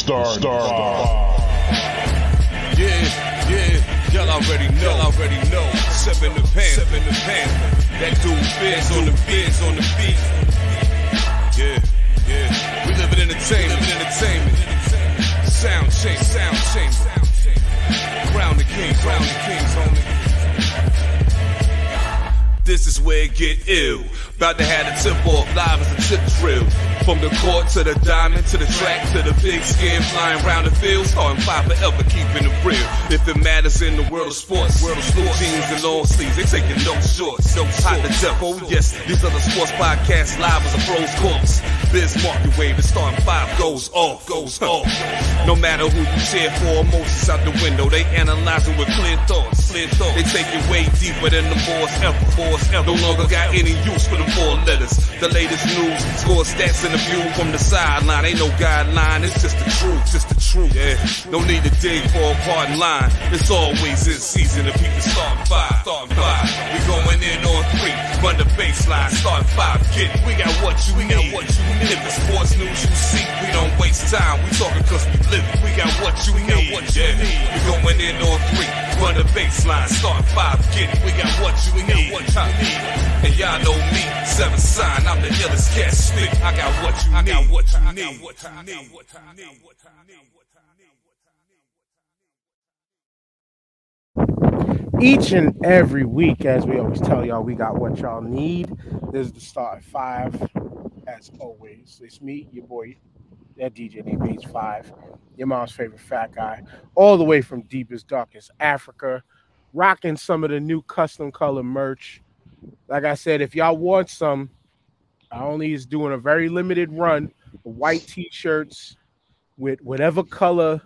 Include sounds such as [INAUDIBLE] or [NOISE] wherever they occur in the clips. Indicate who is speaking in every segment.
Speaker 1: The Star Star.
Speaker 2: Yeah, yeah, y'all already know, y'all already know. Seven the pan, seven the pan. That dude Fizz on the Fizz on the beat. Yeah, yeah. We live in entertainment, entertainment. Sound change, sound change. Crown the king, crown the kings, homie. This is where it get ill. About to have the tip off live as a chip drill. From the court to the diamond to the track to the big skin flying around the field. Starting five forever, keeping it real. If it matters in the world of sports, world of sports, jeans and long sleeves, they taking no shorts. No hot to death. Oh yes, these the sports podcasts live as a pros course. Biz market wave, the starting five goes off, goes off. No matter who you cheer for, emotions out the window. They analyzing with clear thoughts, clear thoughts. They take it way deeper than the force ever, force ever. No longer got any use for the four letters. The latest news, score stats and the view from the sideline. Ain't no guideline, it's just the truth, just the truth. Yeah, no need to dig for a pardon line. It's always in season if people start five, start five. We going in on three, run the baseline, start five, get it. We got what you we got what you need. If it's sports news you see, we don't waste time. We talking cause we live it. We got what you we got what you need. We going in on three, run the baseline, start five, get it. We got what you we got what you need. And y'all know me, seven sign, I'm the illest cat stick. I got what you need. I got what you need. What you need. What you need.
Speaker 3: each and every week, as we always tell y'all, we got what y'all need. This is the start at five, as always. It's me, your boy, that DJ named H Five, your mom's favorite fat guy, all the way from deepest darkest Africa, rocking some of the new custom color merch. Like I said, if y'all want some, I only is doing a very limited run of white t-shirts with whatever color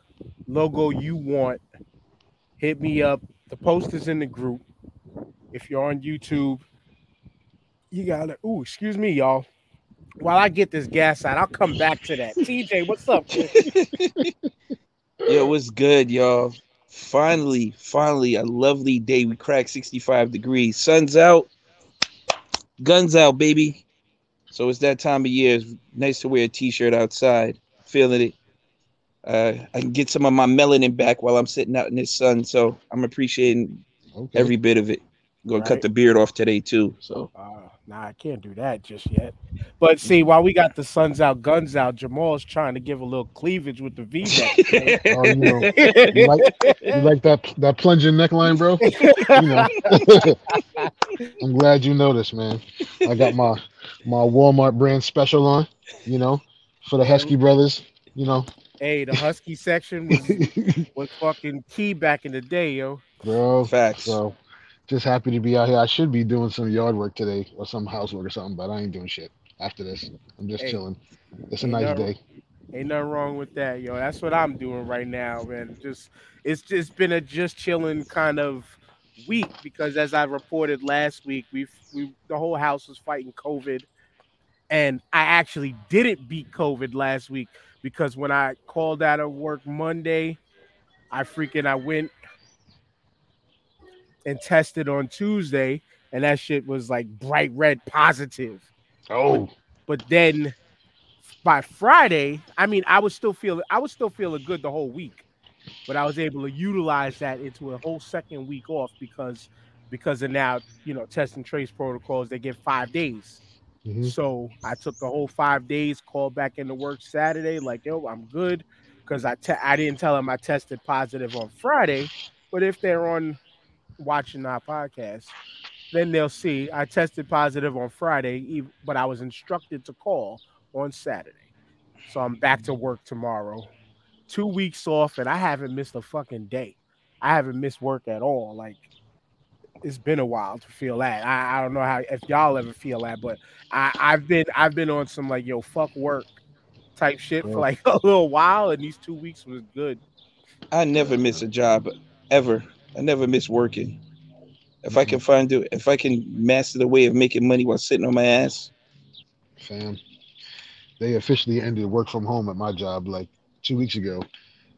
Speaker 3: logo you want. Hit me up the post is in the group. If you're on YouTube, you got it. Ooh, excuse me, y'all. While I get this gas out, I'll come back to that. TJ, what's up? [LAUGHS]
Speaker 4: Yo, what's good, y'all? Finally, finally, a lovely day. We cracked 65 degrees. Sun's out, guns out, baby. So it's that time of year. It's nice to wear a t-shirt outside. Feeling it. Uh, I can get some of my melanin back while I'm sitting out in this sun. So I'm appreciating
Speaker 3: okay.
Speaker 4: every bit of it. I'm gonna
Speaker 3: Right.
Speaker 4: cut the beard off today too. So
Speaker 3: Uh, nah, I can't do that just yet. But see, mm-hmm. while we got the suns out, guns out, Jamal's trying to give a little cleavage with the V [LAUGHS] neck.
Speaker 5: Oh, you know, you like you like that that plunging neckline, bro? You know. [LAUGHS] I'm glad you noticed, man. I got my my Walmart brand special on, you know, for the Husky mm-hmm. brothers, you know,
Speaker 3: hey, the husky section was, [LAUGHS] was fucking key back in the day, yo.
Speaker 5: bro.
Speaker 4: facts.
Speaker 5: So just happy to be out here. I should be doing some yard work today or some housework or something, but I ain't doing shit after this. I'm just
Speaker 3: Hey,
Speaker 5: chilling. It's a nice
Speaker 3: nothing-
Speaker 5: day.
Speaker 3: Ain't nothing wrong with that, yo. That's what I'm doing right now, man. Just it's just been a just chilling kind of week because as I reported last week, we we the whole house was fighting COVID, and I actually didn't beat COVID last week because when I called out of work Monday, I freaking I went and tested on Tuesday, and that shit was like bright red positive
Speaker 5: Oh,
Speaker 3: but then by Friday, I mean, I was still feeling, I was still feeling good the whole week, but I was able to utilize that into a whole second week off because, because of now, you know, test and trace protocols. They get five days,
Speaker 5: mhm.
Speaker 3: so I took the whole five days, called back into work Saturday, like, yo, I'm good, because I te- I didn't tell them I tested positive on Friday, but if they're on watching our podcast, then they'll see I tested positive on Friday, but I was instructed to call on Saturday. So I'm back to work tomorrow. Two weeks off, and I haven't missed a fucking day. I haven't missed work at all. Like it's been a while to feel that. I, I don't know how if y'all ever feel that, but I, I've been I've been on some like yo fuck work type shit for like [LAUGHS] a little while, and these two weeks was good.
Speaker 4: I never miss a job ever. I never miss working. If I can find it, if I can master the way of making money while sitting on my ass,
Speaker 5: fam. They officially ended work from home at my job like two weeks ago,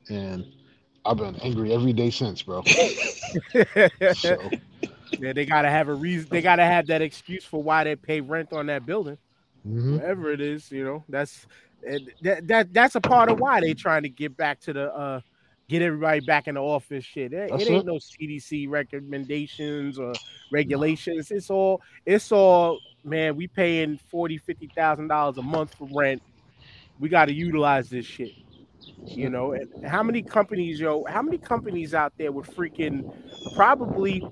Speaker 5: and I've been angry every day since, bro. [LAUGHS] So
Speaker 3: yeah, they gotta have a reason. They gotta have that excuse for why they pay rent on that building.
Speaker 5: mhm.
Speaker 3: whatever it is, you know, that's And that, that that's a part of why they trying to get back to the uh get everybody back in the office shit. It, it ain't
Speaker 5: it.
Speaker 3: no CDC recommendations or regulations. It's all it's all man, we paying 40 50 thousand dollars a month for rent. We got to utilize this shit. You know, and how many companies, yo, how many companies out there would freaking probably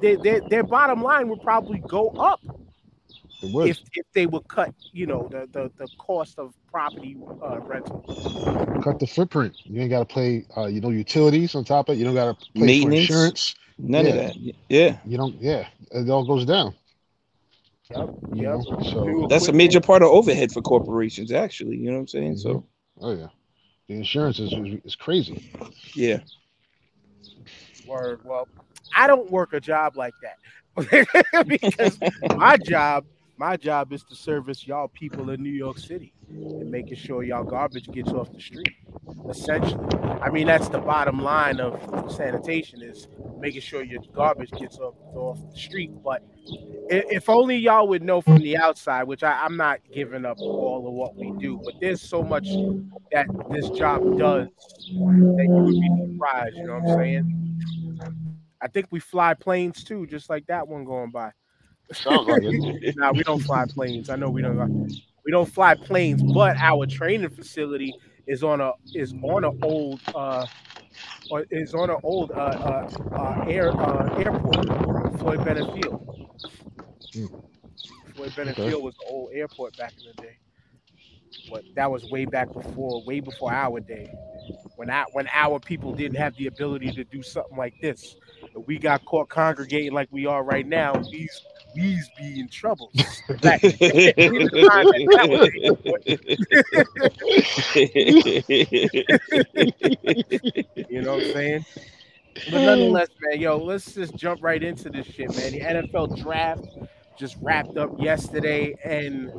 Speaker 3: their, their, their bottom line would probably go up. If, if they would cut, you know, the the, the cost of property uh, rental.
Speaker 5: Cut the footprint. You ain't got to pay, uh, you know, utilities on top of it. You don't got to pay for insurance.
Speaker 4: None of that. Yeah.
Speaker 5: You don't, yeah, it all goes down.
Speaker 3: Yep,
Speaker 5: You
Speaker 3: yep.
Speaker 5: know, so
Speaker 4: That's a major part of overhead for corporations, actually. You know what I'm saying? So
Speaker 5: oh yeah, the insurance is is crazy.
Speaker 4: yeah.
Speaker 3: Word. Well, I don't work a job like that [LAUGHS] because my job, my job is to service y'all people in New York City and making sure y'all garbage gets off the street. Essentially, I mean that's the bottom line of sanitation is making sure your garbage gets off, off the street. But if only y'all would know from the outside, which I, I'm not giving up all of what we do, but there's so much that this job does that you would be surprised. You know what I'm saying? I think we fly planes too, just like that one going by.
Speaker 5: Sounds like it. [LAUGHS]
Speaker 3: Nah, we don't fly planes. I know we don't. We don't fly planes, but our training facility is on a is on an old uh is on an old uh, uh, uh air uh, airport, Floyd Bennett Field.
Speaker 5: Hmm.
Speaker 3: Floyd Bennett
Speaker 5: Okay.
Speaker 3: Field was the old airport back in the day, but that was way back before, way before our day, when I when our people didn't have the ability to do something like this. If we got caught congregating like we are right now, we's we's be in trouble. Back- we the time that You know what I'm saying? But nonetheless, man, yo, let's just jump right into this shit, man. The NFL draft just wrapped up yesterday, and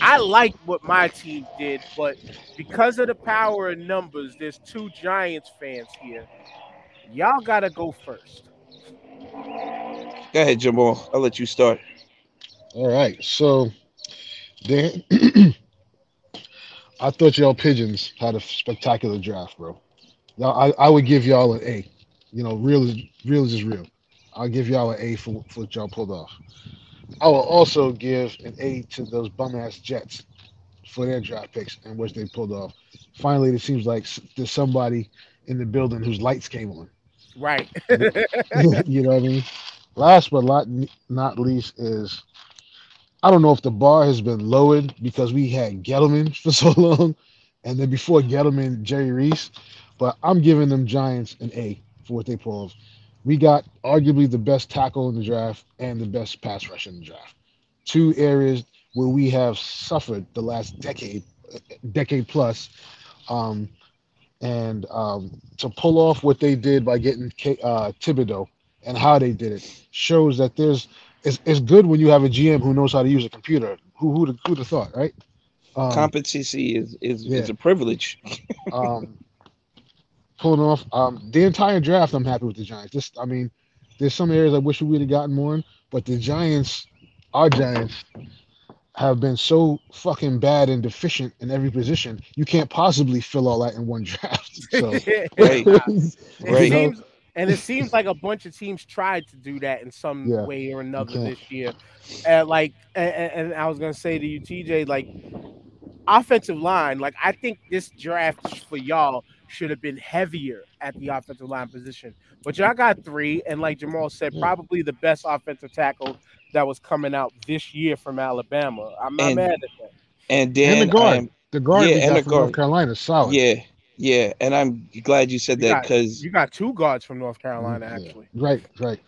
Speaker 3: I like what my team did, but because of the power of numbers, there's two Giants fans here. Y'all gotta go first.
Speaker 4: Go ahead, Jamal. I'll let you start.
Speaker 5: All right, so Dan, [CLEARS THROAT] I thought y'all pigeons had a spectacular draft, bro. Now I, I would give y'all an A. You know, real is real is just real. I'll give y'all an A for, for what y'all pulled off. I will also give an A to those bum ass Jets for their draft picks and what they pulled off. Finally, it seems like there's somebody in the building whose lights came on.
Speaker 3: Right. [LAUGHS]
Speaker 5: you know what I mean? Last but not, not least is I don't know if the bar has been lowered because we had Gettleman [LAUGHS] for so long, and then before Gettleman, Jerry Reese. But I'm giving them Giants an A for what they pulled. We got arguably the best tackle in the draft and the best pass rush in the draft. Two areas where we have suffered the last decade, decade plus. Um, and um, to pull off what they did by getting K, uh, Thibodeaux and how they did it shows that there's it's, it's good when you have a GM who knows how to use a computer. Who who'd who'd have thought, right? Um,
Speaker 4: Competency is is,
Speaker 5: yeah.
Speaker 4: is a privilege. [LAUGHS]
Speaker 5: um, pulling off um, the entire draft. I'm happy with the Giants. Just I mean, there's some areas I wish we would have gotten more in, but the Giants, our Giants, have been so fucking bad and deficient in every position. You can't possibly fill all that in one draft. [LAUGHS] So. [LAUGHS]
Speaker 4: Right.
Speaker 3: It
Speaker 4: Right.
Speaker 3: seems, and it seems like a bunch of teams tried to do that in some
Speaker 5: Yeah,
Speaker 3: way or another
Speaker 5: can't.
Speaker 3: this year. And like, and, and I was gonna say to you, TJ, like, offensive line. Like, I think this draft for y'all should have been heavier at the offensive line position. But y'all got three, and like Jamal said, probably the best offensive tackle that was coming out this year from Alabama. I'm not
Speaker 4: And-
Speaker 3: mad at that.
Speaker 4: And Dan,
Speaker 5: and the guard,
Speaker 4: I am-
Speaker 5: the guard
Speaker 4: yeah, and the
Speaker 5: from North. Carolina is solid.
Speaker 4: yeah, yeah, and I'm glad you said
Speaker 3: You
Speaker 4: that because
Speaker 3: You got two guards from North Carolina,
Speaker 5: Yeah.
Speaker 3: actually.
Speaker 5: Right, right.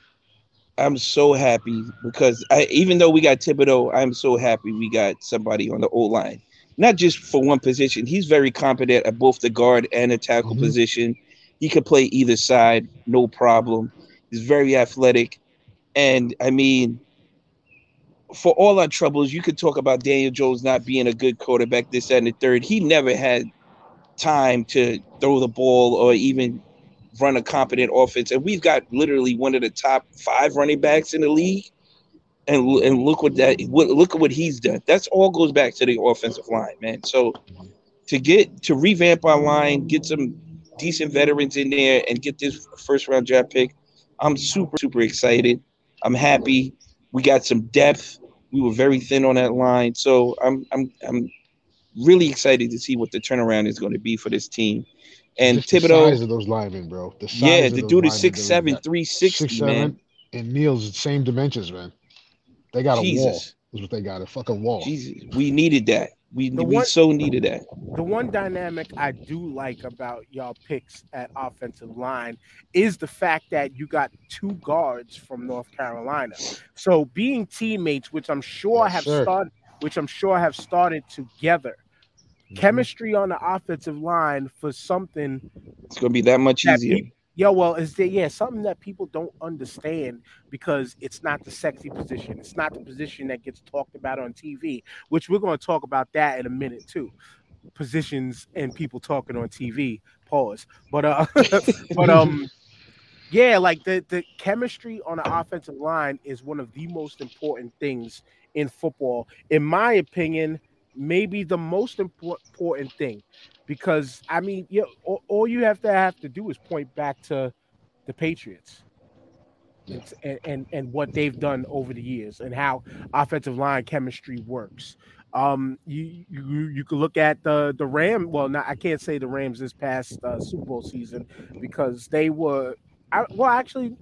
Speaker 4: I'm so happy because I even though we got Thibodeaux, I'm so happy we got somebody on the O line. Not just for one position. He's very competent at both the guard and the tackle
Speaker 5: Mhm.
Speaker 4: position. He could play either side, no problem. He's very athletic. And I mean, for all our troubles, you could talk about Daniel Jones not being a good quarterback, this, that, and the third. He never had time to throw the ball or even run a competent offense. And we've got literally one of the top five running backs in the league. And, and look what that what, look at what he's done. That's all goes back to the offensive line, man. So to get to revamp our line, get some decent veterans in there, and get this first round draft pick. I'm super super excited. I'm happy. We got some depth. We were very thin on that line, so I'm I'm I'm really excited to see what the turnaround is going to be for this team. And
Speaker 5: Just the
Speaker 4: Thibodeaux,
Speaker 5: size of those linemen, bro. The size
Speaker 4: yeah, the dude is
Speaker 5: linemen
Speaker 4: six
Speaker 5: that we
Speaker 4: seven,
Speaker 5: got.
Speaker 4: three sixty,
Speaker 5: Six
Speaker 4: man.
Speaker 5: and Neal's the same dimensions, man. They got a wall. Is what they got a fucking wall.
Speaker 4: Jesus, we needed that. We
Speaker 3: The
Speaker 4: we
Speaker 3: one-
Speaker 4: so needed that.
Speaker 3: the one dynamic I do like about y'all picks at offensive line is the fact that you got two guards from North Carolina. So being teammates, which I'm sure
Speaker 5: Yes,
Speaker 3: have
Speaker 5: sir.
Speaker 3: started, which I'm sure have started together.
Speaker 5: Mhm.
Speaker 3: Chemistry on the offensive line for something
Speaker 4: It's gonna be that much
Speaker 3: that
Speaker 4: easier.
Speaker 3: peop- Yo, well, is there yeah something that people don't understand because it's not the sexy position. It's not the position that gets talked about on TV, which we're going to talk about that in a minute too. Positions and people talking on TV. Pause. But uh, [LAUGHS] but um, yeah, like the the chemistry on the offensive line is one of the most important things in football, in my opinion. Maybe the most impor- important thing because I mean, you all, all you have to have to do is point back to the Patriots. And, and and what they've done over the years and how offensive line chemistry works. Um, you you you could look at the the Ram. Well, not I can't say the Rams this past uh, Super Bowl season because they were. I, well, actually,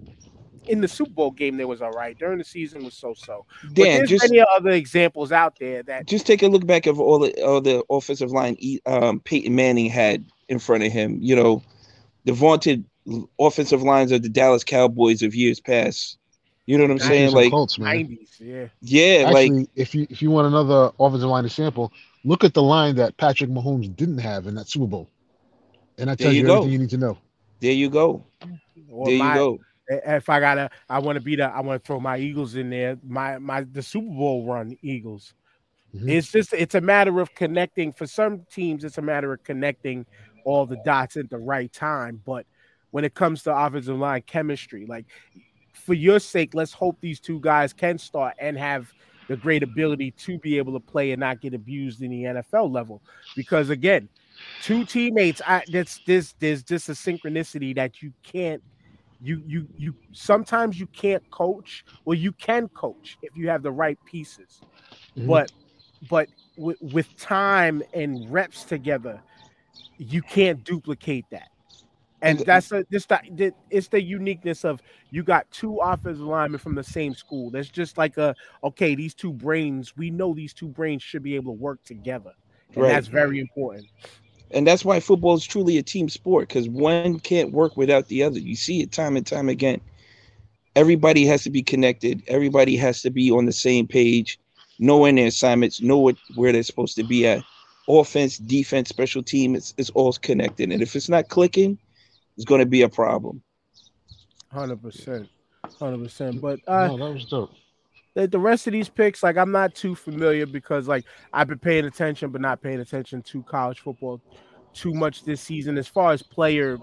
Speaker 3: in the Super Bowl game, they was all right. During the season, was so so. But
Speaker 4: Dan,
Speaker 3: there's
Speaker 4: just
Speaker 3: many other examples out there that
Speaker 4: just take a look back of all the all the offensive line E- um, Peyton Manning had in front of him. You know, the vaunted offensive lines of the Dallas Cowboys of years past. You know what I'm saying? Like,
Speaker 5: Colts, man.
Speaker 3: nineties, yeah.
Speaker 4: yeah,
Speaker 5: Actually,
Speaker 4: like
Speaker 5: if you if you want another offensive line example, look at the line that Patrick Mahomes didn't have in that Super Bowl, and I
Speaker 4: tell
Speaker 5: tells
Speaker 4: you
Speaker 5: you,
Speaker 4: go.
Speaker 5: everything you need to know.
Speaker 4: there you go,
Speaker 3: Or
Speaker 4: there you go.
Speaker 3: If I gotta, I want to be the, I want to throw my Eagles in there. My my the Super Bowl run Eagles.
Speaker 5: Mhm.
Speaker 3: It's just it's a matter of connecting. For some teams, it's a matter of connecting all the dots at the right time. But when it comes to offensive line chemistry, like for your sake, let's hope these two guys can start and have the great ability to be able to play and not get abused in the NFL level. Because again, two teammates, I that's this there's just a synchronicity that you can't you you you sometimes you can't coach. Or you can coach if you have the right pieces.
Speaker 5: Mhm.
Speaker 3: but but with, with time and reps together you can't duplicate that. And that's a, just the, the it's the uniqueness of you got two offensive linemen from the same school. That's just like a okay these two brains we know these two brains should be able to work together. And
Speaker 4: Right.
Speaker 3: that's very important
Speaker 4: And that's why football is truly a team sport because one can't work without the other. You see it time and time again. Everybody has to be connected. Everybody has to be on the same page, knowing their assignments, know what, where they're supposed to be at. Offense, defense, special team, it's, it's all connected. And if it's not clicking, it's going to be a problem.
Speaker 3: 100% 100% but uh
Speaker 5: no, that was dope.
Speaker 3: The, the rest of these picks, like I'm not too familiar because like I've been paying attention, but not paying attention to college football too much this season as far as player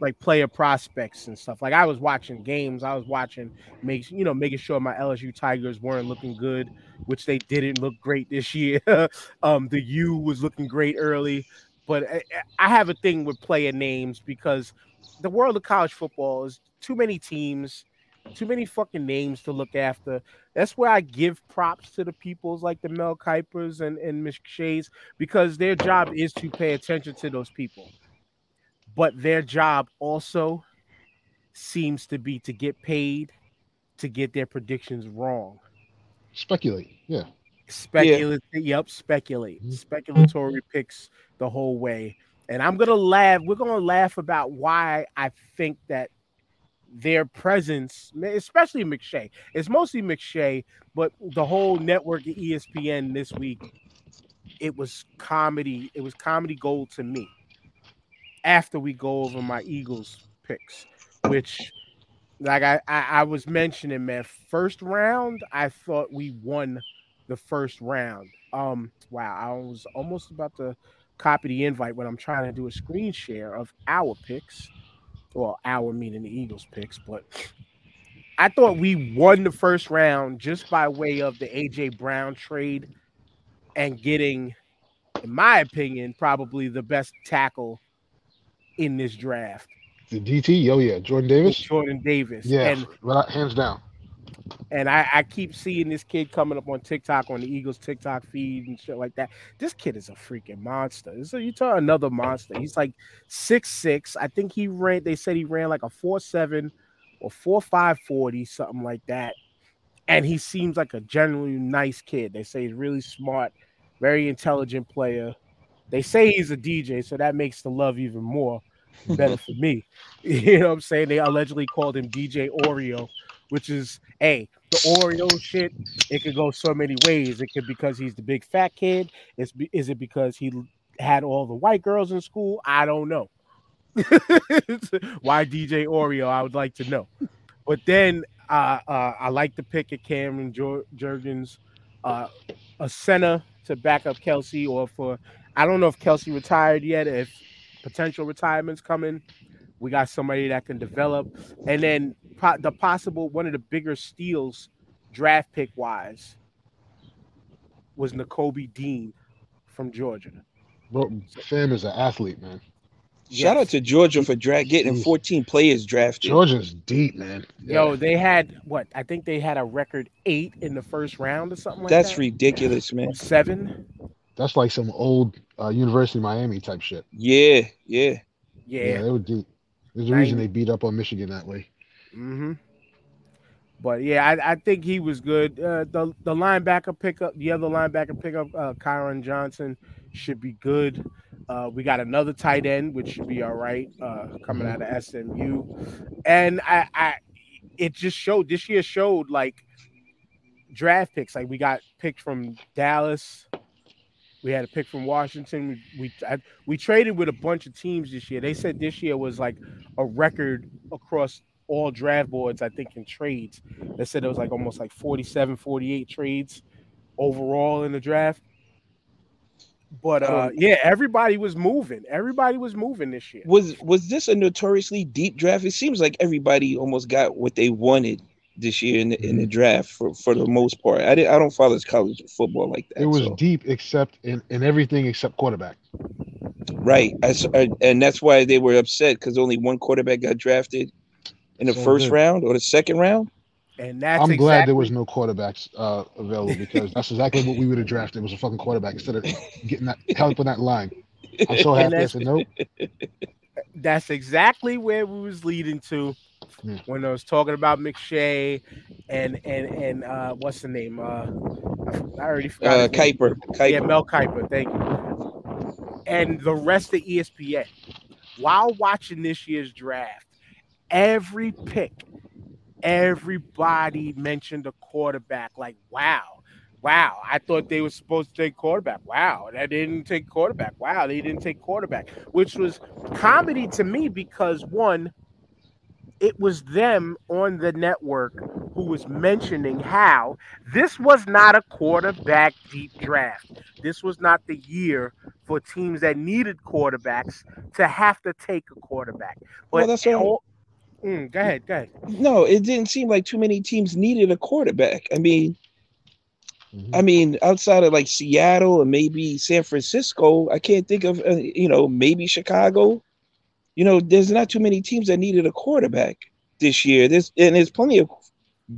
Speaker 3: like player prospects and stuff. Like I was watching games, I was watching make you know making sure my LSU Tigers weren't looking good, which they didn't look great this year. [LAUGHS] um, the U was looking great early, but I, I have a thing with player names because the world of college football is too many teams, too many fucking names to look after that's where I give props to the peoples like the Mel Kipers and, and McShays because their job is to pay attention to those people. But their job also seems to be to get paid to get their predictions wrong.
Speaker 5: Speculate. Yeah.
Speaker 3: Speculate, yep, speculate.
Speaker 5: Mhm.
Speaker 3: Speculatory picks the whole way. And I'm gonna laugh. We're gonna laugh about why I think that their presence, especially McShay, it's mostly McShay, but the whole network E ESPN this week, it was comedy. It was comedy gold to me. After we go over my Eagles picks, which, like I, I, I was mentioning, man, first round, I thought we won the first round. Um, wow, I was almost about to copy the invite when I'm trying to do a screen share of our picks. Well, our meaning the Eagles picks, but I thought we won the first round just by way of the AJ Brown trade and getting in my opinion, probably the best tackle in this draft.
Speaker 5: The DT, oh yeah, Jordan Davis.
Speaker 3: Jordan Davis.
Speaker 5: Yeah,
Speaker 3: And
Speaker 5: hands down.
Speaker 3: And I, I keep seeing this kid coming up on TikTok on the Eagles TikTok feed and shit like that. This kid is a freaking monster. So you talk another monster. He's like six six. I think he ran. They said he ran like a four seven or four five forty something like that. And he seems like a generally nice kid. They say he's really smart, very intelligent player. They say he's a DJ, so that makes the love even more better [LAUGHS] for me. [LAUGHS] You know what I'm saying? They allegedly called him DJ Oreo, which is a the Oreo shit, it could go so many ways. It could because he's the big fat kid. Be- is it because he had all the white girls in school? I don't know. [LAUGHS] Why DJ Oreo? I would like to know. But then uh, uh, I like the pick at Cameron Jurgens, uh, a center to back up Kelce, or for I don't know if Kelce retired yet. If potential retirements coming, we got somebody that can develop, and then po- the possible one of the bigger steals, draft pick wise, was Nakobe Dean from Georgia.
Speaker 5: Bro, Fam is an athlete, man.
Speaker 4: Shout out to Georgia for dra- getting 14 players drafted.
Speaker 5: Georgia's deep, man.
Speaker 3: Yo, they had what? I think they had a record eight in the first round or something like that.
Speaker 4: That's
Speaker 3: that.
Speaker 4: ridiculous, man.
Speaker 3: Seven.
Speaker 5: that's like some old uh, University of Miami type shit.
Speaker 4: Yeah, yeah.
Speaker 5: Yeah,
Speaker 3: Yeah.
Speaker 5: they were deep. There's a reason they beat up on Michigan that way.
Speaker 3: hmm But yeah, I, I think he was good. Uh, the the linebacker pickup, the other linebacker pickup, uh, Kyron Johnson should be good. Uh, we got another tight end, which should be all right, uh, coming out of SMU. And I, I, it just showed this year showed like draft picks. Like we got picked from Dallas. We had a pick from Washington. We we, I, we traded with a bunch of teams this year. They said this year was like a record across all draft boards, I think, in trades. They said it was like almost like 47, 48 trades overall in the draft. But uh, yeah, everybody was moving. Everybody was moving this year.
Speaker 4: Was was this a notoriously deep draft? It seems like everybody almost got what they wanted this year in the, in
Speaker 5: Mm-hmm.
Speaker 4: the draft for, for the most part. I did, I don't follow college football like that.
Speaker 5: It was
Speaker 4: so-
Speaker 5: deep except in, in everything except quarterback.
Speaker 4: right, I s- I- and that's why they were upset because only one quarterback got drafted in the
Speaker 5: So
Speaker 4: first
Speaker 5: good.
Speaker 4: round or the second round.
Speaker 3: And that's
Speaker 5: I'm glad there was no quarterbacks uh, available because that's exactly what we would have drafted was a fucking quarterback instead of getting that help on that line. I'm so
Speaker 3: And
Speaker 5: happy. I said nope. [LAUGHS]
Speaker 3: that's exactly where we was leading to
Speaker 5: Yeah.
Speaker 3: when I was talking about McShay and and and uh what's the name? Uh I, f- I already forgot.
Speaker 4: Uh. Kuiper, Kuiper.
Speaker 3: Yeah, Mel Kiper, thank you. And the rest of ESPN. While watching this year's draft, every pick, everybody mentioned a quarterback. Like, wow, wow. I thought they were supposed to take quarterback. Wow, they didn't take quarterback. Wow, they didn't take quarterback, which was comedy to me because one, it was them on the network who was mentioning how this was not a quarterback deep draft. This was not the year for teams that needed quarterbacks to have to take a quarterback. But
Speaker 4: Well, that's all-
Speaker 3: all- Mm, go ahead, go ahead.
Speaker 4: No, it didn't seem like too many teams needed a quarterback. I mean,
Speaker 5: Mhm.
Speaker 4: I mean, outside of like Seattle and maybe San Francisco, I can't think of uh, you know maybe Chicago. You know, there's not too many teams that needed a quarterback this year. There's and there's plenty of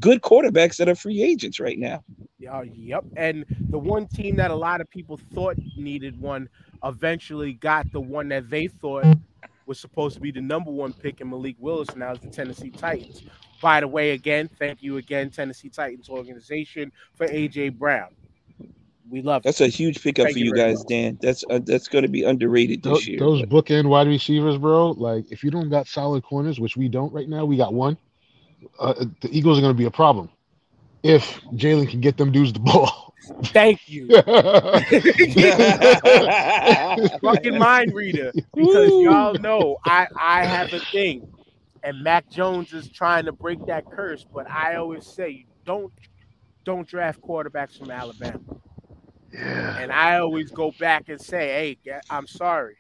Speaker 4: good quarterbacks that are free agents right now.
Speaker 3: Uh, yep. And the one team that a lot of people thought needed one eventually got the one that they thought was supposed to be the number one pick in Malik Willis. Now is the Tennessee Titans. By the way, again, thank you again, Tennessee Titans organization for AJ Brown. We love
Speaker 4: That's
Speaker 3: it.
Speaker 4: a huge pickup
Speaker 3: Thank
Speaker 4: for
Speaker 3: you
Speaker 4: you guys,
Speaker 3: much.
Speaker 4: Dan. That's uh, that's going to be underrated
Speaker 5: Tho-
Speaker 4: this year.
Speaker 5: those
Speaker 4: but-
Speaker 5: bookend wide receivers, bro. Like if you don't got solid corners, which we don't right now, we got one. Uh, the Eagles are going to be a problem if Jalen can get them dudes the ball.
Speaker 3: Thank [LAUGHS] you. [LAUGHS] fucking mind reader because y'all know I I have a thing, and Mac Jones is trying to break that curse. But I always say don't don't draft quarterbacks from Alabama,
Speaker 5: yeah.
Speaker 3: and I always go back and say, hey, I'm sorry,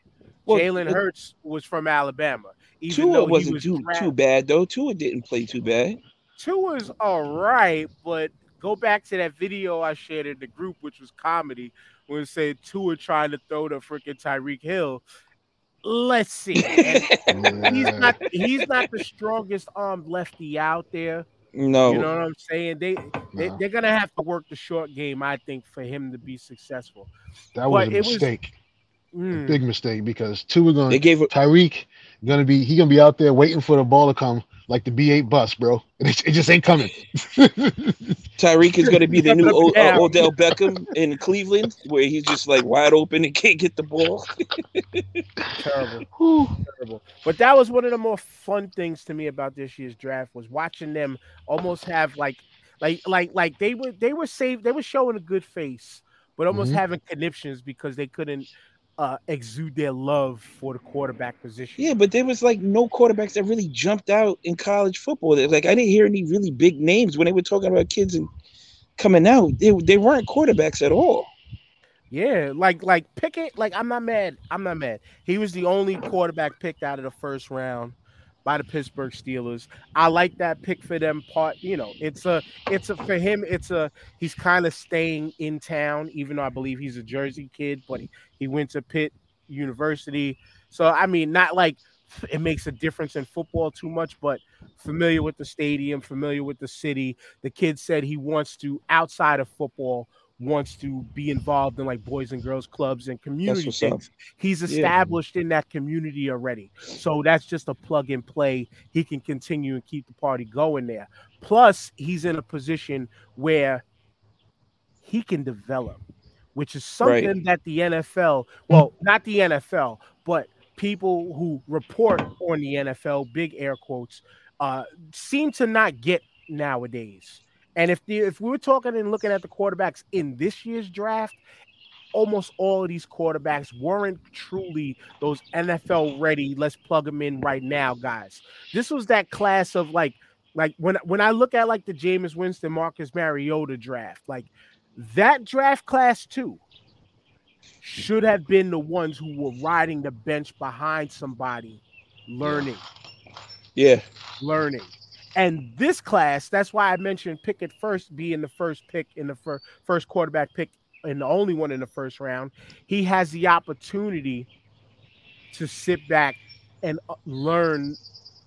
Speaker 4: Well,
Speaker 3: Jalen Hurts was from Alabama. Even
Speaker 4: Tua
Speaker 3: though he
Speaker 4: wasn't
Speaker 3: was
Speaker 4: too too bad though. Tua didn't play too bad.
Speaker 3: Tua's all right, but go back to that video I shared in the group, which was comedy, when say Tua trying to throw to freaking Tyreek Hill. Let's see. [LAUGHS] He's not he's not the strongest armed lefty out there.
Speaker 4: No,
Speaker 3: You know what I'm saying? They, they
Speaker 5: No.
Speaker 3: they're gonna have to work the short game, I think, for him to be successful.
Speaker 5: That was
Speaker 3: But
Speaker 5: a
Speaker 3: it was-
Speaker 5: mistake,
Speaker 3: Mm.
Speaker 5: big mistake, because two are gonna.
Speaker 4: they
Speaker 5: going.
Speaker 4: gave
Speaker 5: Tyreek gonna be he gonna be out there waiting for the ball to come like the B8 bus, bro. [LAUGHS] It, it just ain't coming. [LAUGHS]
Speaker 4: Tyreek is going to be the new o- uh, Odell Beckham in Cleveland, where he's just like wide open and can't get the ball.
Speaker 3: Terrible. [LAUGHS]
Speaker 5: Whew.
Speaker 3: terrible. But that was one of the more fun things to me about this year's draft was watching them almost have like like like like they were they were saved they were showing a good face, but almost
Speaker 5: Mhm.
Speaker 3: having conniptions because they couldn't uh exude their love for the quarterback position.
Speaker 4: Yeah, but there was like no quarterbacks that really jumped out in college football. Like I didn't hear any really big names when they were talking about kids and coming out. They, they weren't quarterbacks at all.
Speaker 3: Yeah, like like Pickett, like I'm not mad. I'm not mad. He was the only quarterback picked out of the first round by the Pittsburgh Steelers. I like that pick for them part, you know, it's a it's a for him, it's a he's kind of staying in town, even though I believe he's a Jersey kid, but he, he went to Pitt University. So I mean, not like it makes a difference in football too much, but familiar with the stadium, familiar with the city. The kid said he wants to outside of football wants to be involved in like boys and girls clubs and community
Speaker 4: what's up.
Speaker 3: things. He's
Speaker 4: Yeah.
Speaker 3: established in that community already. So that's just a plug and play. He can continue and keep the party going there. Plus, he's in a position where he can develop, which is
Speaker 4: Right.
Speaker 3: something that the NFL, well, not the NFL, but people who report on the NFL, big air quotes, uh, seem to not get nowadays. And if the, if we were talking and looking at the quarterbacks in this year's draft, almost all of these quarterbacks weren't truly those NFL ready. Let's plug them in right now, guys. This was that class of like, like when when I look at like the Jameis Winston, Marcus Mariota draft, like that draft class too should have been the ones who were riding the bench behind somebody, learning
Speaker 4: Yeah,
Speaker 3: learning. And this class, that's why I mentioned Pickett first being the first pick in the fir- first quarterback pick and the only one in the first round. He has the opportunity to sit back and uh, learn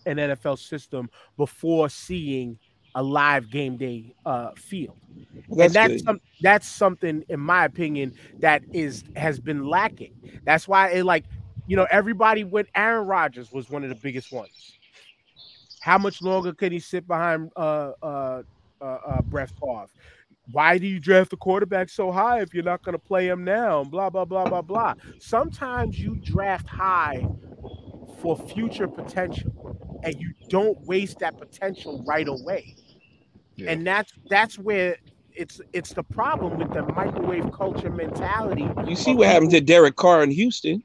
Speaker 3: an NFL system before seeing a live game day uh, field.
Speaker 4: Well,
Speaker 3: and that's some, that's something in my opinion that is has been lacking. That's why it like you know everybody went aaron Rodgers was one of the biggest ones how much longer can he sit behind uh uh uh, uh Brett Favre? Why do you draft a quarterback so high if you're not going to play him now? Blah blah blah blah blah. Sometimes you draft high for future potential, and you don't waste that potential right away
Speaker 5: Yeah.
Speaker 3: and that's that's where it's it's the problem with the microwave culture mentality.
Speaker 4: you see what happened to Derek Carr in Houston.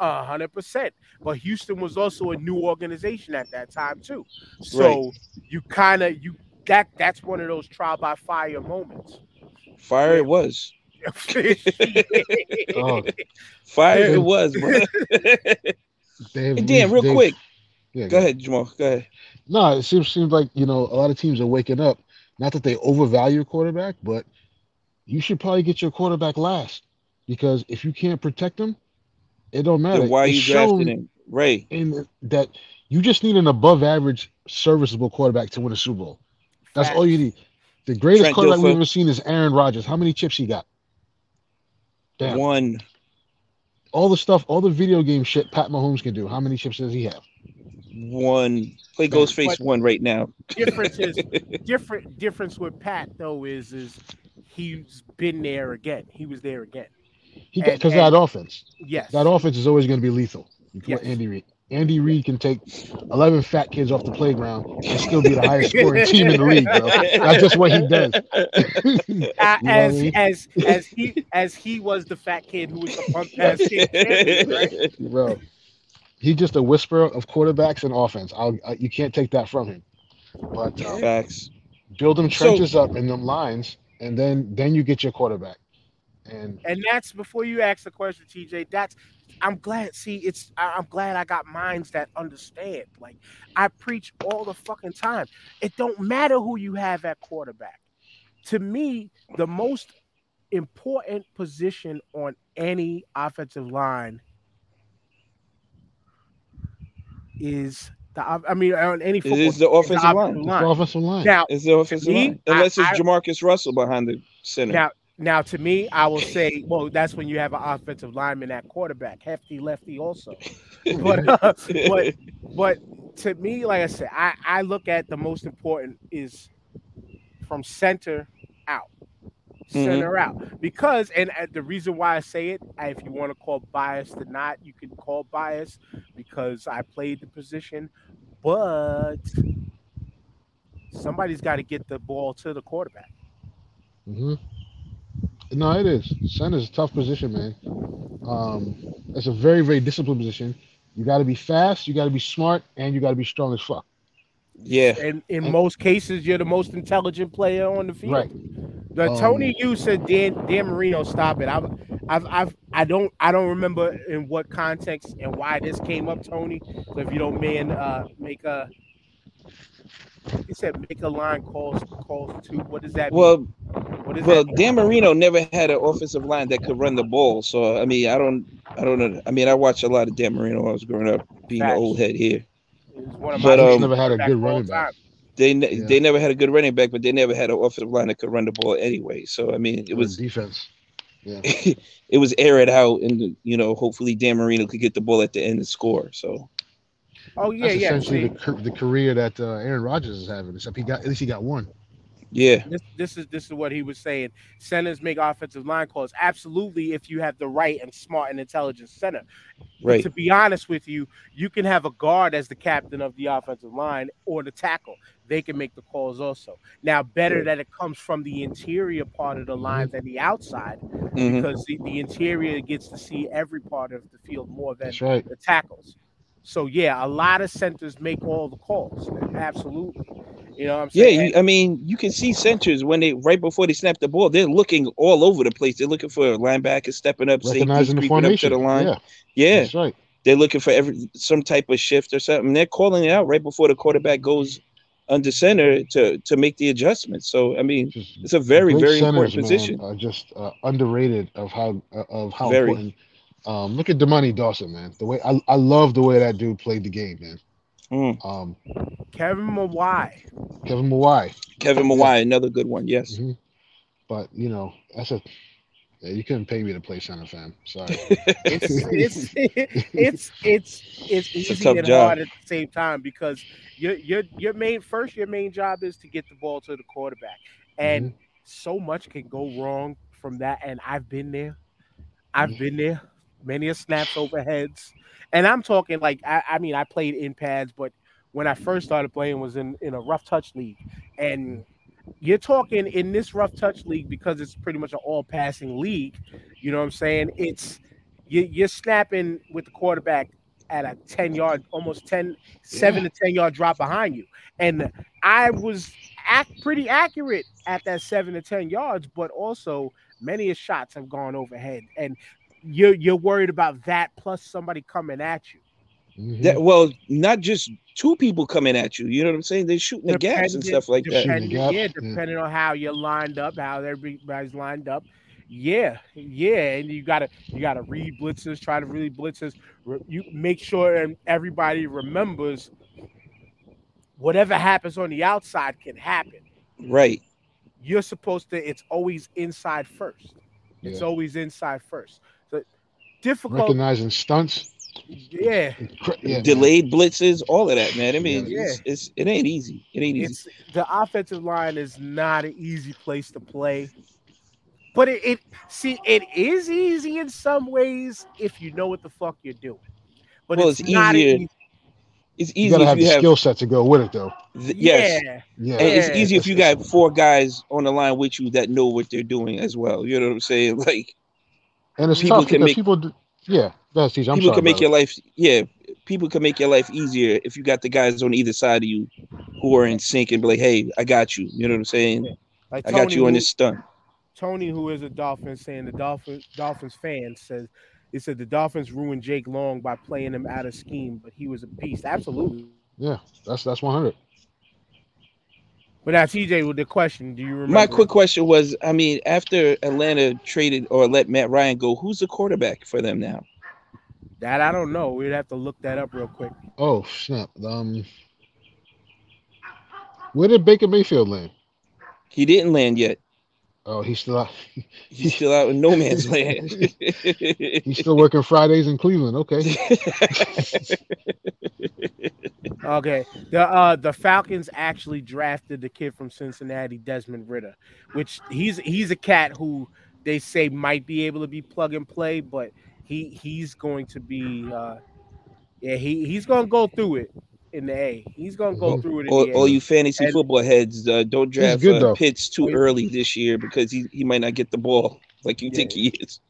Speaker 3: A hundred percent. But Houston was also a new organization at that time too, so you kind of you that that's one of those trial by fire moments.
Speaker 4: Fire it was. [LAUGHS]
Speaker 5: Oh,
Speaker 4: Fire
Speaker 5: Yeah.
Speaker 4: it was, bro. [LAUGHS]
Speaker 5: they've,
Speaker 4: Dan, real
Speaker 5: they've-
Speaker 4: quick,
Speaker 5: Yeah,
Speaker 4: go ahead, Jamal. Go ahead.
Speaker 5: No, it seems seems like you know a lot of teams are waking up. Not that they overvalue a quarterback, but you should probably get your quarterback last because if you can't protect him, it don't matter.
Speaker 4: Then why are
Speaker 5: It's
Speaker 4: you drafting
Speaker 5: shown
Speaker 4: him? Right.
Speaker 5: in that you just need an above average, serviceable quarterback to win a Super Bowl. That's all you need. The greatest
Speaker 4: Trent
Speaker 5: quarterback we've ever seen is Aaron Rodgers. How many chips he got? Damn.
Speaker 4: One.
Speaker 5: All the stuff, all the video game shit Pat Mahomes can do. How many chips does he have?
Speaker 4: One. Play
Speaker 5: But-
Speaker 4: Ghostface one right now.
Speaker 3: difference is [LAUGHS] different. Difference with Pat though is is he's been there again. He was there again.
Speaker 5: He
Speaker 3: And-
Speaker 5: because that offense.
Speaker 3: Yes.
Speaker 5: That offense is always going to be lethal. You can
Speaker 3: Yes.
Speaker 5: Andy Reid. Andy Reid can take 11 fat kids off the playground and still be the highest scoring team in the league, bro. That's just what he does. [LAUGHS] You know
Speaker 3: Uh,
Speaker 5: what I
Speaker 3: as
Speaker 5: mean?
Speaker 3: as as he as he was the fat kid who was the punk [LAUGHS] ass kid right?
Speaker 5: bro. He's just a whisperer of quarterbacks and offense. I'll, I, you can't take that from him. But um,
Speaker 4: Facts.
Speaker 5: build them
Speaker 4: So-
Speaker 5: trenches up in them lines, and then then you get your quarterback. And
Speaker 3: And that's before you ask the question, TJ. That's I'm glad. See, it's I- I'm glad I got minds that understand. Like I preach all the fucking time. It don't matter who you have at quarterback. To me, the most important position on any offensive line is the I mean on any
Speaker 4: It
Speaker 3: football
Speaker 4: is the
Speaker 3: team,
Speaker 4: offensive line.
Speaker 5: It's the offensive line.
Speaker 3: Now,
Speaker 4: It's the offensive
Speaker 3: me,
Speaker 4: line, unless
Speaker 3: I-
Speaker 4: it's JaMarcus Russell behind the center.
Speaker 3: now, now to me, I will say, well, that's when you have an offensive lineman at quarterback, hefty lefty also. [LAUGHS] But uh, but but to me, like I said, I I look at the most important is from center out, center out, because and uh, the reason why I say it, if you want to call bias or not, you can call bias because I played the position, but somebody's got to get the ball to the quarterback.
Speaker 5: hmm No, it is. Center's a tough position, man. Um, it's a very, very disciplined position. You got to be fast, you got to be smart, and you got to be strong as fuck.
Speaker 4: yeah,
Speaker 3: And in
Speaker 5: And-
Speaker 3: most cases, you're the most intelligent player on the field.
Speaker 5: Right.
Speaker 3: The
Speaker 5: Um,
Speaker 3: Tony you said Dan Dan Marino stop it. I've I've I've I don't I don't remember in what context and why this came up, Tony. So if you don't man uh make a he said make a line calls calls to what does that
Speaker 4: well,
Speaker 3: mean? What is
Speaker 4: well,
Speaker 3: that?
Speaker 4: Dan Marino never had an offensive line that could run the ball. So I mean, I don't, I don't know. I mean, I watched a lot of Dan Marino when I was growing up, being an old head here.
Speaker 3: One of
Speaker 4: but,
Speaker 3: my
Speaker 4: um,
Speaker 5: never had a good running back.
Speaker 3: time.
Speaker 4: They ne-
Speaker 5: Yeah.
Speaker 4: they never had a good running back, but they never had an offensive line that could run the ball anyway. So I mean, it
Speaker 5: Or
Speaker 4: was
Speaker 5: defense. Yeah. [LAUGHS]
Speaker 4: it was air it out, and you know, hopefully Dan Marino could get the ball at the end and score. So
Speaker 3: Oh yeah,
Speaker 5: That's
Speaker 3: yeah.
Speaker 5: essentially the, the career that uh, Aaron Rodgers is having. Except he got at least he got one.
Speaker 4: yeah,
Speaker 3: this this is this is what he was saying. Centers make offensive line calls. Absolutely, if you have the right and smart and intelligent center.
Speaker 4: right,
Speaker 3: To be honest with you, you can have a guard as the captain of the offensive line or the tackle. They can make the calls also. Now, better
Speaker 4: Right.
Speaker 3: that it comes from the interior part of the line than the outside,
Speaker 4: mhm.
Speaker 3: because the, the interior gets to see every part of the field more than
Speaker 5: right.
Speaker 3: the tackles. So yeah, a lot of centers make all the calls. Absolutely. You know what I'm
Speaker 4: yeah.
Speaker 3: saying?
Speaker 4: You, I mean, you can see centers when they right before they snap the ball, they're looking all over the place. They're looking for linebackers stepping up, safeties
Speaker 5: Recognizing the
Speaker 4: creeping up to the line.
Speaker 5: Yeah,
Speaker 4: yeah.
Speaker 5: that's right.
Speaker 4: they're looking for every some type of shift or something. They're calling it out right before the quarterback goes under center to to make the adjustment. So I mean,
Speaker 5: Just
Speaker 4: it's a very very
Speaker 5: centers,
Speaker 4: important
Speaker 5: man,
Speaker 4: position.
Speaker 5: Are just uh, underrated of how uh, of how
Speaker 4: Very.
Speaker 5: important. Um, look at Dermontti Dawson, man. The way I, I love the way that dude played the game, man.
Speaker 4: Mm.
Speaker 5: Um,
Speaker 3: Kevin Mawae.
Speaker 5: Kevin Mawae,
Speaker 4: Kevin Mawae, another good one. Yes.
Speaker 5: Mhm. but you know that's a yeah, you couldn't pay me to play center, fam. Sorry. [LAUGHS] [LAUGHS]
Speaker 3: it's it's it's it's it's easy
Speaker 4: tough
Speaker 3: and
Speaker 4: job.
Speaker 3: hard at the same time because your your your main first your main job is to get the ball to the quarterback, and
Speaker 4: Mm-hmm.
Speaker 3: so much can go wrong from that. And I've been there, I've
Speaker 4: Mm-hmm.
Speaker 3: been there, many a snaps overheads, and I'm talking like I, I mean I played in pads, but when I first started playing was in in a rough touch league, and you're talking in this rough touch league because it's pretty much an all passing league. You know what I'm saying? It's you, you're snapping with the quarterback at a 10 yard, almost 10, 7 to 10 yard drop behind you. And I was act pretty accurate at that 7 to 10 yards, but also many of shots have gone overhead. And you're you're worried about that plus somebody coming at you.
Speaker 5: Mhm.
Speaker 4: That, well, not just two people coming at you. You know what I'm saying? They're shooting the gaps and stuff like that.
Speaker 5: Shooting the
Speaker 3: Depending, yeah,
Speaker 5: yeah.
Speaker 3: depending on how you're lined up, how everybody's lined up. Yeah, yeah, and you gotta you gotta read blitzes, try to read blitzes. Re- You make sure and everybody remembers whatever happens on the outside can happen.
Speaker 4: Right.
Speaker 3: You're supposed to. It's always inside first. It's
Speaker 5: Yeah.
Speaker 3: always inside first. So difficult.
Speaker 5: Recognizing stunts.
Speaker 3: Yeah,
Speaker 5: Cra- yeah, man.
Speaker 4: Delayed blitzes, all of that, man. I mean,
Speaker 3: Yeah.
Speaker 4: it's, it's it ain't easy. It ain't easy.
Speaker 3: the offensive line is not an easy place to play. But it, it see it is easy in some ways if you know what the fuck you're doing. But
Speaker 4: Well,
Speaker 3: it's,
Speaker 4: it's
Speaker 3: not
Speaker 4: easier
Speaker 3: easy.
Speaker 4: It's
Speaker 5: You
Speaker 4: easy
Speaker 5: gotta
Speaker 4: if
Speaker 5: have
Speaker 4: you
Speaker 5: the
Speaker 4: have
Speaker 5: skill set to go with it, though.
Speaker 4: th- yes.
Speaker 3: Yeah,
Speaker 5: Yeah,
Speaker 4: And it's
Speaker 3: Yeah.
Speaker 4: easy if you got four guys on the line with you that know what they're doing as well. You know what I'm saying? [LAUGHS] Like
Speaker 5: and it's
Speaker 4: people
Speaker 5: tough
Speaker 4: can
Speaker 5: because
Speaker 4: make-
Speaker 5: people. Do, yeah, that's easy. I'm
Speaker 4: people
Speaker 5: sorry,
Speaker 4: can make
Speaker 5: brother.
Speaker 4: your life yeah, people can make your life easier if you got the guys on either side of you who are in sync and be like, Hey, I got you. You know what I'm saying?
Speaker 3: like
Speaker 4: I got you on this stunt.
Speaker 3: Tony, who is a Dolphins saying the Dolphins Dolphins fan says he said the Dolphins ruined Jake Long by playing him out of scheme, but he was a beast. Absolutely.
Speaker 5: Yeah, that's that's 100.
Speaker 3: But now, TJ, with the question, do you remember?
Speaker 4: My quick question was, I mean, after Atlanta traded or let Matt Ryan go, who's the quarterback for them now?
Speaker 3: that I don't know. We'd have to look that up real quick.
Speaker 5: Oh snap! Um, where did Baker Mayfield land?
Speaker 4: He didn't land yet.
Speaker 5: Oh, he's still out. [LAUGHS]
Speaker 4: He's still out in no man's land. [LAUGHS]
Speaker 5: He's still working Fridays in Cleveland. Okay. [LAUGHS]
Speaker 3: Okay. The uh the Falcons actually drafted the kid from Cincinnati, Desmond Ridder, which he's he's a cat who they say might be able to be plug and play, but he he's going to be uh yeah, he he's gonna go through it in the A. He's gonna go
Speaker 5: Mhm.
Speaker 3: through it in
Speaker 4: all,
Speaker 3: the A.
Speaker 4: all you fantasy
Speaker 3: And-
Speaker 4: football heads, uh, don't draft
Speaker 5: good,
Speaker 4: uh. Pitts too early this year because he, he might not get the ball like you
Speaker 3: Yeah.
Speaker 4: think he is.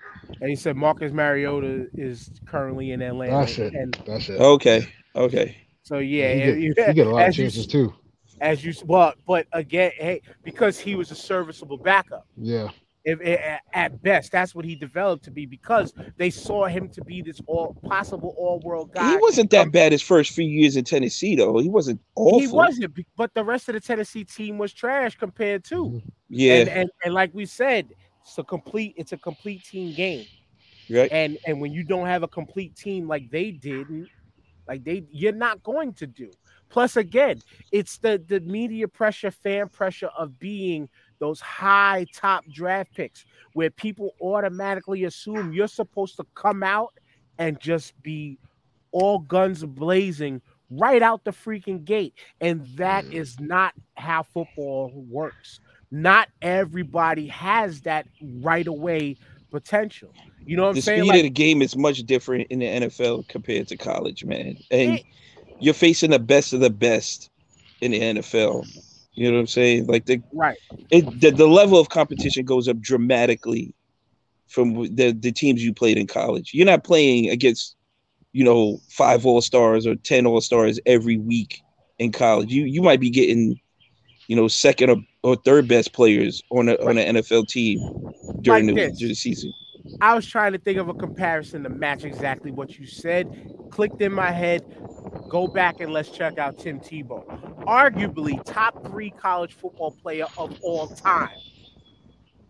Speaker 3: and he said Marcus Mariota is currently in Atlanta.
Speaker 5: That's it.
Speaker 3: And
Speaker 5: That's it.
Speaker 4: Okay, okay.
Speaker 3: So yeah,
Speaker 5: you, get,
Speaker 3: you-
Speaker 5: you get a lot of
Speaker 3: as you-
Speaker 5: chances too.
Speaker 3: as you well, but again, hey, because he was a serviceable backup.
Speaker 5: Yeah.
Speaker 3: if, at, at best that's what he developed to be because they saw him to be this all possible all-world guy
Speaker 4: He wasn't that bad his first few years in Tennessee, though. He wasn't awful.
Speaker 3: he wasn't but the rest of the tennessee team was trash compared to mm-hmm.
Speaker 4: Yeah,
Speaker 3: and, and and like we said it's a complete it's a complete team game
Speaker 4: right.
Speaker 3: and and when you don't have a complete team like they did like they you're not going to do. Plus again it's the the media pressure fan pressure of being those high top draft picks where people automatically assume you're supposed to come out and just be all guns blazing right out the freaking gate. And that mm. is not how football works. Not everybody has that right away potential you know what i'm
Speaker 4: the speed
Speaker 3: Like,
Speaker 4: of the game is much different in the NFL compared to college, man. And
Speaker 3: It-
Speaker 4: you're facing the best of the best in the NFL. You know what I'm saying? Like the
Speaker 3: right
Speaker 4: it, the, the level of competition goes up dramatically from the the teams you played in college. You're not playing against, you know, five all stars or ten all stars every week in college. You you might be getting, you know, second or, or third best players on a on an NFL team during
Speaker 3: Like
Speaker 4: the, during the season.
Speaker 3: I was trying to think of a comparison to match exactly what you said. Clicked in my head. Go back and let's check out Tim Tebow. Arguably top three college football player of all time.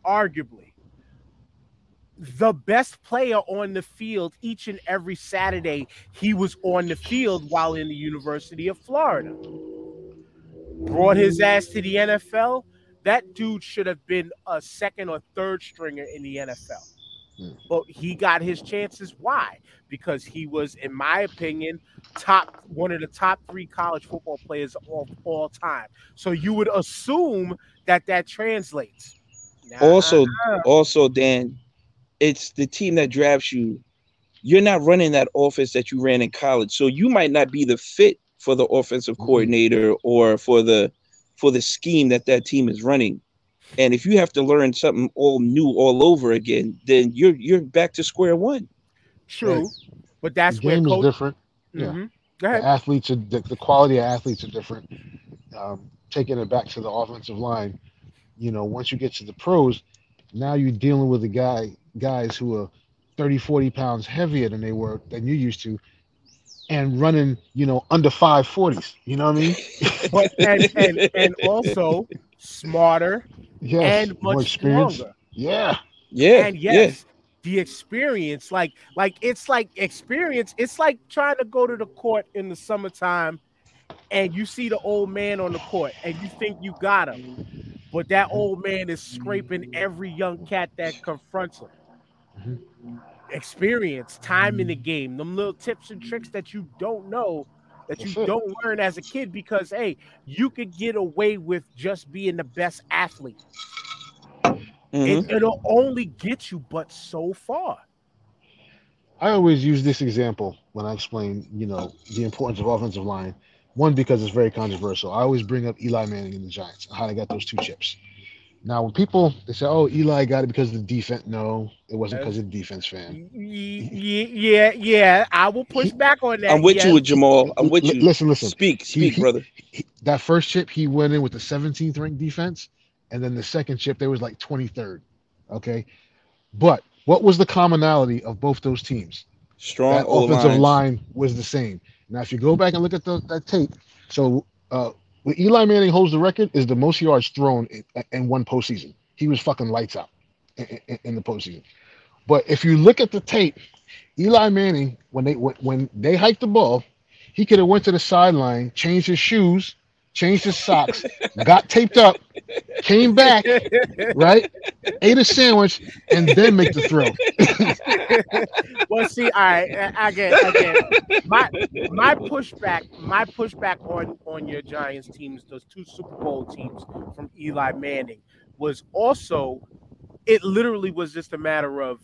Speaker 3: Arguably. The best player on the field each and every Saturday, he was on the field while in the University of Florida. Brought his ass to the NFL. That dude should have been a second or third stringer in the NFL but he got his chances. Why? Because he was, in my opinion, top one of the top three college football players of all time. So you would assume that that translates. Nah,
Speaker 4: Also, also, Dan, it's the team that drafts you. You're not running that offense that you ran in college, so you might not be the fit for the offensive
Speaker 5: Mhm.
Speaker 4: coordinator or for the for the scheme that that team is running. And if you have to learn something all new all over again, then you're you're back to square one.
Speaker 3: true, but that's
Speaker 5: the
Speaker 3: where
Speaker 5: game is different. yeah.
Speaker 3: Mhm. Go
Speaker 5: The athletes are the, the quality of athletes are different. Um, taking it back to the offensive line, you know, once you get to the pros, now you're dealing with the guy guys who are 30, 40 pounds heavier than they were than you used to, and running, you know, under five forties. You know what I mean?
Speaker 3: But and, and and [LAUGHS] also smarter
Speaker 5: Yes,
Speaker 3: and
Speaker 5: more
Speaker 3: much
Speaker 5: experience.
Speaker 3: stronger.
Speaker 5: Yeah,
Speaker 4: Yeah,
Speaker 3: and yes the experience like like it's like experience it's like trying to go to the court in the summertime and you see the old man on the court and you think you got him but that old man is scraping every young cat that confronts him
Speaker 5: Mhm.
Speaker 3: experience time in the game them little tips and tricks that you don't know that you
Speaker 5: That's
Speaker 3: don't learn as a kid because hey you could get away with just being the best athlete
Speaker 4: Mhm.
Speaker 3: it, it'll only get you but so far.
Speaker 5: I always use this example when I explain, you know, the importance of offensive line. One, because it's very controversial. I always bring up Eli Manning and the Giants and how they got those two chips. Now, when people they say, "Oh, Eli got it because of the defense," no, it wasn't because of the defense, fan.
Speaker 3: Y- y- Yeah, yeah, I will push back on that.
Speaker 4: I'm with
Speaker 3: yes.
Speaker 4: you with Jamal. I'm with you.
Speaker 5: listen, listen.
Speaker 4: Speak, speak,
Speaker 5: he-
Speaker 4: brother.
Speaker 5: He- that first chip, he went in with the 17th ranked defense, and then the second chip, there was like 23rd. Okay, but what was the commonality of both those teams?
Speaker 4: Strong
Speaker 5: that offensive
Speaker 4: lines.
Speaker 5: line was the same. Now, if you go back and look at the, that tape, so uh, What Eli Manning holds the record is the most yards thrown in, in one postseason. He was fucking lights out in, in, in the postseason. But if you look at the tape, Eli Manning, when they when, when they hiked the ball, he could have went to the sideline, changed his shoes, changed his socks, got taped up, came back, right, ate a sandwich, and then make the throw. [LAUGHS]
Speaker 3: well, see, all right, again, again, my my pushback, my pushback on on your Giants teams, those two Super Bowl teams from Eli Manning, was also, it literally was just a matter of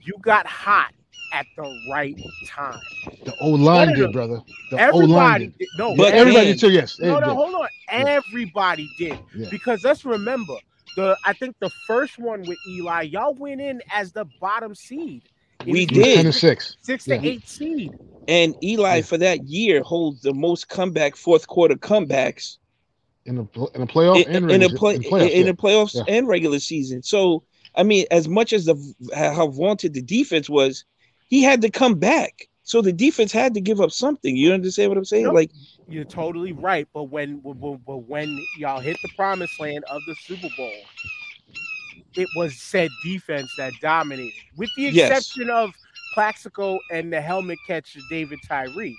Speaker 3: you got hot at the right time.
Speaker 5: The old line
Speaker 3: No, no,
Speaker 5: did, brother. The old line
Speaker 3: Everybody,
Speaker 5: did.
Speaker 3: did, no,
Speaker 4: But
Speaker 5: Everybody did too. Yes.
Speaker 3: no,
Speaker 5: It
Speaker 3: no, hold on. Everybody did
Speaker 5: Yeah.
Speaker 3: because let's remember the. I think the first one with Eli, y'all went in as the bottom seed. It
Speaker 4: We
Speaker 3: was
Speaker 5: He was
Speaker 4: did.
Speaker 5: ten and six.
Speaker 3: six
Speaker 5: Yeah.
Speaker 3: to eight seed.
Speaker 4: And Eli
Speaker 5: Yeah.
Speaker 4: for that year holds the most comeback fourth quarter comebacks
Speaker 5: in the in the playoff
Speaker 4: in,
Speaker 5: and
Speaker 4: in the
Speaker 5: regular-
Speaker 4: play
Speaker 5: in playoffs,
Speaker 4: in
Speaker 5: yeah.
Speaker 4: the playoffs
Speaker 5: Yeah.
Speaker 4: and regular season. So I mean, as much as the how vaunted the defense was, he had to come back. So the defense had to give up something. You understand what I'm saying?
Speaker 3: Yep.
Speaker 4: Like
Speaker 3: You're totally right, but when when, when when y'all hit the promised land of the Super Bowl, it was said defense that dominated, with the
Speaker 4: Yes.
Speaker 3: exception of Plaxico and the helmet catch of David Tyree.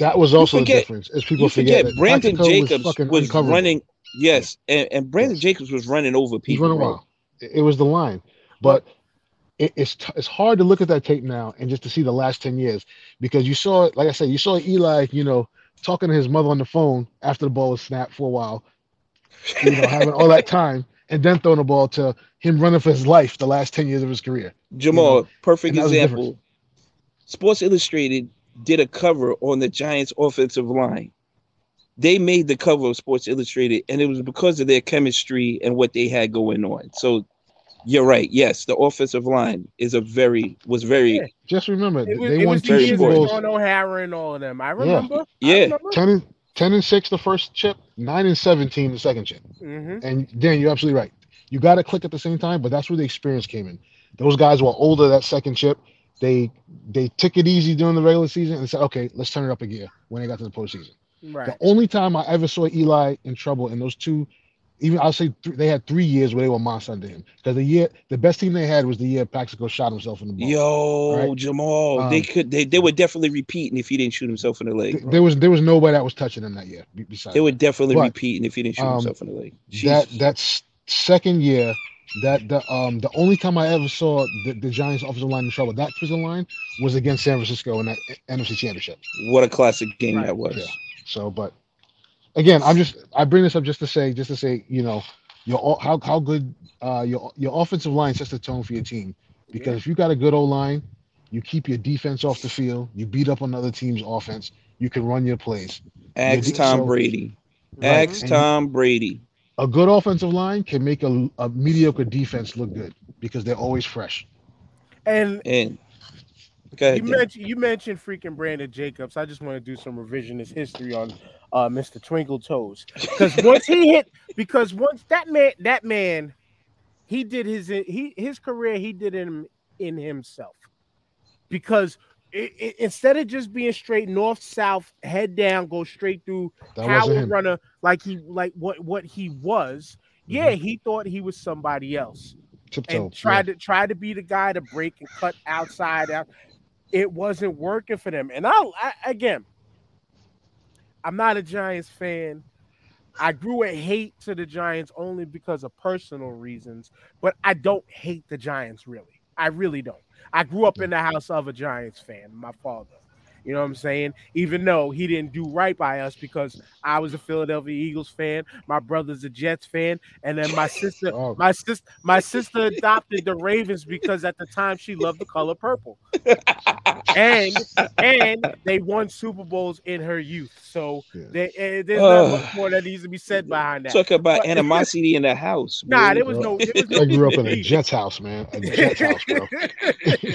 Speaker 5: That was also
Speaker 4: forget-
Speaker 5: the difference. As people
Speaker 4: you forget,
Speaker 5: that
Speaker 4: Brandon
Speaker 5: Plaxico
Speaker 4: Jacobs
Speaker 5: fucking
Speaker 4: was, running. Yes, and, and Brandon
Speaker 5: Yes.
Speaker 4: Jacobs was running over
Speaker 5: He's
Speaker 4: people.
Speaker 5: running
Speaker 4: bro.
Speaker 5: wild. It, it was the line, but it, it's t- it's hard to look at that tape now and just to see the last ten years because you saw, like I said, you saw Eli, you know, talking to his mother on the phone after the ball was snapped for a while, you know, [LAUGHS] having all that time, and then throwing the ball to him running for his life the last ten years of his career.
Speaker 4: Jamal,
Speaker 5: You know,
Speaker 4: perfect
Speaker 5: and that was the
Speaker 4: example. Sports Illustrated did a cover on the Giants' offensive line. They made the cover of Sports Illustrated, and it was because of their chemistry and what they had going on. So you're right. Yes, the offensive line is a very was very
Speaker 3: Yeah.
Speaker 5: Just remember,
Speaker 3: It was,
Speaker 5: they
Speaker 3: it
Speaker 5: won
Speaker 3: was the
Speaker 5: two
Speaker 3: years
Speaker 5: Super Bowls.
Speaker 3: Shaun O'Hara and all of them. I remember. I
Speaker 4: Yeah.
Speaker 3: remember.
Speaker 5: 10 and, 10 and 6 the first chip, 9 and 17 the second chip.
Speaker 3: Mhm.
Speaker 5: And Dan, you're absolutely right. You got to click at the same time, but that's where the experience came in. Those guys were older that second chip. They they took it easy during the regular season and said, okay, let's turn it up a gear when they got to the postseason.
Speaker 3: Right.
Speaker 5: The only time I ever saw Eli in trouble in those two, even I'll say th- they had three years where they were monster under him. Because the year, the best team they had was the year Plaxico shot himself in the ball.
Speaker 4: yo
Speaker 5: Right.
Speaker 4: Jamal. they
Speaker 5: Um,
Speaker 4: could they, they would definitely repeating if he didn't shoot himself in the leg.
Speaker 5: Th- there was there was nobody that was touching him that year. be- Besides
Speaker 4: They would definitely
Speaker 5: But,
Speaker 4: repeating if he didn't shoot
Speaker 5: um,
Speaker 4: himself in the leg.
Speaker 5: that that's second year that the um the only time I ever saw the, the Giants offensive line in trouble that offensive line was against San Francisco in that NFC Championship.
Speaker 4: what a classic game
Speaker 3: Right.
Speaker 4: that was.
Speaker 5: Yeah. So, but again, I'm just I bring this up just to say just to say you know your how how good uh your your offensive line sets the tone for your team because if you got a good O line, you keep your defense off the field, you beat up on other team's offense, you can run your plays.
Speaker 4: Ask
Speaker 5: Yeah,
Speaker 4: Tom
Speaker 5: so-
Speaker 4: Brady.
Speaker 5: Right.
Speaker 4: Ask
Speaker 5: And-
Speaker 4: Tom Brady.
Speaker 5: A good offensive line can make a, a mediocre defense look good because they're always fresh.
Speaker 3: And
Speaker 4: And okay,
Speaker 3: you mentioned you mentioned freaking Brandon Jacobs. I just want to do some revisionist history on uh, Mr. Twinkle Toes because [LAUGHS] once he hit, because once that man, that man, he did his he his career. He did him in himself because i i instead of just being straight north south, head down, go straight through
Speaker 5: That wasn't
Speaker 3: power.
Speaker 5: Mm-hmm.
Speaker 3: runner like he like what what he was. Yeah, he thought he was somebody else
Speaker 5: Tiptoe.
Speaker 3: and tried to try to be the guy to break and cut outside out. It wasn't working for them. And I, I again, I'm not a Giants fan. I grew a hate to the Giants only because of personal reasons, but I don't hate the Giants really. I really don't. I grew up in the house of a Giants fan, my father. You know what I'm saying? Even though he didn't do right by us because I was a Philadelphia Eagles fan, my brother's a Jets fan, and then my sister,
Speaker 5: Oh.
Speaker 3: my sister, my sister adopted the Ravens because at the time she loved the color purple, and and they won Super Bowls in her youth. So
Speaker 5: Yeah.
Speaker 3: there, eh, there's
Speaker 4: Ugh.
Speaker 3: not much more that needs to be said behind that.
Speaker 4: talk about
Speaker 3: But-
Speaker 4: animosity in the house.
Speaker 3: Nah,
Speaker 4: bro.
Speaker 3: there was no. There was no
Speaker 5: I grew up in a. Jets house, man. A Jets house, bro. [LAUGHS]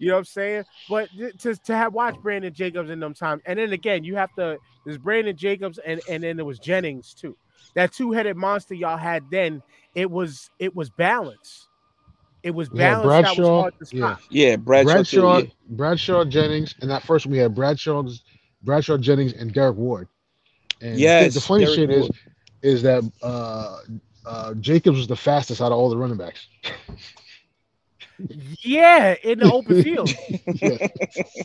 Speaker 3: you know what I'm saying? But to, to have watched Brandon Jacobs in them times, and then again, you have to. There's Brandon Jacobs, and and then there was Jennings too. That two headed monster y'all had then. It was it was balance. It was
Speaker 5: Yeah,
Speaker 3: balance that was
Speaker 5: Bradshaw,
Speaker 3: hard to
Speaker 5: yeah.
Speaker 3: stop.
Speaker 4: yeah, Bradshaw.
Speaker 5: Bradshaw,
Speaker 4: too, yeah.
Speaker 5: Bradshaw Jennings, and that first one we had Bradshaw, Bradshaw Jennings, and Derrick Ward. And
Speaker 4: Yes,
Speaker 5: the funny
Speaker 4: Derrick
Speaker 5: shit is is that uh, uh, Jacobs was the fastest out of all the running backs. [LAUGHS]
Speaker 3: Yeah, in the open [LAUGHS] field.
Speaker 5: Yeah.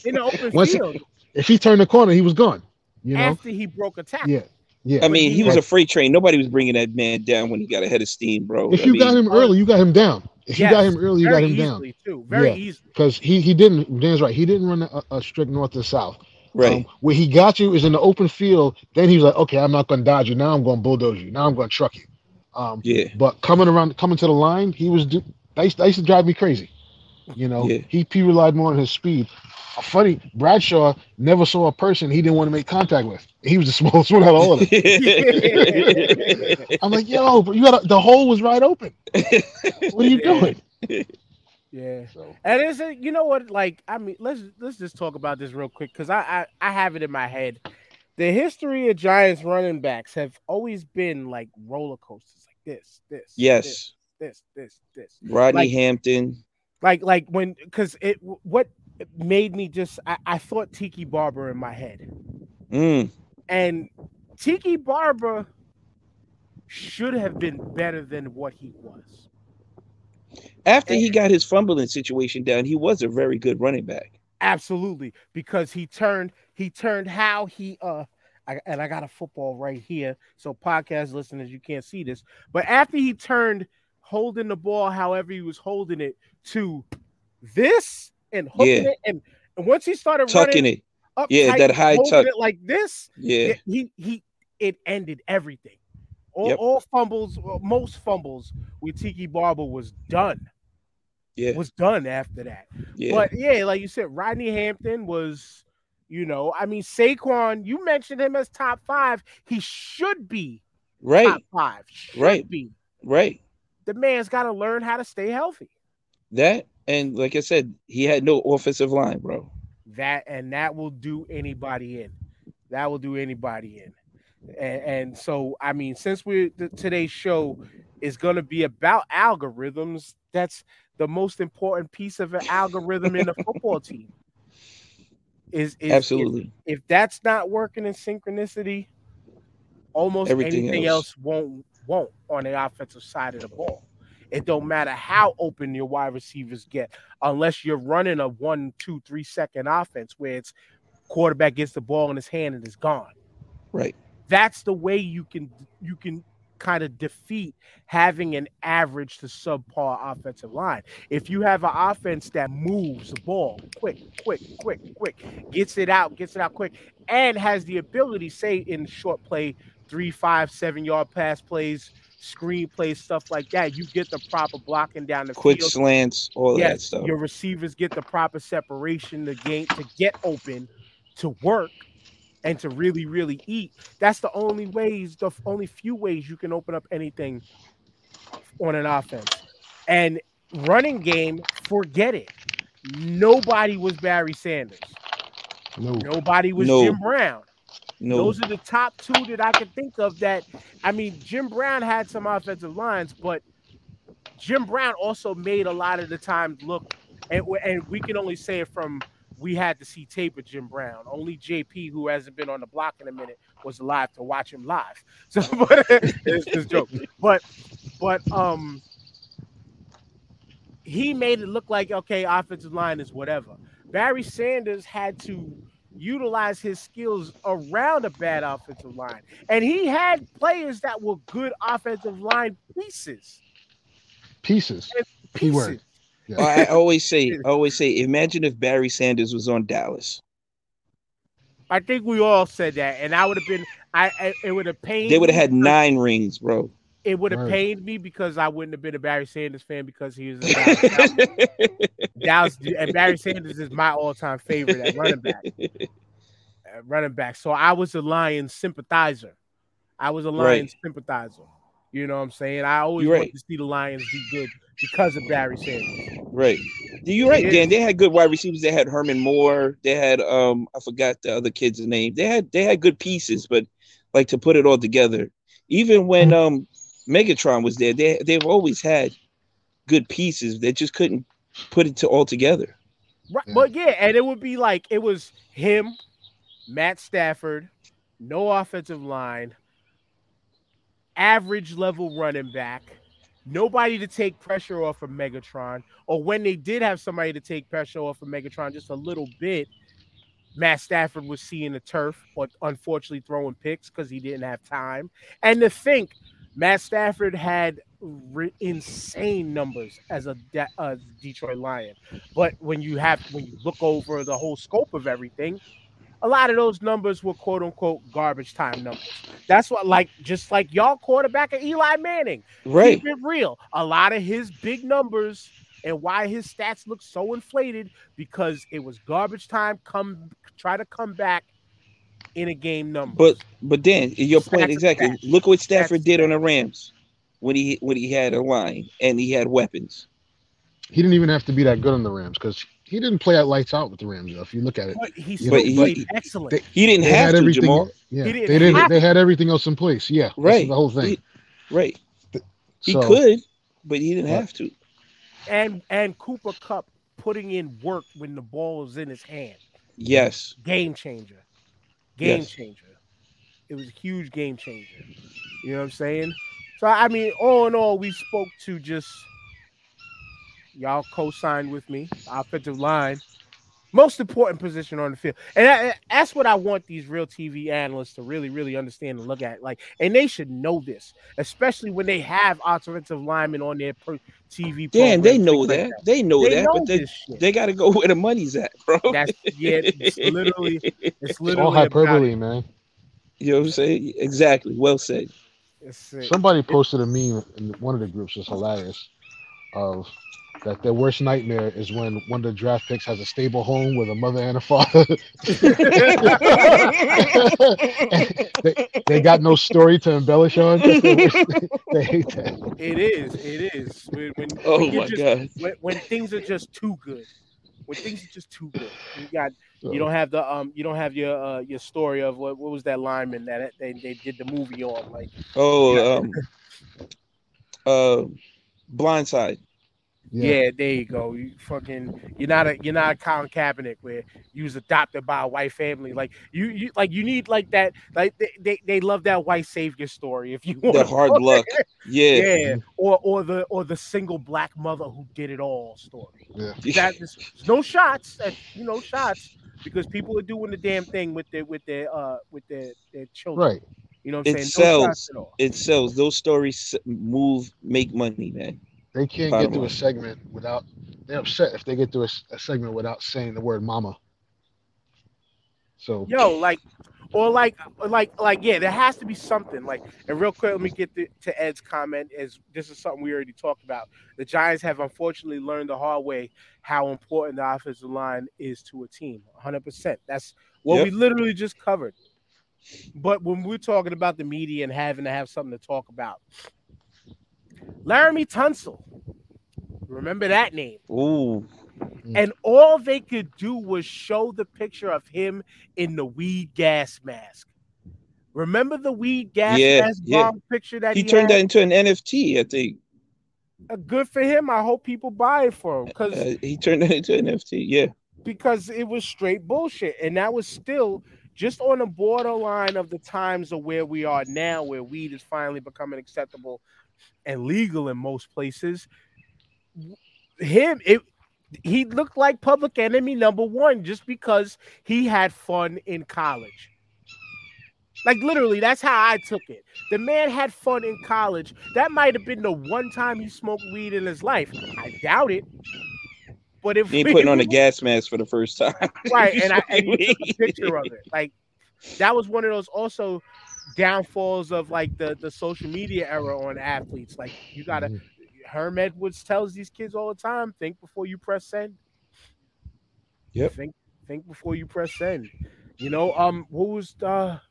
Speaker 3: In the open
Speaker 5: Once he-
Speaker 3: field.
Speaker 5: If he turned the corner, he was gone. You know?
Speaker 3: after he broke a tackle.
Speaker 5: Yeah. Yeah.
Speaker 4: I mean,
Speaker 3: he
Speaker 4: he was a
Speaker 5: had-
Speaker 4: freight train. Nobody was bringing that man down when he got ahead of steam, bro.
Speaker 5: if
Speaker 4: I
Speaker 5: you
Speaker 4: mean,
Speaker 5: got him early, you got him down. If you got him early, you got him down.
Speaker 3: too. Very
Speaker 5: Yeah.
Speaker 3: easily.
Speaker 5: Because he he didn't. Dan's right. He didn't run a, a strict north to south.
Speaker 4: right?
Speaker 5: Um, where he got you is in the open field. Then he was like, okay, I'm not going to dodge you. Now I'm going to bulldoze you. Now I'm going to truck you. Um,
Speaker 4: yeah,
Speaker 5: but coming around, coming to the line, he was. do- That used, that used to drive me crazy. You know,
Speaker 4: Yeah.
Speaker 5: he, he relied more on his speed. Uh, Funny, Bradshaw never saw a person he didn't want to make contact with. He was the [LAUGHS] smallest one out of all of them. [LAUGHS] I'm like, yo, but you got the hole was right open. What are you doing?
Speaker 3: Yeah.
Speaker 5: So,
Speaker 3: And it's a, you know what? Like, I mean, let's let's just talk about this real quick because I, I I have it in my head. The history of Giants running backs have always been like roller coasters, like this, this,
Speaker 4: yes,
Speaker 3: this, this, this, this.
Speaker 4: Rodney
Speaker 3: Like-
Speaker 4: Hampton.
Speaker 3: Like, like when because it what made me just I, I thought Tiki Barber in my head,
Speaker 4: Mm,
Speaker 3: and Tiki Barber should have been better than what he was.
Speaker 4: after he got his fumbling situation down, he was a very good running back.
Speaker 3: Absolutely, because he turned he turned how he uh I, and I got a football right here. So podcast listeners, you can't see this, but after he turned holding the ball, however he was holding it, to this and hooking
Speaker 4: Yeah.
Speaker 3: it, and, and once he started
Speaker 4: Tucking
Speaker 3: running
Speaker 4: it,
Speaker 3: up
Speaker 4: yeah,
Speaker 3: tight
Speaker 4: that high tuck.
Speaker 3: like this,
Speaker 4: yeah,
Speaker 3: he he it ended everything. All,
Speaker 4: Yep.
Speaker 3: all fumbles, most fumbles with Tiki Barber was done.
Speaker 4: yeah,
Speaker 3: Was done after that.
Speaker 4: yeah.
Speaker 3: But yeah, like you said, Rodney Hampton was, you know, I mean, Saquon, you mentioned him as top five. He should be
Speaker 4: right,
Speaker 3: top five. Should
Speaker 4: Right.
Speaker 3: be.
Speaker 4: right.
Speaker 3: The man's got to learn how to stay healthy.
Speaker 4: That and like I said, he had no offensive line, bro.
Speaker 3: That and that will do anybody in. That will do anybody in. And, and so, I mean, since we today's show is going to be about algorithms, that's the most important piece of an algorithm in a [LAUGHS] football team. Is, is
Speaker 4: Absolutely.
Speaker 3: if that's not working in synchronicity, almost
Speaker 4: Everything
Speaker 3: anything
Speaker 4: else.
Speaker 3: else. won't won't on the offensive side of the ball. It don't matter how open your wide receivers get, unless you're running a one, two, three second offense where it's quarterback gets the ball in his hand and it's gone.
Speaker 4: Right.
Speaker 3: That's the way you can you can kind of defeat having an average to subpar offensive line. If you have an offense that moves the ball quick, quick, quick, quick, gets it out, gets it out quick, and has the ability, say in short play, three, five, seven yard pass plays, screen plays, stuff like that, you get the proper blocking down the
Speaker 4: Quick
Speaker 3: field.
Speaker 4: slants, all of that stuff.
Speaker 3: your receivers get the proper separation to gain to get open, to work, and to really, really eat. That's the only ways, the only few ways you can open up anything on an offense. And running game, forget it. Nobody was Barry Sanders.
Speaker 5: no.
Speaker 3: Nobody was
Speaker 4: No.
Speaker 3: Jim Brown.
Speaker 4: No,
Speaker 3: Those are the top two that I can think of. That I mean, Jim Brown had some offensive lines, but Jim Brown also made a lot of the times look, and, and we can only say it from we had to see tape of Jim Brown. Only JP, who hasn't been on the block in a minute, was alive to watch him live. [LAUGHS] So, but it's just joke. But, but um, he made it look like okay, offensive line is whatever. Barry Sanders had to utilize his skills around a bad offensive line. And he had players that were good offensive line pieces.
Speaker 5: Pieces.
Speaker 3: Pieces.
Speaker 5: Keyword. Yeah.
Speaker 4: I I [LAUGHS] always say, I always say, imagine if Barry Sanders was on Dallas.
Speaker 3: I think we all said that, and I would have been. I, I it would have pained.
Speaker 4: They would have
Speaker 3: me
Speaker 4: had
Speaker 3: because-
Speaker 4: nine rings, bro.
Speaker 3: It would have
Speaker 5: Right.
Speaker 3: pained me because I wouldn't have been a Barry Sanders fan because he was a [LAUGHS] Dallas, and Barry Sanders is my all-time favorite at running back. At running back. So I was a Lions sympathizer. I was a Lions sympathizer. You know what I'm saying? I always
Speaker 4: right.
Speaker 3: wanted to see the Lions be good because of Barry Sanders.
Speaker 4: Right. You're right, Dan. They had good wide receivers. They had Herman Moore. They had um I forgot the other kid's name. They had they had good pieces, but like to put it all together. Even when um Megatron was there, they they've always had good pieces. They just couldn't put it to all together.
Speaker 3: Right,
Speaker 5: Yeah.
Speaker 3: but yeah, and it would be like it was him, Matt Stafford, no offensive line, average level running back, nobody to take pressure off of Megatron, or when they did have somebody to take pressure off of Megatron just a little bit, Matt Stafford was seeing the turf, but unfortunately throwing picks because he didn't have time. And to think, Matt Stafford had re- insane numbers as a, De- Detroit Lion, but when you have when you look over the whole scope of everything, a lot of those numbers were quote unquote garbage time numbers. That's what, like, just like y'all quarterback of Eli Manning,
Speaker 4: Right.
Speaker 3: keep it real. A lot of his big numbers and why his stats look so inflated because it was garbage time. Come try to come back in a game number.
Speaker 4: But but then your point exactly. Look what Stafford did on the Rams when he when he had a line and he had weapons.
Speaker 5: He didn't even have to be that good on the Rams because he didn't play at lights out with the Rams. Though, if you look at it,
Speaker 3: But he
Speaker 5: Yeah,
Speaker 3: still
Speaker 4: but he-
Speaker 3: played excellent.
Speaker 5: they-
Speaker 4: He didn't have to,
Speaker 5: everything.
Speaker 4: Jamal.
Speaker 5: Yeah,
Speaker 3: didn't
Speaker 5: they didn't. They had everything else in place. Yeah,
Speaker 4: Right.
Speaker 5: the whole thing.
Speaker 4: He- Right. He
Speaker 5: So,
Speaker 4: could, but he didn't
Speaker 5: But-
Speaker 4: have to.
Speaker 3: and and Cooper Kupp putting in work when the ball was in his hand.
Speaker 4: Yes.
Speaker 3: Game changer. Game
Speaker 4: Yes.
Speaker 3: changer. It was a huge game changer. You know what I'm saying? So I mean, all in all, we spoke to just y'all co-signed with me, offensive line. Most important position on the field, and that- that's what I want these real TV analysts to really, really understand and look at. Like, and they should know this, especially when they have offensive linemen on their per- TV.
Speaker 4: Dan, they know
Speaker 3: things like
Speaker 4: that. They know
Speaker 3: They
Speaker 4: that,
Speaker 3: know
Speaker 4: but they,
Speaker 3: this shit.
Speaker 4: they got to go where the money's at, bro.
Speaker 3: That's yeah, it's literally, it's
Speaker 5: It's all
Speaker 3: literally about it.
Speaker 5: hyperbole, man.
Speaker 4: you know what I'm saying? Exactly. Well said.
Speaker 3: It's it.
Speaker 5: Somebody posted a meme in one of the groups. It's hilarious. Of that their worst nightmare is when one of the draft picks has a stable home with a mother and a father. [LAUGHS] they, they got no story to embellish on. They, they hate that.
Speaker 3: It is. It is. When, when,
Speaker 4: Oh
Speaker 3: when
Speaker 4: my
Speaker 3: just-
Speaker 4: God.
Speaker 3: When, when things are just too good. When things are just too good. You got. You don't have the um. You don't have your uh your story of what what was that lineman that they, they did the movie on like.
Speaker 4: Oh, um, uh, blindside.
Speaker 3: Yeah. there you go. You fucking. You're not a. You're not a Colin Kaepernick where you was adopted by a white family. Like you. You like you need like that. Like they they, they love that white savior story. If you want
Speaker 4: The hard luck. Yeah.
Speaker 3: Yeah, or or the or the single black mother who did it all story.
Speaker 5: Yeah.
Speaker 3: That is no shots, uh, you know, shots because people are doing the damn thing with their with their uh with their their children.
Speaker 5: Right.
Speaker 3: You know what I'm
Speaker 4: It
Speaker 3: saying? No
Speaker 4: sells.
Speaker 3: at all.
Speaker 4: It sells. Those stories move, make money, man.
Speaker 5: They can't
Speaker 4: Bottom
Speaker 5: get through
Speaker 4: line.
Speaker 5: a segment without. They're upset if they get through a segment without saying the word "mama." So
Speaker 3: Yo, like, or like, like, like, yeah, there has to be something. Like, and real quick, let me get to, to Ed's comment. Is this is something we already talked about. The Giants have unfortunately learned the hard way how important the offensive line is to a team. 100. percent That's what
Speaker 4: Yep.
Speaker 3: we literally just covered. But when we're talking about the media and having to have something to talk about, Laremy Tunsil, remember that name?
Speaker 4: Ooh.
Speaker 3: And all they could do was show the picture of him in the weed gas mask. Remember the weed gas
Speaker 4: Yeah,
Speaker 3: mask
Speaker 4: yeah.
Speaker 3: bomb picture that
Speaker 4: He
Speaker 3: he,
Speaker 4: turned
Speaker 3: had?
Speaker 4: that into an NFT, I think.
Speaker 3: Uh, Good for him. I hope people buy it for him because
Speaker 4: Uh, he turned that into an NFT. Yeah.
Speaker 3: because it was straight bullshit, and that was still just on the borderline of the times of where we are now, where weed is finally becoming acceptable and legal in most places. Him, it he looked like public enemy number one just because he had fun in college. Like literally, that's how I took it. The man had fun in college. That might have been the one time he smoked weed in his life. I doubt it. But if
Speaker 4: He
Speaker 3: we-
Speaker 4: putting on a [LAUGHS] gas mask for the first time. [LAUGHS]
Speaker 3: right, and I and took a picture of it. Like that was one of those also downfalls of like the the social media era on athletes. Like you gotta
Speaker 5: Mhm.
Speaker 3: Herm Edwards tells these kids all the time, think before you press send.
Speaker 4: Yep.
Speaker 3: Think think before you press send. You know, um, what was the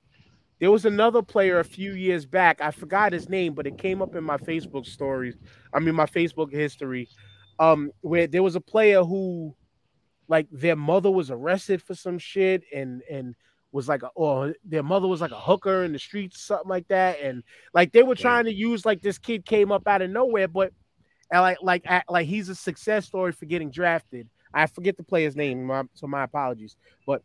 Speaker 3: there was another player a few years back. I forgot his name, but it came up in my Facebook stories. I mean, my Facebook history. Um, where there was a player who, like, their mother was arrested for some shit, and and was like, a, or their mother was like a hooker in the streets, something like that, and like they were trying to use like this kid came up out of nowhere, but and like like like he's a success story for getting drafted. I forget the player's name, my, so my apologies. But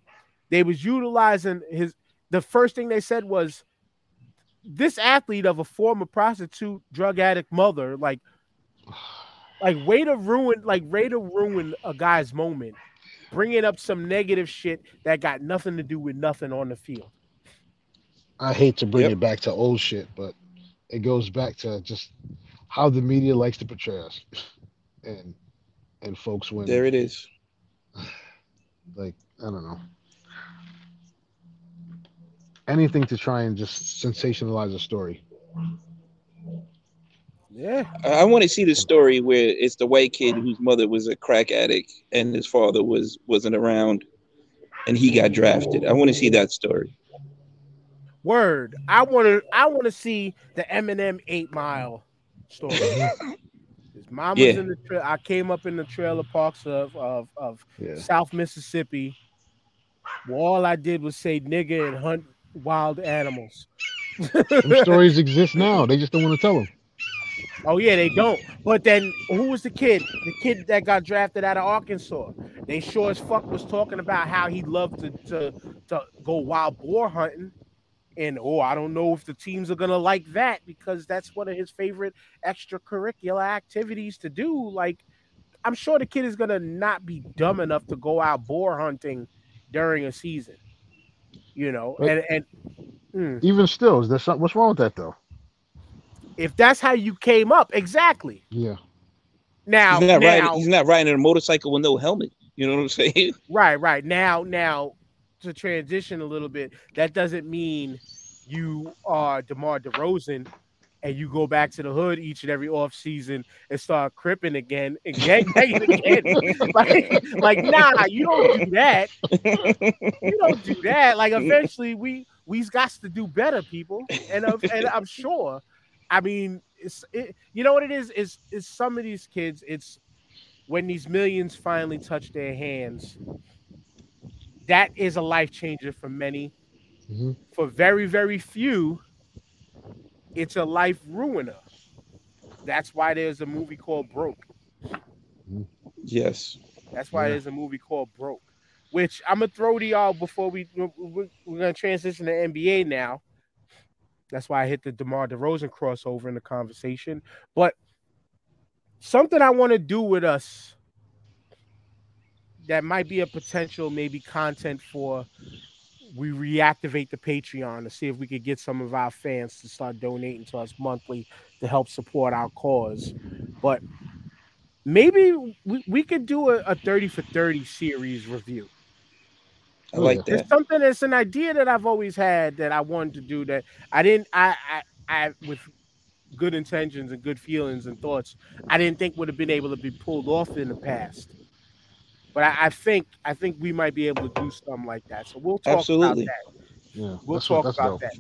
Speaker 3: they was utilizing his the first thing they said was this athlete of a former prostitute, drug addict mother, like, like way to ruin, like way to ruin a guy's moment, bringing up some negative shit that got nothing to do with nothing on the field.
Speaker 5: I hate to bring
Speaker 4: Yep.
Speaker 5: it back to old shit, but it goes back to just how the media likes to portray us, and and folks when
Speaker 4: There it is. [SIGHS]
Speaker 5: like I don't know anything to try and just sensationalize a story.
Speaker 3: Yeah,
Speaker 4: I, I want to see the story where it's the white kid whose mother was a crack addict and his father was wasn't around, and he got drafted. I want to see that story.
Speaker 3: word. I want to. I want to see the Eminem Eight Mile story. [LAUGHS] His mom was
Speaker 4: Yeah.
Speaker 3: in the. Tra- I came up in the trailer parks of of, of
Speaker 5: Yeah,
Speaker 3: South Mississippi. Where all I did was say nigga and hunt wild animals.
Speaker 5: them stories [LAUGHS] exist now. They just don't want to tell them.
Speaker 3: Oh yeah, they don't. But then who was the kid? The kid that got drafted out of Arkansas. They sure as fuck was talking about how he loved to to, to go wild boar hunting. And oh, I don't know if the teams are gonna like that because that's one of his favorite extracurricular activities to do. Like, I'm sure the kid is gonna not be dumb enough to go out boar hunting during a season. You know,
Speaker 5: But-
Speaker 3: and and mm,
Speaker 5: Even still, is there something? What's wrong with that though?
Speaker 3: If that's how you came up, exactly.
Speaker 5: Yeah,
Speaker 3: Now,
Speaker 4: He's not
Speaker 3: now,
Speaker 4: riding. He's not riding a motorcycle with no helmet. You know what I'm saying? [LAUGHS]
Speaker 3: Right, right. Now, now to transition a little bit, that doesn't mean you are DeMar DeRozan and you go back to the hood each and every off season and start cripping again and [LAUGHS] gangbanging again. [LAUGHS] like, like, nah, you don't do that. You don't do that. Like, eventually, we we's got to do better, people. And and I'm sure. I mean, it's it, you know what it is is is some of these kids. It's when these millions finally touch their hands. That is a life changer for many.
Speaker 5: Mhm.
Speaker 3: For very very few, it's a life ruiner. That's why there's a movie called Broke.
Speaker 4: Yes.
Speaker 3: That's why
Speaker 5: Yeah.
Speaker 3: there's a movie called Broke, which I'm gonna throw to y'all before we we're, we're we're gonna transition to NBA now. That's why I hit the DeMar DeRozan crossover in the conversation. But something I want to do with us that might be a potential maybe content for we reactivate the Patreon to see if we could get some of our fans to start donating to us monthly to help support our cause. But maybe we, we could do a, a 30 for 30 series review.
Speaker 4: I
Speaker 5: Oh,
Speaker 4: like
Speaker 5: yeah.
Speaker 4: that.
Speaker 3: It's something that's an idea that I've always had that I wanted to do that I didn't I I, I with good intentions and good feelings and thoughts, I didn't think would have been able to be pulled off in the past. But I, I think I think we might be able to do something like that. So we'll talk
Speaker 4: Absolutely.
Speaker 3: about that.
Speaker 5: yeah.
Speaker 3: We'll talk
Speaker 5: what,
Speaker 3: about
Speaker 5: dope.
Speaker 3: that.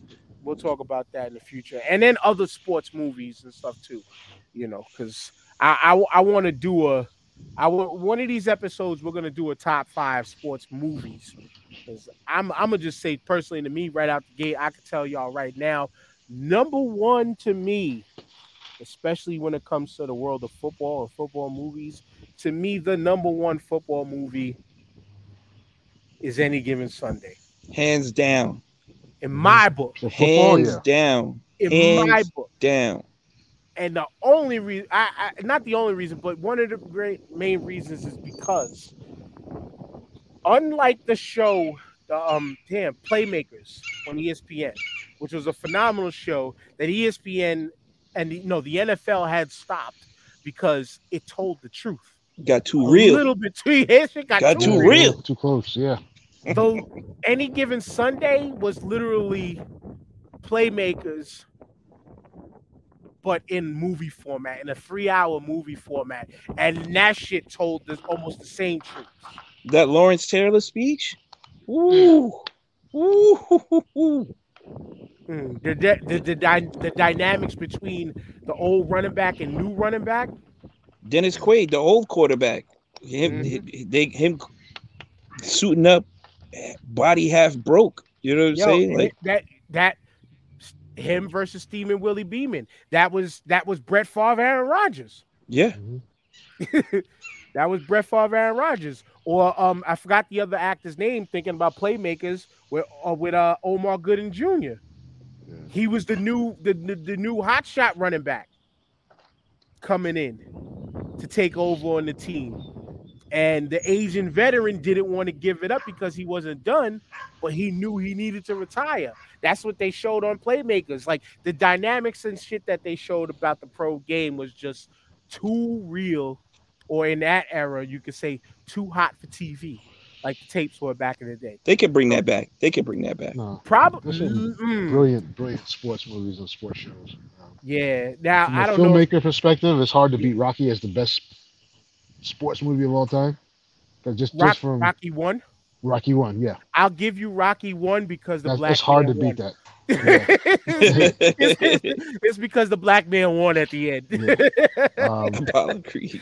Speaker 3: We'll talk about that in the future, and then other sports movies and stuff too. You know, because I I, I want to do a I wa- one of these episodes we're gonna do a top five sports movies. Because I'm I'm gonna just say personally to me right out the gate, I can tell y'all right now, number one to me, especially when it comes to the world of football and football movies, to me the number one football movie is any given Sunday
Speaker 4: Hands down.
Speaker 3: in my book.
Speaker 4: Hands
Speaker 5: yeah.
Speaker 4: down.
Speaker 3: in
Speaker 4: Hands
Speaker 3: my book.
Speaker 4: Down.
Speaker 3: And the only reason, I, I not the only reason, but one of the great main reasons is because, unlike the show, the um, damn Playmakers on ESPN, which was a phenomenal show that ESPN and the, no, the NFL had stopped because it told the truth.
Speaker 4: Got too
Speaker 3: A
Speaker 4: real.
Speaker 3: A little bit too. [LAUGHS] It got,
Speaker 4: Got
Speaker 3: too
Speaker 4: too
Speaker 3: real.
Speaker 4: real.
Speaker 5: Too close. Yeah.
Speaker 3: Though any given Sunday was literally playmakers, but in movie format, in a three-hour movie format, and that shit told this almost the same truth.
Speaker 4: That Lawrence Taylor speech. Ooh. Ooh.
Speaker 3: Mm, The, the, the, the, dy- the dynamics between the old running back and new running back.
Speaker 4: Dennis Quaid, the old quarterback. Him,
Speaker 3: Mhm.
Speaker 4: they, him suiting up, body half broke. You know what I'm
Speaker 3: Yo,
Speaker 4: saying? Like,
Speaker 3: that that him versus Steamin' Willie Beamen. That was that was Brett Favre, Aaron Rodgers.
Speaker 4: yeah. [LAUGHS]
Speaker 3: That was Brett Favre, Aaron Rodgers, or um, I forgot the other actor's name. Thinking about playmakers with uh, with uh, Omar Gooding Jr.
Speaker 5: Yeah.
Speaker 3: He was the new the, the the new hot shot running back coming in to take over on the team. And the Asian veteran didn't want to give it up because he wasn't done, but he knew he needed to retire. That's what they showed on Playmakers. Like the dynamics and shit that they showed about the pro game was just too real, or in that era, you could say too hot for TV, like the tapes were back in the day.
Speaker 4: They could bring that back. They could bring that back.
Speaker 5: No,
Speaker 3: Probably,
Speaker 5: mm-hmm. brilliant, brilliant sports movies and sports shows.
Speaker 3: Yeah. Now
Speaker 5: from
Speaker 3: I
Speaker 5: a
Speaker 3: don't know.
Speaker 5: filmmaker perspective, it's hard to beat Rocky as the best sports movie of all time. But just
Speaker 3: Rock,
Speaker 5: just from
Speaker 3: Rocky one.
Speaker 5: Rocky One, yeah,
Speaker 3: I'll give you Rocky one because the
Speaker 5: that's,
Speaker 3: black
Speaker 5: it's hard to
Speaker 3: man
Speaker 5: beat
Speaker 3: won.
Speaker 5: that.
Speaker 3: it's, [LAUGHS] it's because the black man won at the end.
Speaker 5: Um, [LAUGHS]
Speaker 4: Apollo Creed.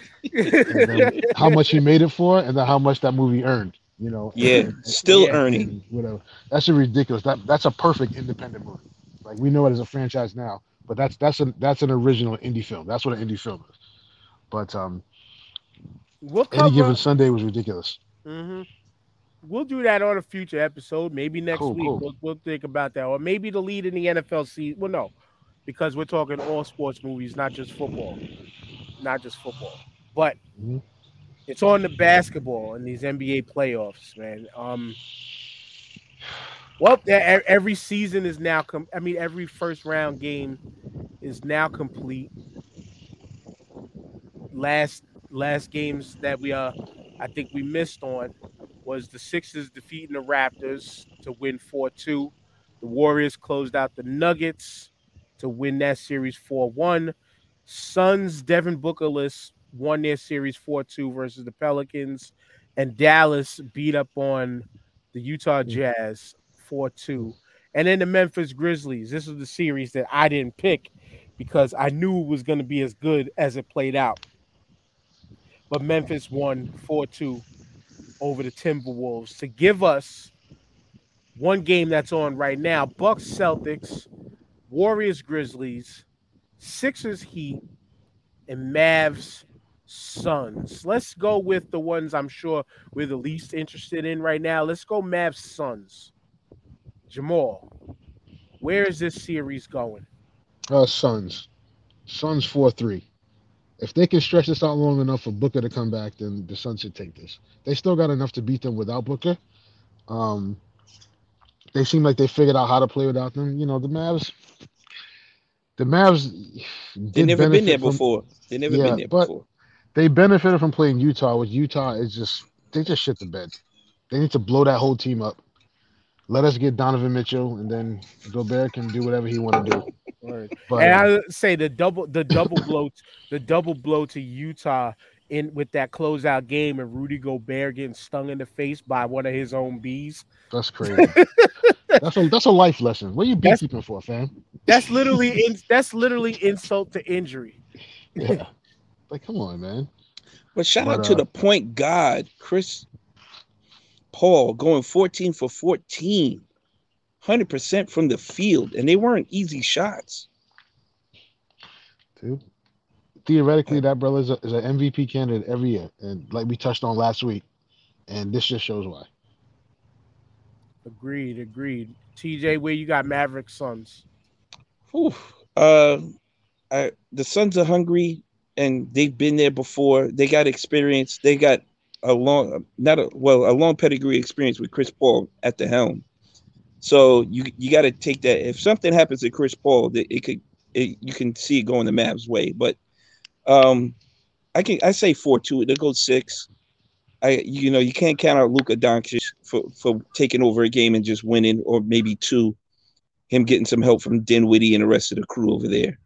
Speaker 5: how much he made it for, and then how much that movie earned. You know,
Speaker 4: Yeah,
Speaker 5: and-
Speaker 4: still
Speaker 3: Yeah.
Speaker 4: earning.
Speaker 5: whatever. That's a ridiculous. That that's a perfect independent movie. Like we know it as a franchise now, but that's that's an that's an original indie film. That's what an indie film is. But um,
Speaker 3: we'll
Speaker 5: any given Sunday was ridiculous.
Speaker 3: hmm We'll do that on a future episode. Maybe next
Speaker 5: Cool,
Speaker 3: week.
Speaker 5: cool.
Speaker 3: We'll, we'll think about that, or maybe the lead in the NFL season. Well, no, because we're talking all sports movies, not just football, not just football. But
Speaker 5: Mhm.
Speaker 3: it's on the basketball in these NBA playoffs, man. Um, well, every season is now. Com- I mean, every first round game is now complete. Last last games that we uh, I think we missed on was the Sixers defeating the Raptors to win 4-2. The Warriors closed out the Nuggets to win that series 4-1. Suns Devin Bookerless won their series 4-2 versus the Pelicans and Dallas beat up on the Utah Jazz 4-2. And then the Memphis Grizzlies. This was the series that I didn't pick because I knew it was going to be as good as it played out. But Memphis won 4-2 over the Timberwolves to give us one game that's on right now. Bucks Celtics, Warriors Grizzlies, Sixers Heat, and Mavs Suns. Let's go with the ones I'm sure we're the least interested in right now. Let's go Mavs Suns. Jamal, where is this series going?
Speaker 5: Uh, Suns, Suns four three. If they can stretch this out long enough for Booker to come back, then the Suns should take this. They still got enough to beat them without Booker. Um, they seem like they figured out how to play without them. You know, the Mavs. The Mavs.
Speaker 4: They never been there
Speaker 5: from-
Speaker 4: before. They never
Speaker 5: Yeah,
Speaker 4: been there
Speaker 5: but-
Speaker 4: before.
Speaker 5: They benefited from playing Utah. With Utah, is just they just shit the bed. They need to blow that whole team up. Let us get Donovan Mitchell, and then Gobert can do whatever he want to do. But
Speaker 3: and I say the double the double blow the double blow to Utah in with that closeout game and Rudy Gobert getting stung in the face by one of his own bees.
Speaker 5: that's crazy. that's a that's a life lesson. What are you
Speaker 3: That's-
Speaker 5: beekeeping for, fam?
Speaker 3: That's literally in, that's literally insult to injury.
Speaker 5: Yeah. Like, come on, man.
Speaker 4: But shout
Speaker 5: But,
Speaker 4: out to
Speaker 5: uh,
Speaker 4: the point guard, Chris Paul, going 14 for 14, 100% from the field. And they weren't easy shots.
Speaker 5: Dude. Theoretically, that brother is, a, is an MVP candidate every year, and like we touched on last week, and this just shows why.
Speaker 3: Agreed, agreed. TJ, where you got Maverick Suns?
Speaker 4: Whew. Uh, I, the Suns are hungry and they've been there before. They got experience. They got a long, not a well, a long pedigree experience with Chris Paul at the helm. So you you got to take that. If something happens to Chris Paul, that it could it, you can see it going the Mavs way. But um, I can I say four two. They go six. I you know you can't count out Luka Doncic for for taking over a game and just winning, or maybe two. Him getting some help from Dinwiddie and the rest of the crew over there.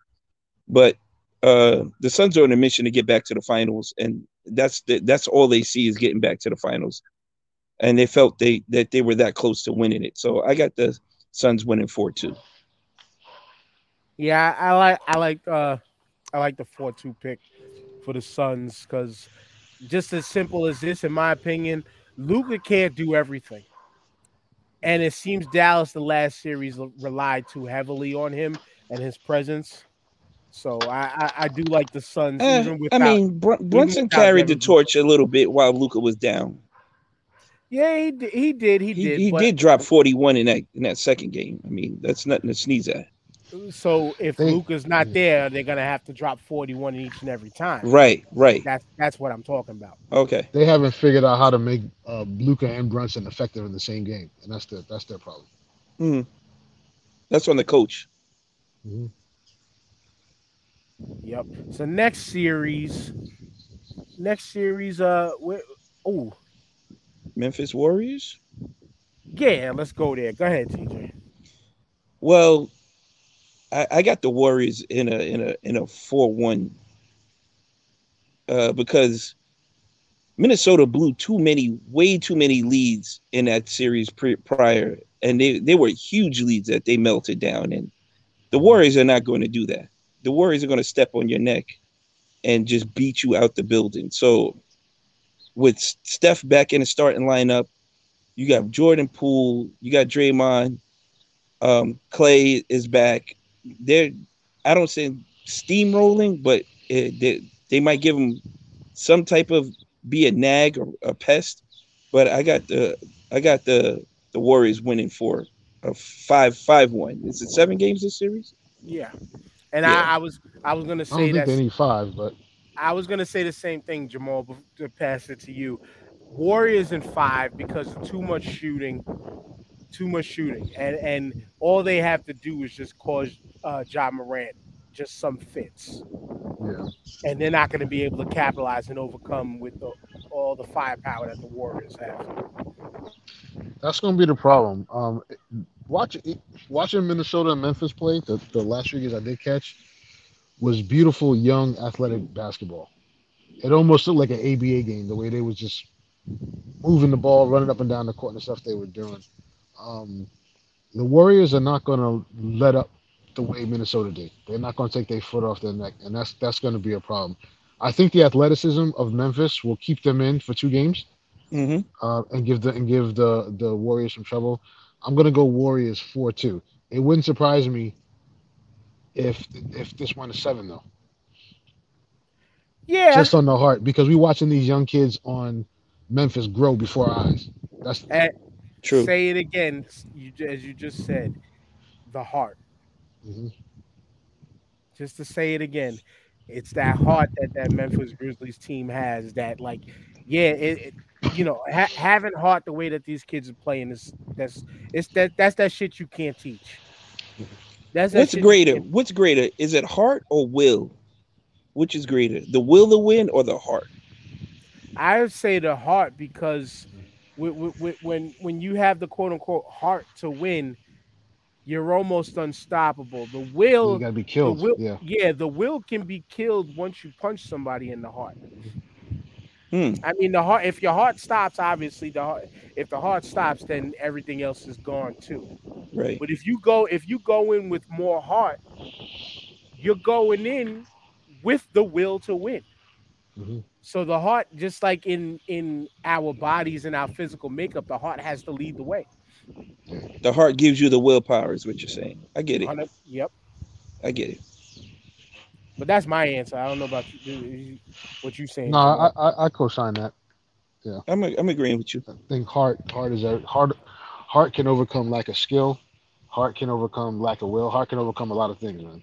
Speaker 4: But uh, the Suns are on a mission to get back to the finals, and that's the, that's all they see is getting back to the finals. And they felt they that they were that close to winning it. So I got the Suns winning four two.
Speaker 3: Yeah, I like I like uh I like the four two pick for the Suns because just as simple as this, in my opinion, Luka can't do everything. And it seems Dallas the last series relied too heavily on him and his presence. So I I, I do like the Suns.
Speaker 4: Eh,
Speaker 3: even
Speaker 4: I mean, Br- Brunson
Speaker 3: without
Speaker 4: carried the torch a little bit while Luka was down.
Speaker 3: Yeah, he did. He did. He,
Speaker 4: He,
Speaker 3: did.
Speaker 4: he
Speaker 3: but-
Speaker 4: did drop 41 in that in that second game. I mean, that's nothing to sneeze at.
Speaker 3: So if
Speaker 5: They-
Speaker 3: Luka's not there, they're gonna have to drop 41 each and every time.
Speaker 4: Right, right.
Speaker 3: That's that's what I'm talking about.
Speaker 4: Okay.
Speaker 5: They haven't figured out how to make uh, Luka and Brunson effective in the same game, and that's their that's their problem.
Speaker 4: Mhm. That's on the coach. Hmm.
Speaker 3: Yep. So next series, next series, uh, oh
Speaker 4: Memphis Warriors.
Speaker 3: yeah, let's go there. Go ahead, TJ.
Speaker 4: Well, I, I got the Warriors in a in a in a four one. Uh, because Minnesota blew too many, way too many leads in that series pre- prior, and they they were huge leads that they melted down. And the Warriors are not going to do that. The Warriors are going to step on your neck and just beat you out the building. So, with Steph back in the starting lineup, you got Jordan Poole, you got Draymond, um, Clay is back. They're, I don't say steamrolling, but it, they, they might give them some type of be a nag or a pest. But I got the I got the the Warriors winning for a five five one. Is it seven games this series?
Speaker 3: Yeah. And
Speaker 4: Yeah.
Speaker 3: I, I was I was gonna
Speaker 5: I don't
Speaker 3: say
Speaker 5: think
Speaker 3: that
Speaker 5: they need five, but
Speaker 3: I was gonna say the same thing, Jamal, to pass it to you. Warriors in five because of too much shooting, too much shooting, and and all they have to do is just cause uh, Ja Morant just some fits,
Speaker 5: yeah,
Speaker 3: and they're not gonna be able to capitalize and overcome with the, all the firepower that the Warriors have.
Speaker 5: that's going to be the problem. Um, watch watching Minnesota and Memphis play the, the last few games I did catch was beautiful, young, athletic basketball. It almost looked like an ABA game the way they was just moving the ball, running up and down the court and the stuff they were doing. Um, the Warriors are not going to let up the way Minnesota did. They're not going to take their foot off their neck, and that's that's going to be a problem. I think the athleticism of Memphis will keep them in for two games
Speaker 4: Mm-hmm.
Speaker 5: uh, and give the and give the the Warriors some trouble. I'm gonna go Warriors four two. It wouldn't surprise me if if this went to seven though,
Speaker 3: Yeah,
Speaker 5: just on the heart because we're watching these young kids on Memphis grow before our eyes. That's
Speaker 3: and
Speaker 4: True.
Speaker 3: say it again, you, as you just said, the heart.
Speaker 5: mhm.
Speaker 3: just to say it again, it's that heart that that Memphis Grizzlies team has. That like, yeah, it, it you know, ha- having heart the way that these kids are playing is that's it's that that's that shit you can't teach. That's
Speaker 4: What's
Speaker 3: shit you
Speaker 4: greater?
Speaker 3: can't-
Speaker 4: What's greater? Is it heart or will? Which is greater, the will to win or the heart?
Speaker 3: I would say the heart because when when you have the quote unquote heart to win, you're almost unstoppable. The will
Speaker 5: you gotta be
Speaker 3: the
Speaker 5: killed.
Speaker 3: will,
Speaker 5: yeah,
Speaker 3: the will can be killed once you punch somebody in the heart.
Speaker 4: Hmm.
Speaker 3: I mean, the heart. If your heart stops, obviously the heart. If the heart stops, then everything else is gone too.
Speaker 4: Right.
Speaker 3: But if you go, if you go in with more heart, you're going in with the will to win.
Speaker 5: Mhm.
Speaker 3: So the heart, just like in in our bodies and our physical makeup, the heart has to lead the way.
Speaker 4: The heart gives you the willpower, is what you're saying. I get it.
Speaker 3: Yep.
Speaker 4: I get it.
Speaker 3: But that's my answer. I don't know about you, what you're saying.
Speaker 5: no, I, I I co-sign that.
Speaker 4: Yeah, I'm I'm agreeing with you.
Speaker 5: I think heart heart is a heart heart can overcome lack of skill, heart can overcome lack of will, heart can overcome a lot of things, man.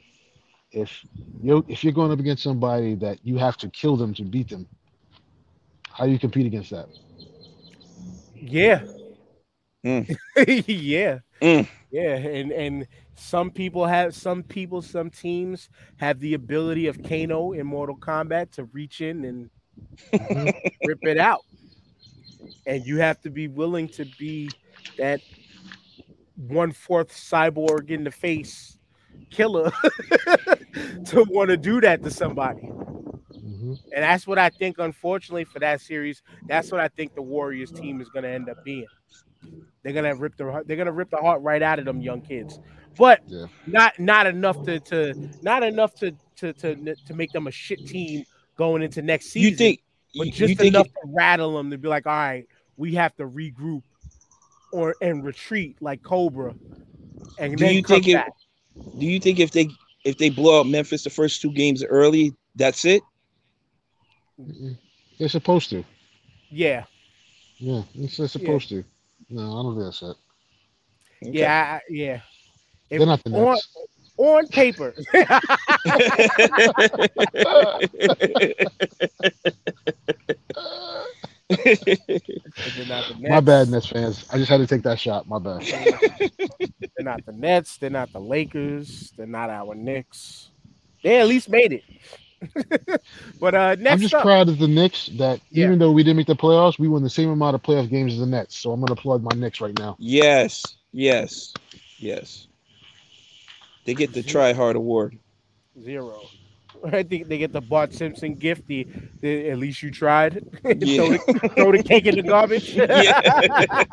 Speaker 5: If you if you're going up against somebody that you have to kill them to beat them, how do you compete against that?
Speaker 3: Yeah.
Speaker 4: Mm. [LAUGHS]
Speaker 3: yeah.
Speaker 4: Mm.
Speaker 3: Yeah. And and some people have some people, some teams have the ability of Kano in Mortal Kombat to reach in and [LAUGHS] rip it out. And you have to be willing to be that one fourth cyborg in the face killer [LAUGHS] to want to do that to somebody.
Speaker 5: Mhm.
Speaker 3: And that's what I think, unfortunately, for that series, that's what I think the Warriors team is gonna end up being. They're gonna rip the they're gonna rip the heart right out of them young kids. But
Speaker 5: Yeah.
Speaker 3: not not enough to to not enough to to to, to make them a shit team going into next season.
Speaker 4: You think?
Speaker 3: but
Speaker 4: You,
Speaker 3: just
Speaker 4: you think?
Speaker 3: enough
Speaker 4: It,
Speaker 3: to rattle them to be like, all right, we have to regroup or and retreat like Cobra. And
Speaker 4: Do
Speaker 3: then
Speaker 4: you
Speaker 3: come
Speaker 4: think it-
Speaker 3: back.
Speaker 4: do you think if they if they blow out Memphis the first two games early, that's it.
Speaker 5: They're supposed to.
Speaker 3: Yeah,
Speaker 5: Yeah, they're supposed to. No, I don't think that's it.
Speaker 4: Okay.
Speaker 3: yeah, I- yeah. If
Speaker 5: They're not the
Speaker 3: on,
Speaker 5: Nets.
Speaker 3: on paper, [LAUGHS] they're not the Nets.
Speaker 5: My bad, Nets fans. I just had to take that shot. My bad.
Speaker 3: They're not the Nets. They're not the Lakers. They're not our Knicks. They at least made it. [LAUGHS] but uh next
Speaker 5: I'm just
Speaker 3: up,
Speaker 5: proud of the Knicks that
Speaker 3: Yeah.
Speaker 5: even though we didn't make the playoffs, we won the same amount of playoff games as the Nets. So I'm gonna plug my Knicks right now.
Speaker 4: yes, yes, yes. They get the try hard award.
Speaker 3: zero. [LAUGHS] I think they get the Bart Simpson gift. The, the at least you tried. [LAUGHS] throw,
Speaker 4: Yeah.
Speaker 3: the, throw the cake in the garbage. [LAUGHS]
Speaker 4: Yeah.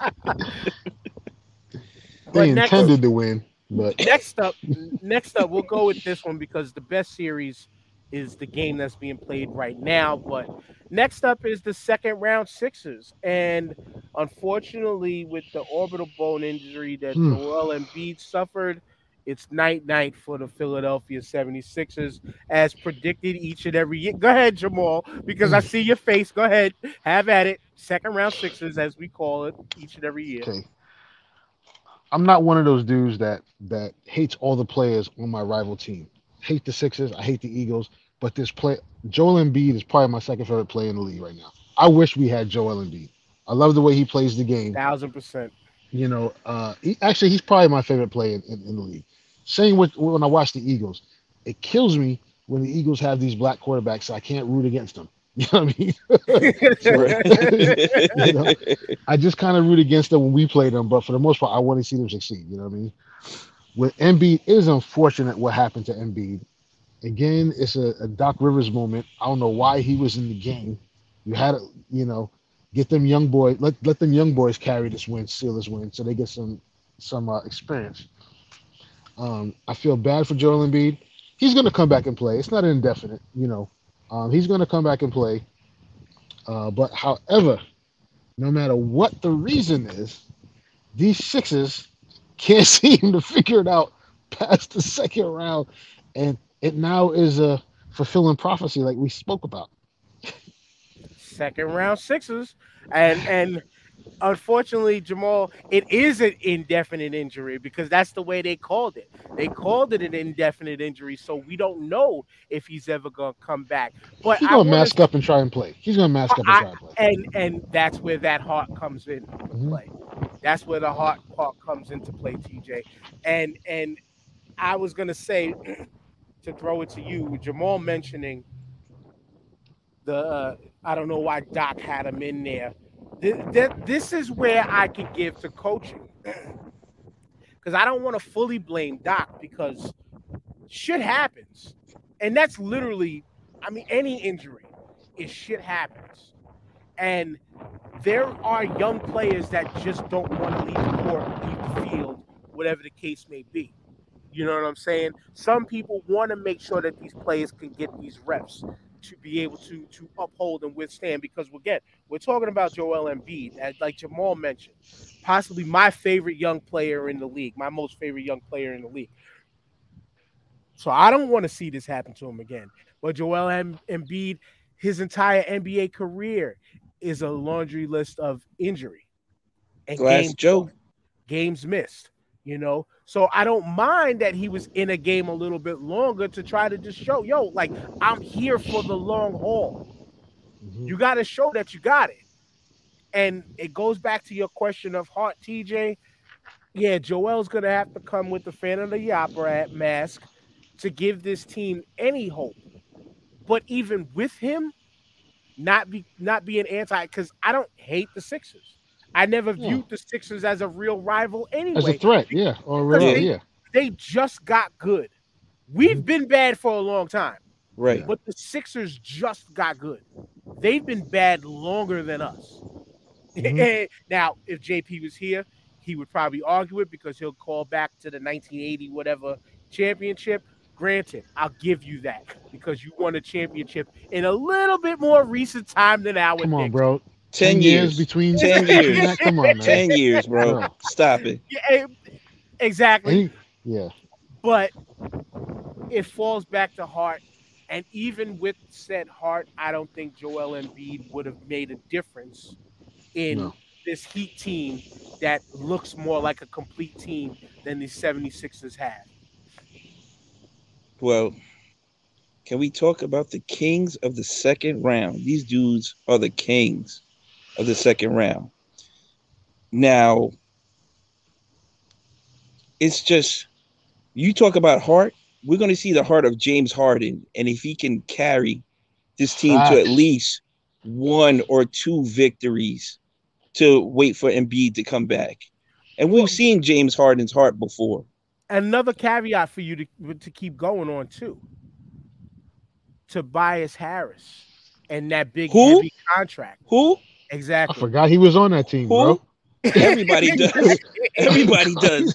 Speaker 5: They
Speaker 3: next-
Speaker 5: intended to win, but
Speaker 3: next up, next up, we'll go with this one because the best series is the game that's being played right now. But next up is the second round Sixers, and unfortunately, with the orbital bone injury that
Speaker 5: Hmm.
Speaker 3: Joel Embiid suffered, it's night night for the Philadelphia 76ers as predicted each and every year. Go ahead, Jamal, because I see your face. Go ahead, have at it. Second round Sixers, as we call it, each and every year.
Speaker 5: okay. I'm not one of those dudes that that hates all the players on my rival team. Hate the Sixers, I hate the Eagles, but this play Joel Embiid is probably my second favorite player in the league right now. I wish we had Joel Embiid. I love the way he plays the game.
Speaker 3: Thousand percent.
Speaker 5: You know, uh, he, actually, he's probably my favorite player in, in, in the league. Same with when I watch the Eagles. It kills me when the Eagles have these black quarterbacks. So I can't root against them. [LAUGHS] You know what I mean? [LAUGHS] [LAUGHS] You know? I just kind of root against them when we play them, but for the most part, I want to see them succeed. You know what I mean? With Embiid, it is unfortunate what happened to Embiid. Again, it's a, a Doc Rivers moment. I don't know why he was in the game. You had to, you know, get them young boys, let let them young boys carry this win, seal this win, so they get some some uh, experience. Um, I feel bad for Joel Embiid. He's going to come back and play. It's not indefinite, you know. Um, he's going to come back and play. Uh, but however, no matter what the reason is, these Sixers can't [LAUGHS] seem to figure it out past the second round, and it now is a fulfilling prophecy, like we spoke about.
Speaker 3: second round Sixers, and and unfortunately, Jamal, it is an indefinite injury because that's the way they called it. They called it an indefinite injury, so we don't know if he's ever gonna come back. But
Speaker 5: He's going to
Speaker 3: wanna-
Speaker 5: mask up and try and play. He's going to mask up and try and play.
Speaker 3: and and that's where that heart comes in
Speaker 5: Mhm.
Speaker 3: play. That's where the heart part comes into play, TJ. And and I was gonna say [CLEARS THROAT] to throw it to you, Jamal mentioning the uh, I don't know why Doc had him in there. Th- th- this is where I could give to coaching [CLEARS THROAT] because I don't want to fully blame Doc because shit happens, and that's literally, I mean, any injury is shit happens, and there are young players that just don't want to leave the court, leave the field, whatever the case may be. You know what I'm saying? Some people want to make sure that these players can get these reps to be able to to uphold and withstand. Because again, we're talking about Joel Embiid, as like Jamal mentioned, possibly my favorite young player in the league, my most favorite young player in the league. So I don't want to see this happen to him again. But Joel Em- Embiid, his entire NBA career is a laundry list of injury and
Speaker 4: Glass
Speaker 3: games
Speaker 4: Joe.
Speaker 3: games missed. You know, so I don't mind that he was in a game a little bit longer to try to just show, yo, like I'm here for the long haul.
Speaker 5: Mhm.
Speaker 3: You got to show that you got it. And it goes back to your question of heart, TJ. Yeah, Joel's gonna have to come with the fan of the opera mask to give this team any hope. But even with him, not be not being anti, because I don't hate the Sixers. I never
Speaker 5: Yeah.
Speaker 3: viewed the Sixers as a real rival anyway
Speaker 5: As a threat, yeah. Or really,
Speaker 3: they-
Speaker 5: yeah.
Speaker 3: they just got good. We've
Speaker 5: Mm-hmm.
Speaker 3: been bad for a long time,
Speaker 4: Right.
Speaker 3: but the Sixers just got good. They've been bad longer than us. [LAUGHS]
Speaker 5: Mhm.
Speaker 3: now, if JP was here, he would probably argue it because he'll call back to the 1980 whatever championship. Granted, I'll give you that because you won a championship in a little bit more recent time than our
Speaker 5: Come on,
Speaker 3: Knicks.
Speaker 5: bro.
Speaker 4: Ten years.
Speaker 5: between
Speaker 4: 10 years.
Speaker 5: that? Come on, man.
Speaker 4: Ten years, bro.
Speaker 5: Bro.
Speaker 4: Stop it.
Speaker 3: Yeah, eh, exactly.
Speaker 5: Yeah.
Speaker 3: But it falls back to heart. And even with said heart, I don't think Joel Embiid would have made a difference in
Speaker 5: No.
Speaker 3: this Heat team that looks more like a complete team than the 76ers had.
Speaker 4: Well, can we talk about the kings of the second round? These dudes are the kings of the second round. Now, it's just you talk about heart. We're going to see the heart of James Harden, and if he can carry this team to at least one or two victories to wait for Embiid to come back. And we've seen James Harden's heart before.
Speaker 3: Another caveat for you to, to keep going on too. Tobias Harris and that big
Speaker 4: Who?
Speaker 3: heavy contract.
Speaker 4: Who?
Speaker 5: I
Speaker 3: Exactly.
Speaker 5: forgot he was on that team,
Speaker 4: Who?
Speaker 5: bro. [LAUGHS]
Speaker 4: Everybody does. [LAUGHS] Everybody does.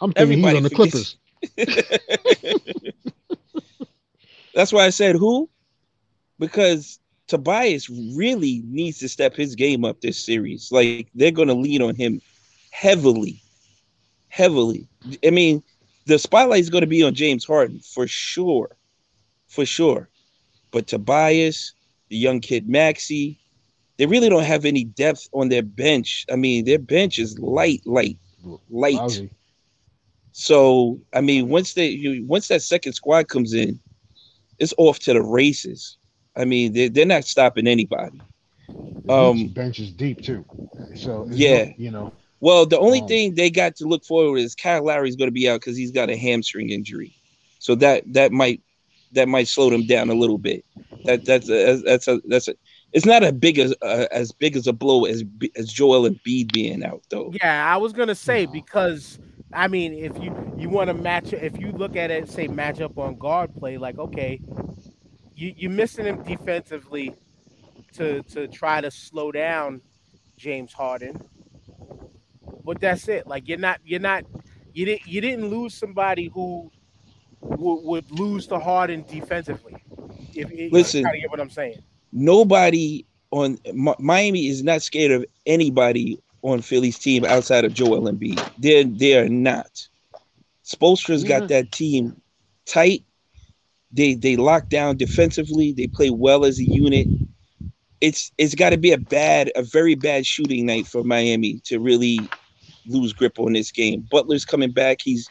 Speaker 5: I'm thinking
Speaker 4: Everybody
Speaker 5: he's on the. Clippers. [LAUGHS]
Speaker 4: That's why I said who? Because Tobias really needs to step his game up this series. Like they're going to lean on him heavily, heavily. I mean, the spotlight is going to be on James Harden for sure, for sure. But Tobias, the young kid Maxey, they really don't have any depth on their bench. I mean, their bench is light, light, light.
Speaker 5: Lousy.
Speaker 4: So I mean, once they you, once that second squad comes in, it's off to the races. I mean, they they're not stopping anybody.
Speaker 5: The
Speaker 4: Um,
Speaker 5: bench is deep too. So
Speaker 4: Yeah.
Speaker 5: no- you know,
Speaker 4: Well, the only
Speaker 5: Um,
Speaker 4: thing they got to look forward is Kyle Lowry's going to be out because he's got a hamstring injury, so that that might that might slow them down a little bit. That that's a, that's a that's a it's not as big as uh, as big as a blow as as Joel Embiid being out though.
Speaker 3: Yeah, I was gonna say because I mean, if you you want to match, if you look at it, say match up on guard play, like okay, you you're missing him defensively to to try to slow down James Harden, but that's it. Like you're not you're not you didn't you didn't lose somebody who would, would lose to Harden defensively. If, if
Speaker 4: Listen.
Speaker 3: you kinda get what I'm saying.
Speaker 4: Nobody on Miami is not scared of anybody on Philly's team outside of Joel Embiid. They're they are not. Spoelstra's
Speaker 5: Yeah.
Speaker 4: got mm-hmm. that team tight. They they lock down defensively. They play well as a unit. It's it's got to be a bad, a very bad shooting night for Miami to really lose grip on this game. Butler's coming back. He's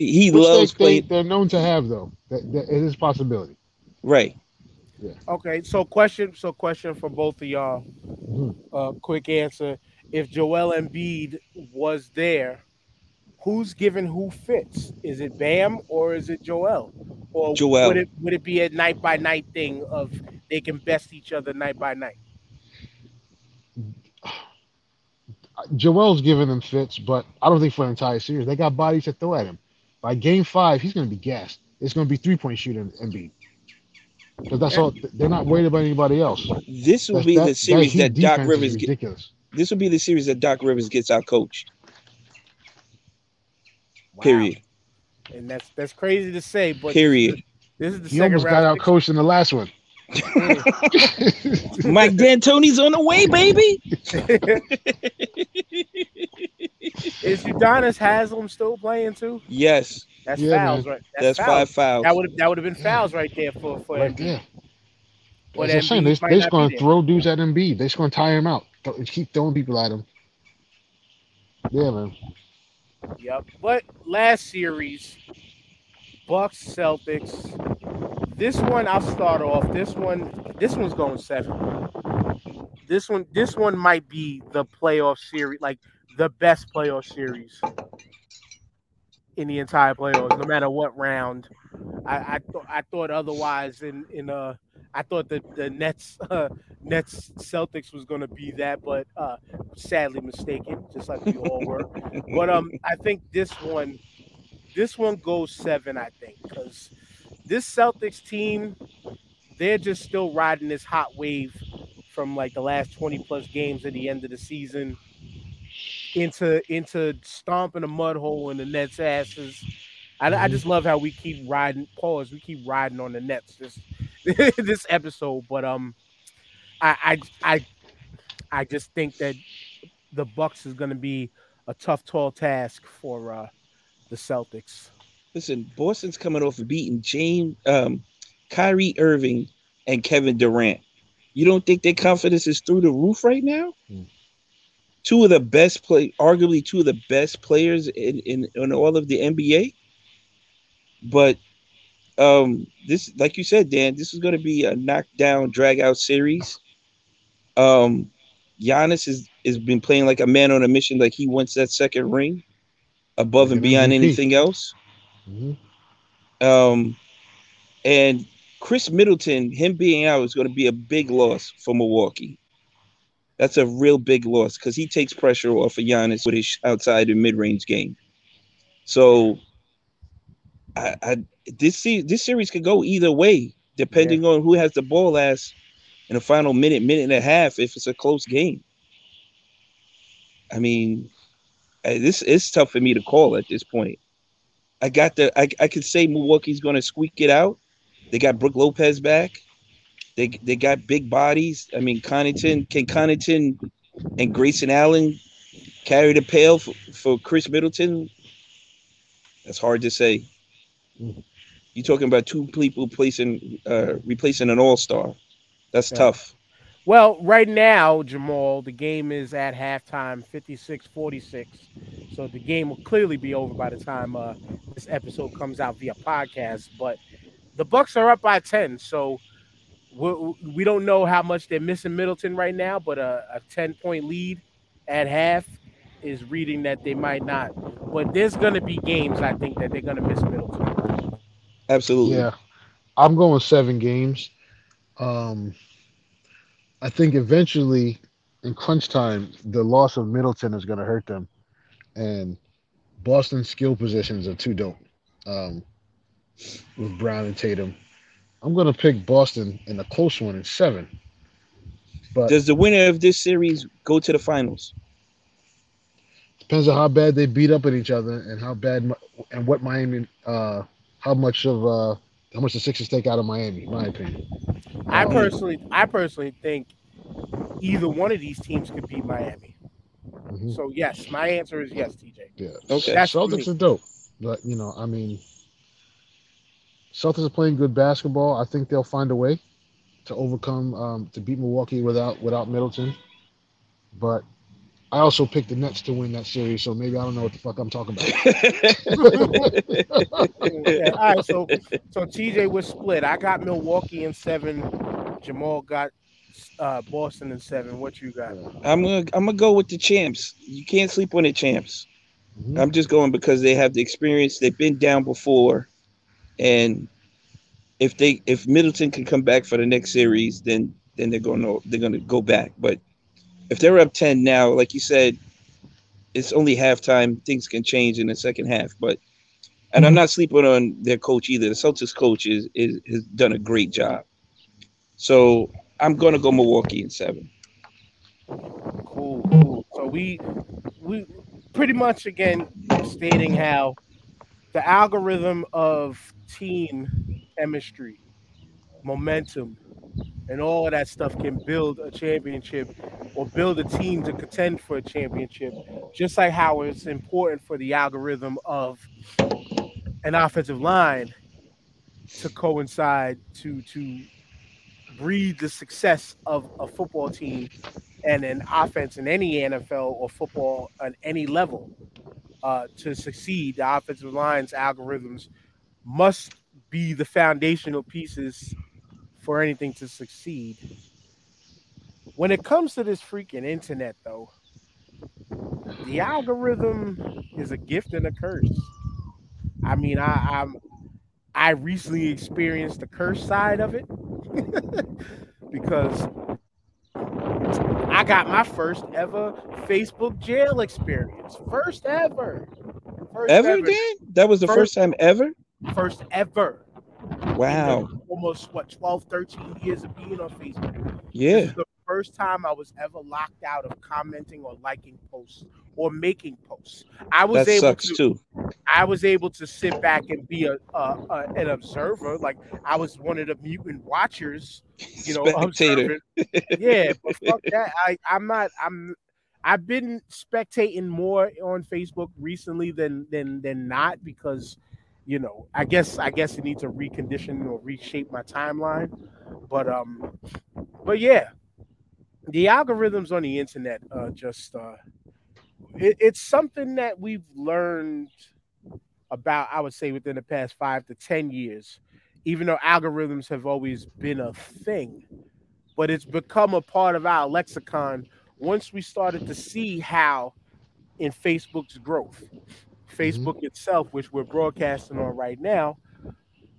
Speaker 4: he he
Speaker 5: which
Speaker 4: loves
Speaker 5: they,
Speaker 4: playing
Speaker 5: they, they're known to have though. That, that it is a possibility.
Speaker 4: right. Yeah.
Speaker 3: Okay, so question, so question for both of y'all.
Speaker 5: Mhm.
Speaker 3: Uh, quick answer: If Joel Embiid was there, who's giving who fits? Is it Bam or is it Joel? Or
Speaker 4: Joel.
Speaker 3: would it would it be a night by night thing of they can best each other night by night?
Speaker 5: Joel's giving them fits, but I don't think for an entire series. They got bodies to throw at him. By game five, he's going to be gassed. It's going to be three point shooting Embiid. Because that's all. They're not worried about anybody else.
Speaker 4: This will
Speaker 5: That's-
Speaker 4: be
Speaker 5: that-
Speaker 4: the series
Speaker 5: Heat
Speaker 4: that Doc Rivers get,
Speaker 5: ridiculous.
Speaker 4: this will be the series that Doc Rivers gets out coached.
Speaker 3: Wow.
Speaker 4: Period.
Speaker 3: And that's that's crazy to say, but
Speaker 4: Period.
Speaker 3: This is the
Speaker 5: He
Speaker 3: second
Speaker 5: almost got
Speaker 3: round.
Speaker 5: out coached in the last one. [LAUGHS]
Speaker 4: Mike D'Antoni's on the way, baby. [LAUGHS]
Speaker 3: Is Udonis Haslem still playing too?
Speaker 4: Yes,
Speaker 3: That's
Speaker 5: Yeah,
Speaker 3: fouls, right?
Speaker 4: that's
Speaker 3: fouls.
Speaker 4: five fouls.
Speaker 3: That would that would have been fouls right there for for
Speaker 5: right
Speaker 3: Embiid.
Speaker 5: there.
Speaker 3: But
Speaker 5: That's what I'm saying. They, they're just going to throw dudes at Embiid. They're just going to tire him out. Th- Keep throwing people at him. Yeah, man.
Speaker 3: Yep. But last series, Bucks Celtics. This one I'll start off. This one, this one's going seven. This one, this one might be the playoff series, like the best playoff series in the entire playoffs, no matter what round. I I, th- I thought otherwise. In in uh, I thought that the Nets uh, Nets Celtics was going to be that, but uh, sadly mistaken, just like we all were. But um, I think this one, this one goes seven. I think because this Celtics team, they're just still riding this hot wave from like the last twenty plus games at the end of the season into into stomping a mud hole in the Nets' asses. I, I just love how we keep riding. Pause. We keep riding on the Nets this [LAUGHS] this episode, but um, I I I I just think that the Bucks is going to be a tough, tall task for uh, the Celtics.
Speaker 4: Listen, Boston's coming off of beating James, um, Kyrie Irving, and Kevin Durant. You don't think their confidence is through the roof right now?
Speaker 5: Hmm.
Speaker 4: Two of the best play, arguably two of the best players in, in, in all of the NBA. But um, this, like you said, Dan, this is going to be a knockdown, drag out series. Um, Giannis is has been playing like a man on a mission, like he wants that second ring, above and beyond anything else.
Speaker 5: Mhm.
Speaker 4: Um, and Khris Middleton, him being out is going to be a big loss for Milwaukee. That's a real big loss because he takes pressure off of Giannis with his outside and mid range game. So, I, I this se- this series could go either way depending on who has the ball last in the final minute, minute and a half. If it's a close game, I mean, this is tough for me to call at this point. I got the I, I could say Milwaukee's going to squeak it out. They got Brook Lopez back. They they got big bodies. I mean, Connaughton can Connaughton and Grayson Allen carry the pail for, for Khris Middleton. That's hard to say. You're talking about two people placing uh, replacing an all star. That's
Speaker 3: Yeah.
Speaker 4: tough.
Speaker 3: Well, right now, Jamal, the game is at halftime, 56-46. So the game will clearly be over by the time uh, this episode comes out via podcast. But the Bucks are up by 10, so we, we don't know how much they're missing Middleton right now, but a, a 10-point lead at half is reading that they might not. But there's going to be games, I think, that they're going to miss Middleton.
Speaker 4: Absolutely.
Speaker 5: Yeah, I'm going seven games. Um, I think eventually, in crunch time, the loss of Middleton is going to hurt them, and Boston's skill positions are too dope. Um, with Brown and Tatum, I'm going to pick Boston in a close one in seven. But
Speaker 4: Does the winner of this series go to the finals?
Speaker 5: depends on how bad they beat up at each other and how bad and what Miami, uh, how much of uh, how much the Sixers take out of Miami. In my opinion.
Speaker 3: I
Speaker 5: Um,
Speaker 3: personally, I personally think either one of these teams could beat Miami.
Speaker 5: mhm.
Speaker 3: So yes, my answer is yes, TJ.
Speaker 5: Yeah.
Speaker 4: Okay.
Speaker 3: That's for
Speaker 5: Celtics
Speaker 3: me.
Speaker 5: are dope, but you know, I mean, Celtics are playing good basketball. I think they'll find a way to overcome um, to beat Milwaukee without without Middleton. But I also picked the Nets to win that series, so maybe I don't know what the fuck I'm talking about.
Speaker 3: Okay, [LAUGHS] All right, so so TJ was split. I got Milwaukee in seven. Jamal got uh, Boston in seven. What you got?
Speaker 4: I'm gonna I'm gonna go with the champs. You can't sleep on the champs.
Speaker 5: Mhm.
Speaker 4: I'm just going because they have the experience. They've been down before, and if they if Middleton can come back for the next series, then then they're going to they're going to go back. But if they're up ten now, like you said, it's only halftime. Things can change in the second half. But and I'm mm-hmm. not sleeping on their coach either. The Celtics coach is, is has done a great job. So I'm going to go Milwaukee in seven.
Speaker 3: Cool, cool. So we we pretty much again stating how the algorithm of team chemistry, momentum, and all of that stuff can build a championship or build a team to contend for a championship. Just like how it's important for the algorithm of an offensive line to coincide to to breed the success of a football team and an offense in any NFL or football at any level uh, to succeed. The offensive line's algorithms must be the foundational pieces for anything to succeed. When it comes to this freaking internet, though, the algorithm is a gift and a curse. I mean, I, I'm I recently experienced the curse side of it [LAUGHS] because I got my first ever Facebook jail experience. First ever. First
Speaker 4: Ever, Dan? That was the
Speaker 3: First-
Speaker 4: first time ever.
Speaker 3: First ever.
Speaker 4: Wow.
Speaker 3: Almost what 12, 13 years of being on Facebook.
Speaker 4: Yeah.
Speaker 3: the first time I was ever locked out of commenting or liking posts or making posts. I was
Speaker 4: That
Speaker 3: able
Speaker 4: sucks
Speaker 3: to
Speaker 4: too.
Speaker 3: I was able to sit back and be a, a, a an observer. Like I was one of the mutant watchers, you know,
Speaker 4: Spectator.
Speaker 3: Yeah, but fuck that. I I'm not. I'm. I've been spectating more on Facebook recently than than than not because, you know, I guess I guess it needs to recondition or reshape my timeline. But um, but yeah, the algorithms on the internet uh, just uh, it, it's something that we've learned about. I would say within the past five to ten years, even though algorithms have always been a thing, but it's become a part of our lexicon once we started to see how in Facebook's growth. Facebook mm-hmm. itself, which we're broadcasting on right now,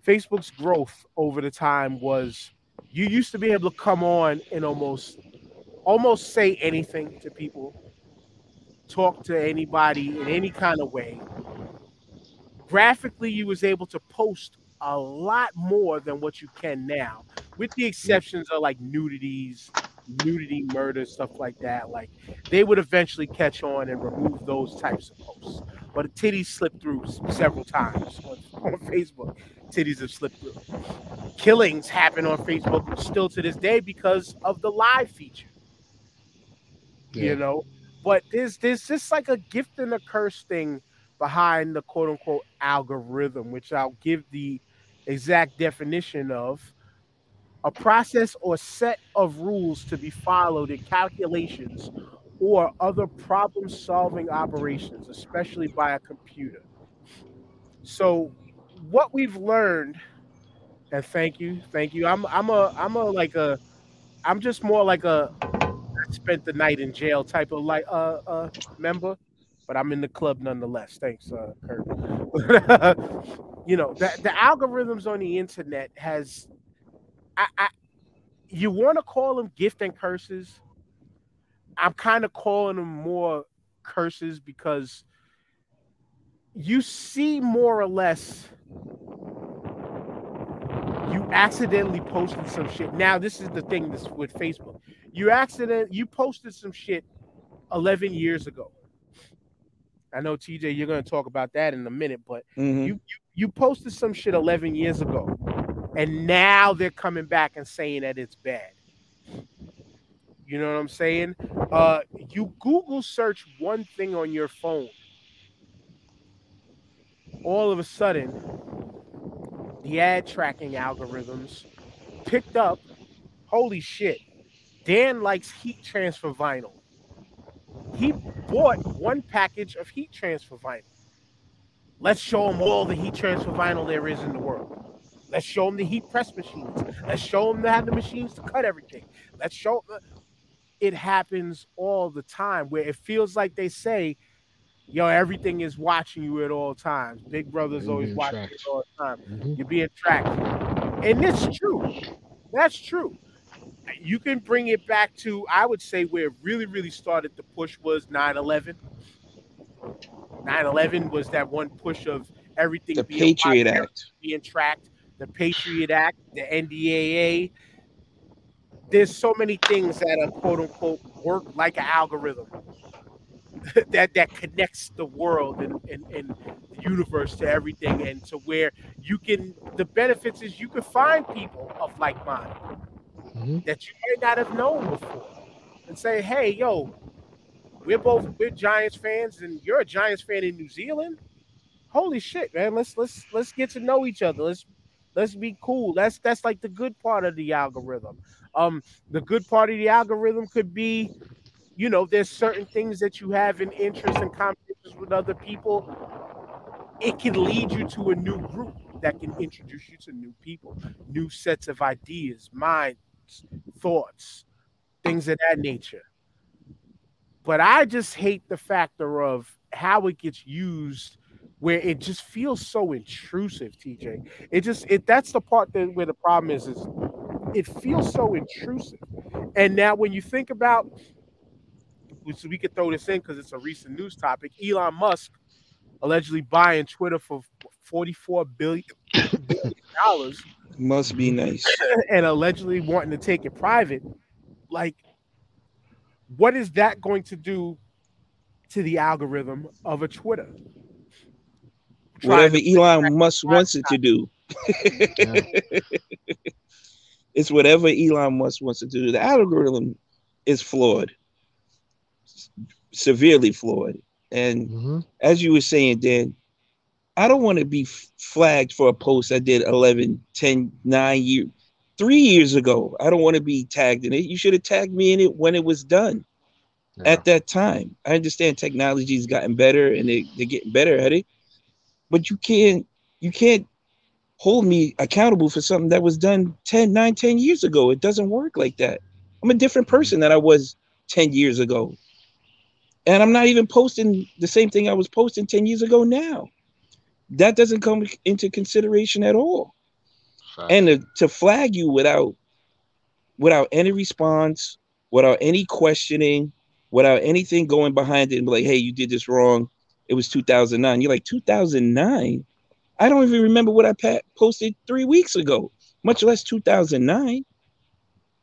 Speaker 3: Facebook's growth over the time was you used to be able to come on and almost almost say anything to people, talk to anybody in any kind of way. Graphically, you was able to post a lot more than what you can now, with the exceptions of like nudities, nudity, murder, stuff like that. Like they would eventually catch on and remove those types of posts. But titties slipped through several times on, [LAUGHS] on Facebook. Titties have slipped through. Killings happen on Facebook still to this day because of the live feature. Yeah. You know, but there's there's just like a gift and a curse thing behind the quote unquote algorithm, which I'll give the exact definition of a process or set of rules to be followed in calculations or other problem solving operations, especially by a computer. So, what we've learned, and thank you, thank you. I'm I'm a I'm a like a I'm just more like a spent the night in jail type of like uh uh member, but I'm in the club nonetheless. Thanks, uh, Kurt. [LAUGHS] you know, the, the algorithms on the internet has I, I you want to call them gift and curses. I'm kind of calling them more curses because you see more or less you accidentally posted some shit. Now this is the thing this with Facebook. You accident you posted some shit 11 years ago. I know TJ you're going to talk about that in a minute, but mm-hmm. you, you you posted some shit 11 years ago and now they're coming back and saying that it's bad. You know what I'm saying? Uh, you Google search one thing on your phone, all of a sudden, the ad tracking algorithms picked up. Holy shit! Dan likes heat transfer vinyl. He bought one package of heat transfer vinyl. Let's show him all the heat transfer vinyl there is in the world. Let's show them the heat press machines. Let's show them to have the machines to cut everything. Let's show them. It happens all the time where it feels like they say, yo, everything is watching you at all times. Big Brother's You're always watching tracked. you all the time. Mm-hmm. You're being tracked. And it's true. That's true. You can bring it back to, I would say, where it really, really started the push was 9 11. 9 11 was that one push of everything
Speaker 4: the Patriot Act
Speaker 3: being tracked the Patriot Act, the NDAA. There's so many things that are quote unquote work like an algorithm [LAUGHS] that that connects the world and, and, and the universe to everything and to where you can the benefits is you can find people of like mind mm-hmm. that you may not have known before and say, hey, yo, we're both we're Giants fans and you're a Giants fan in New Zealand. Holy shit, man. Let's let's let's get to know each other. Let's Let's be cool. That's that's like the good part of the algorithm. Um, the good part of the algorithm could be, you know, there's certain things that you have in interest and conversations with other people. It can lead you to a new group that can introduce you to new people, new sets of ideas, minds, thoughts, things of that nature. But I just hate the factor of how it gets used where it just feels so intrusive, TJ. It just it that's the part that where the problem is is it feels so intrusive. And now when you think about which we could throw this in because it's a recent news topic, Elon Musk allegedly buying Twitter for 44 billion dollars.
Speaker 4: Must be nice. [LAUGHS]
Speaker 3: And allegedly wanting to take it private. Like, what is that going to do to the algorithm of a Twitter?
Speaker 4: Whatever Elon Musk wants it to do. it's whatever Elon Musk wants it to do. The algorithm is flawed, severely flawed. And mm-hmm. as you were saying, Dan, I don't want to be flagged for a post I did 11, 10, 9 years, three years ago. I don't want to be tagged in it. You should have tagged me in it when it was done yeah. at that time. I understand technology's gotten better and they, they're getting better at it, but you can't you can't hold me accountable for something that was done 10, 9, 10 years ago. It doesn't work like that. I'm a different person than I was 10 years ago. And I'm not even posting the same thing I was posting 10 years ago now. That doesn't come into consideration at all. And to, to flag you without without any response, without any questioning, without anything going behind it and be like, hey, you did this wrong. It was 2009. You're like, 2009? I don't even remember what I posted three weeks ago, much less 2009.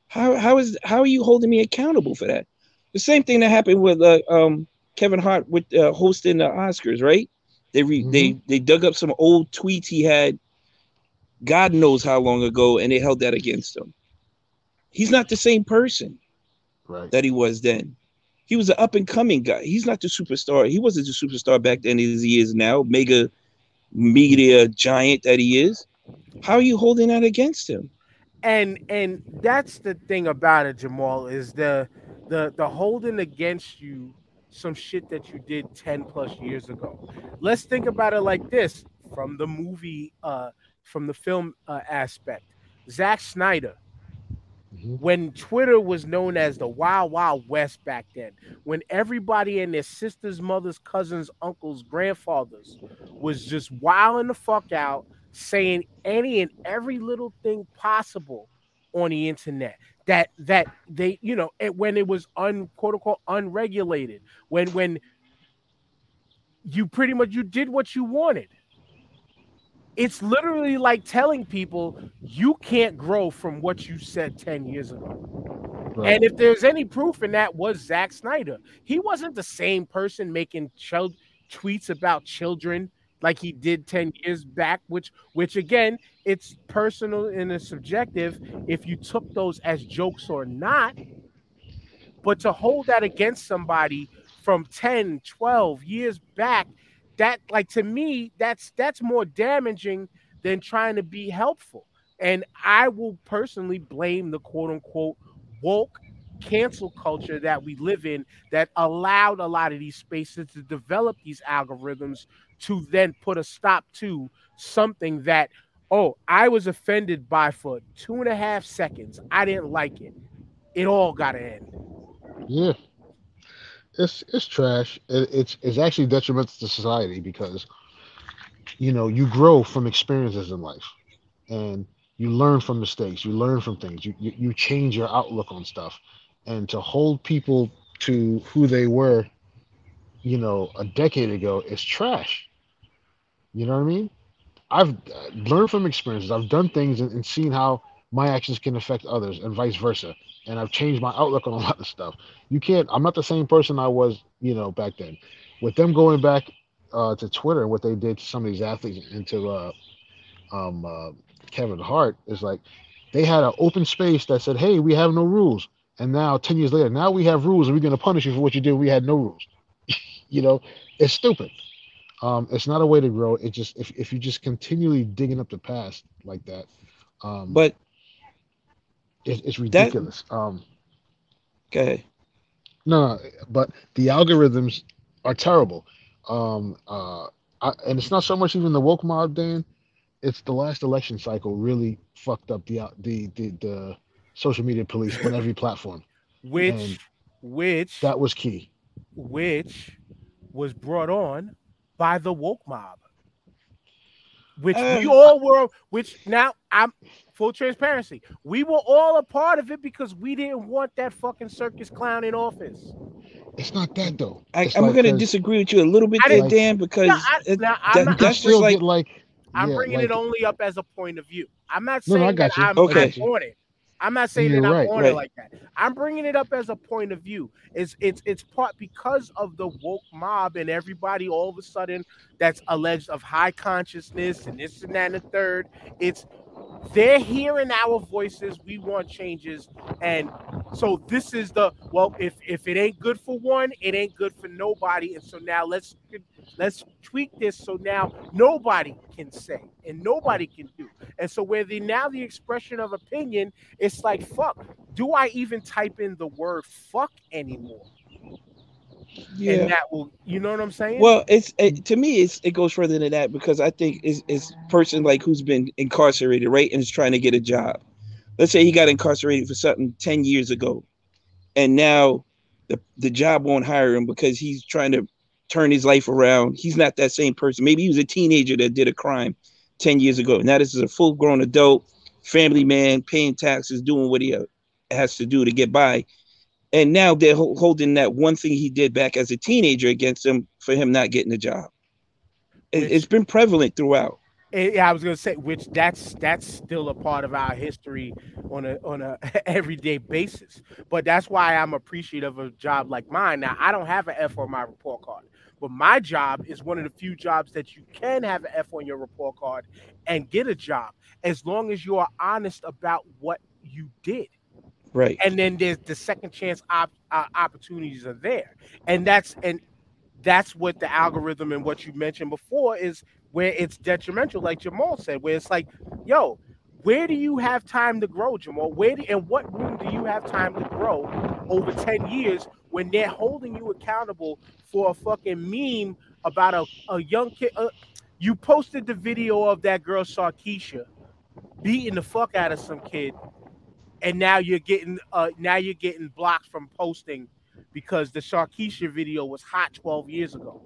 Speaker 4: How, how is how are you holding me accountable for that? The same thing that happened with uh, um, Kevin Hart with uh, hosting the Oscars, right? They re- mm-hmm. they they dug up some old tweets he had, God knows how long ago, and they held that against him. He's not the same person
Speaker 5: right.
Speaker 4: that he was then. He was an up and coming guy. He's not the superstar. He wasn't the superstar back then as he is now, mega media giant that he is. How are you holding that against him?
Speaker 3: And and that's the thing about it, Jamal, is the the the holding against you some shit that you did 10 plus years ago. Let's think about it like this from the movie uh from the film uh, aspect. Zack Snyder mm-hmm. when Twitter was known as the Wild Wild West back then, when everybody and their sisters, mothers, cousins, uncles, grandfathers was just wilding the fuck out, saying any and every little thing possible on the internet that that they you know it, when it was un quote unquote unregulated when when you pretty much you did what you wanted it's literally like telling people you can't grow from what you said 10 years ago. Right. and if there's any proof in that was Zack Snyder. He wasn't the same person making child tweets about children like he did 10 years back which which again it's personal and it's subjective if you took those as jokes or not. But to hold that against somebody from 10 12 years back that like to me that's that's more damaging than trying to be helpful and i will personally blame the quote unquote woke cancel culture that we live in that allowed a lot of these spaces to develop these algorithms to then put a stop to something that, oh, I was offended by for two and a half seconds. I didn't like it. It all got to end.
Speaker 5: Yeah. It's it's trash. It, it's it's actually detrimental to society because you know you grow from experiences in life, and you learn from mistakes. You learn from things. You you, you change your outlook on stuff, and to hold people to who they were, you know, a decade ago is trash. You know what I mean? I've uh, learned from experiences. I've done things and, and seen how my actions can affect others and vice versa. And I've changed my outlook on a [LAUGHS] lot of stuff. You can't, I'm not the same person I was, you know, back then. With them going back uh, to Twitter and what they did to some of these athletes and to uh, um, uh, Kevin Hart is like they had an open space that said, hey, we have no rules. And now, 10 years later, now we have rules and we're going to punish you for what you did. We had no rules. [LAUGHS] you know, it's stupid. Um, it's not a way to grow. It just if, if you just continually digging up the past like that, um,
Speaker 4: but
Speaker 5: it, it's ridiculous. That, um,
Speaker 4: okay.
Speaker 5: No, but the algorithms are terrible. Um, uh, I, and it's not so much even the woke mob, Dan. It's the last election cycle really fucked up the the the, the social media police on every [LAUGHS] platform.
Speaker 3: Which, and which
Speaker 5: that was key.
Speaker 3: Which was brought on by the woke mob, which we [LAUGHS] all were. Which now I'm full transparency. We were all a part of it because we didn't want that fucking circus clown in office.
Speaker 5: It's not that though.
Speaker 4: I, am like going to disagree with you a little bit there, Dan, because I, it, that, not, that's just like,
Speaker 5: like
Speaker 3: I'm
Speaker 5: yeah,
Speaker 3: bringing
Speaker 5: like,
Speaker 3: it only up as a point of view. I'm not saying
Speaker 5: no,
Speaker 3: that I'm,
Speaker 4: okay.
Speaker 3: I'm on it. I'm not saying
Speaker 5: You're
Speaker 3: that I'm
Speaker 5: right,
Speaker 3: on
Speaker 5: right.
Speaker 3: it like that. I'm bringing it up as a point of view. It's it's it's part because of the woke mob and everybody all of a sudden that's alleged of high consciousness and this and that and the third. It's they're hearing our voices. We want changes, and so this is the well. If if it ain't good for one, it ain't good for nobody. And so now let's Let's tweak this so now nobody can say and nobody can do. And so where the now the expression of opinion, it's like fuck. Do I even type in the word fuck anymore?
Speaker 4: Yeah.
Speaker 3: And that will, you know what I'm saying?
Speaker 4: Well, it's it, to me, it's it goes further than that because I think it's it's person like who's been incarcerated, right, and is trying to get a job. Let's say he got incarcerated for something ten years ago, and now the the job won't hire him because he's trying to turn his life around. He's not that same person. Maybe he was a teenager that did a crime ten years ago. Now this is a full grown adult, family man, paying taxes, doing what he uh, has to do to get by and now they're holding that one thing he did back as a teenager against him for him not getting a job. It, it's been prevalent throughout.
Speaker 3: Yeah, I was gonna say, which that's that's still a part of our history on a on a [LAUGHS] everyday basis. But that's why I'm appreciative of a job like mine. Now, I don't have an F on my report card, but my job is one of the few jobs that you can have an F on your report card and get a job as long as you are honest about what you did
Speaker 4: Right.
Speaker 3: and then there's the second chance op- uh, opportunities are there and that's and that's what the algorithm and what you mentioned before is where it's detrimental like jamal said where it's like yo where do you have time to grow jamal where do, and what room do you have time to grow over 10 years when they're holding you accountable for a fucking meme about a, a young kid uh, you posted the video of that girl Sharkeisha beating the fuck out of some kid and now you're getting uh now you're getting blocked from posting because the Sharkeisha video was hot 12 years ago.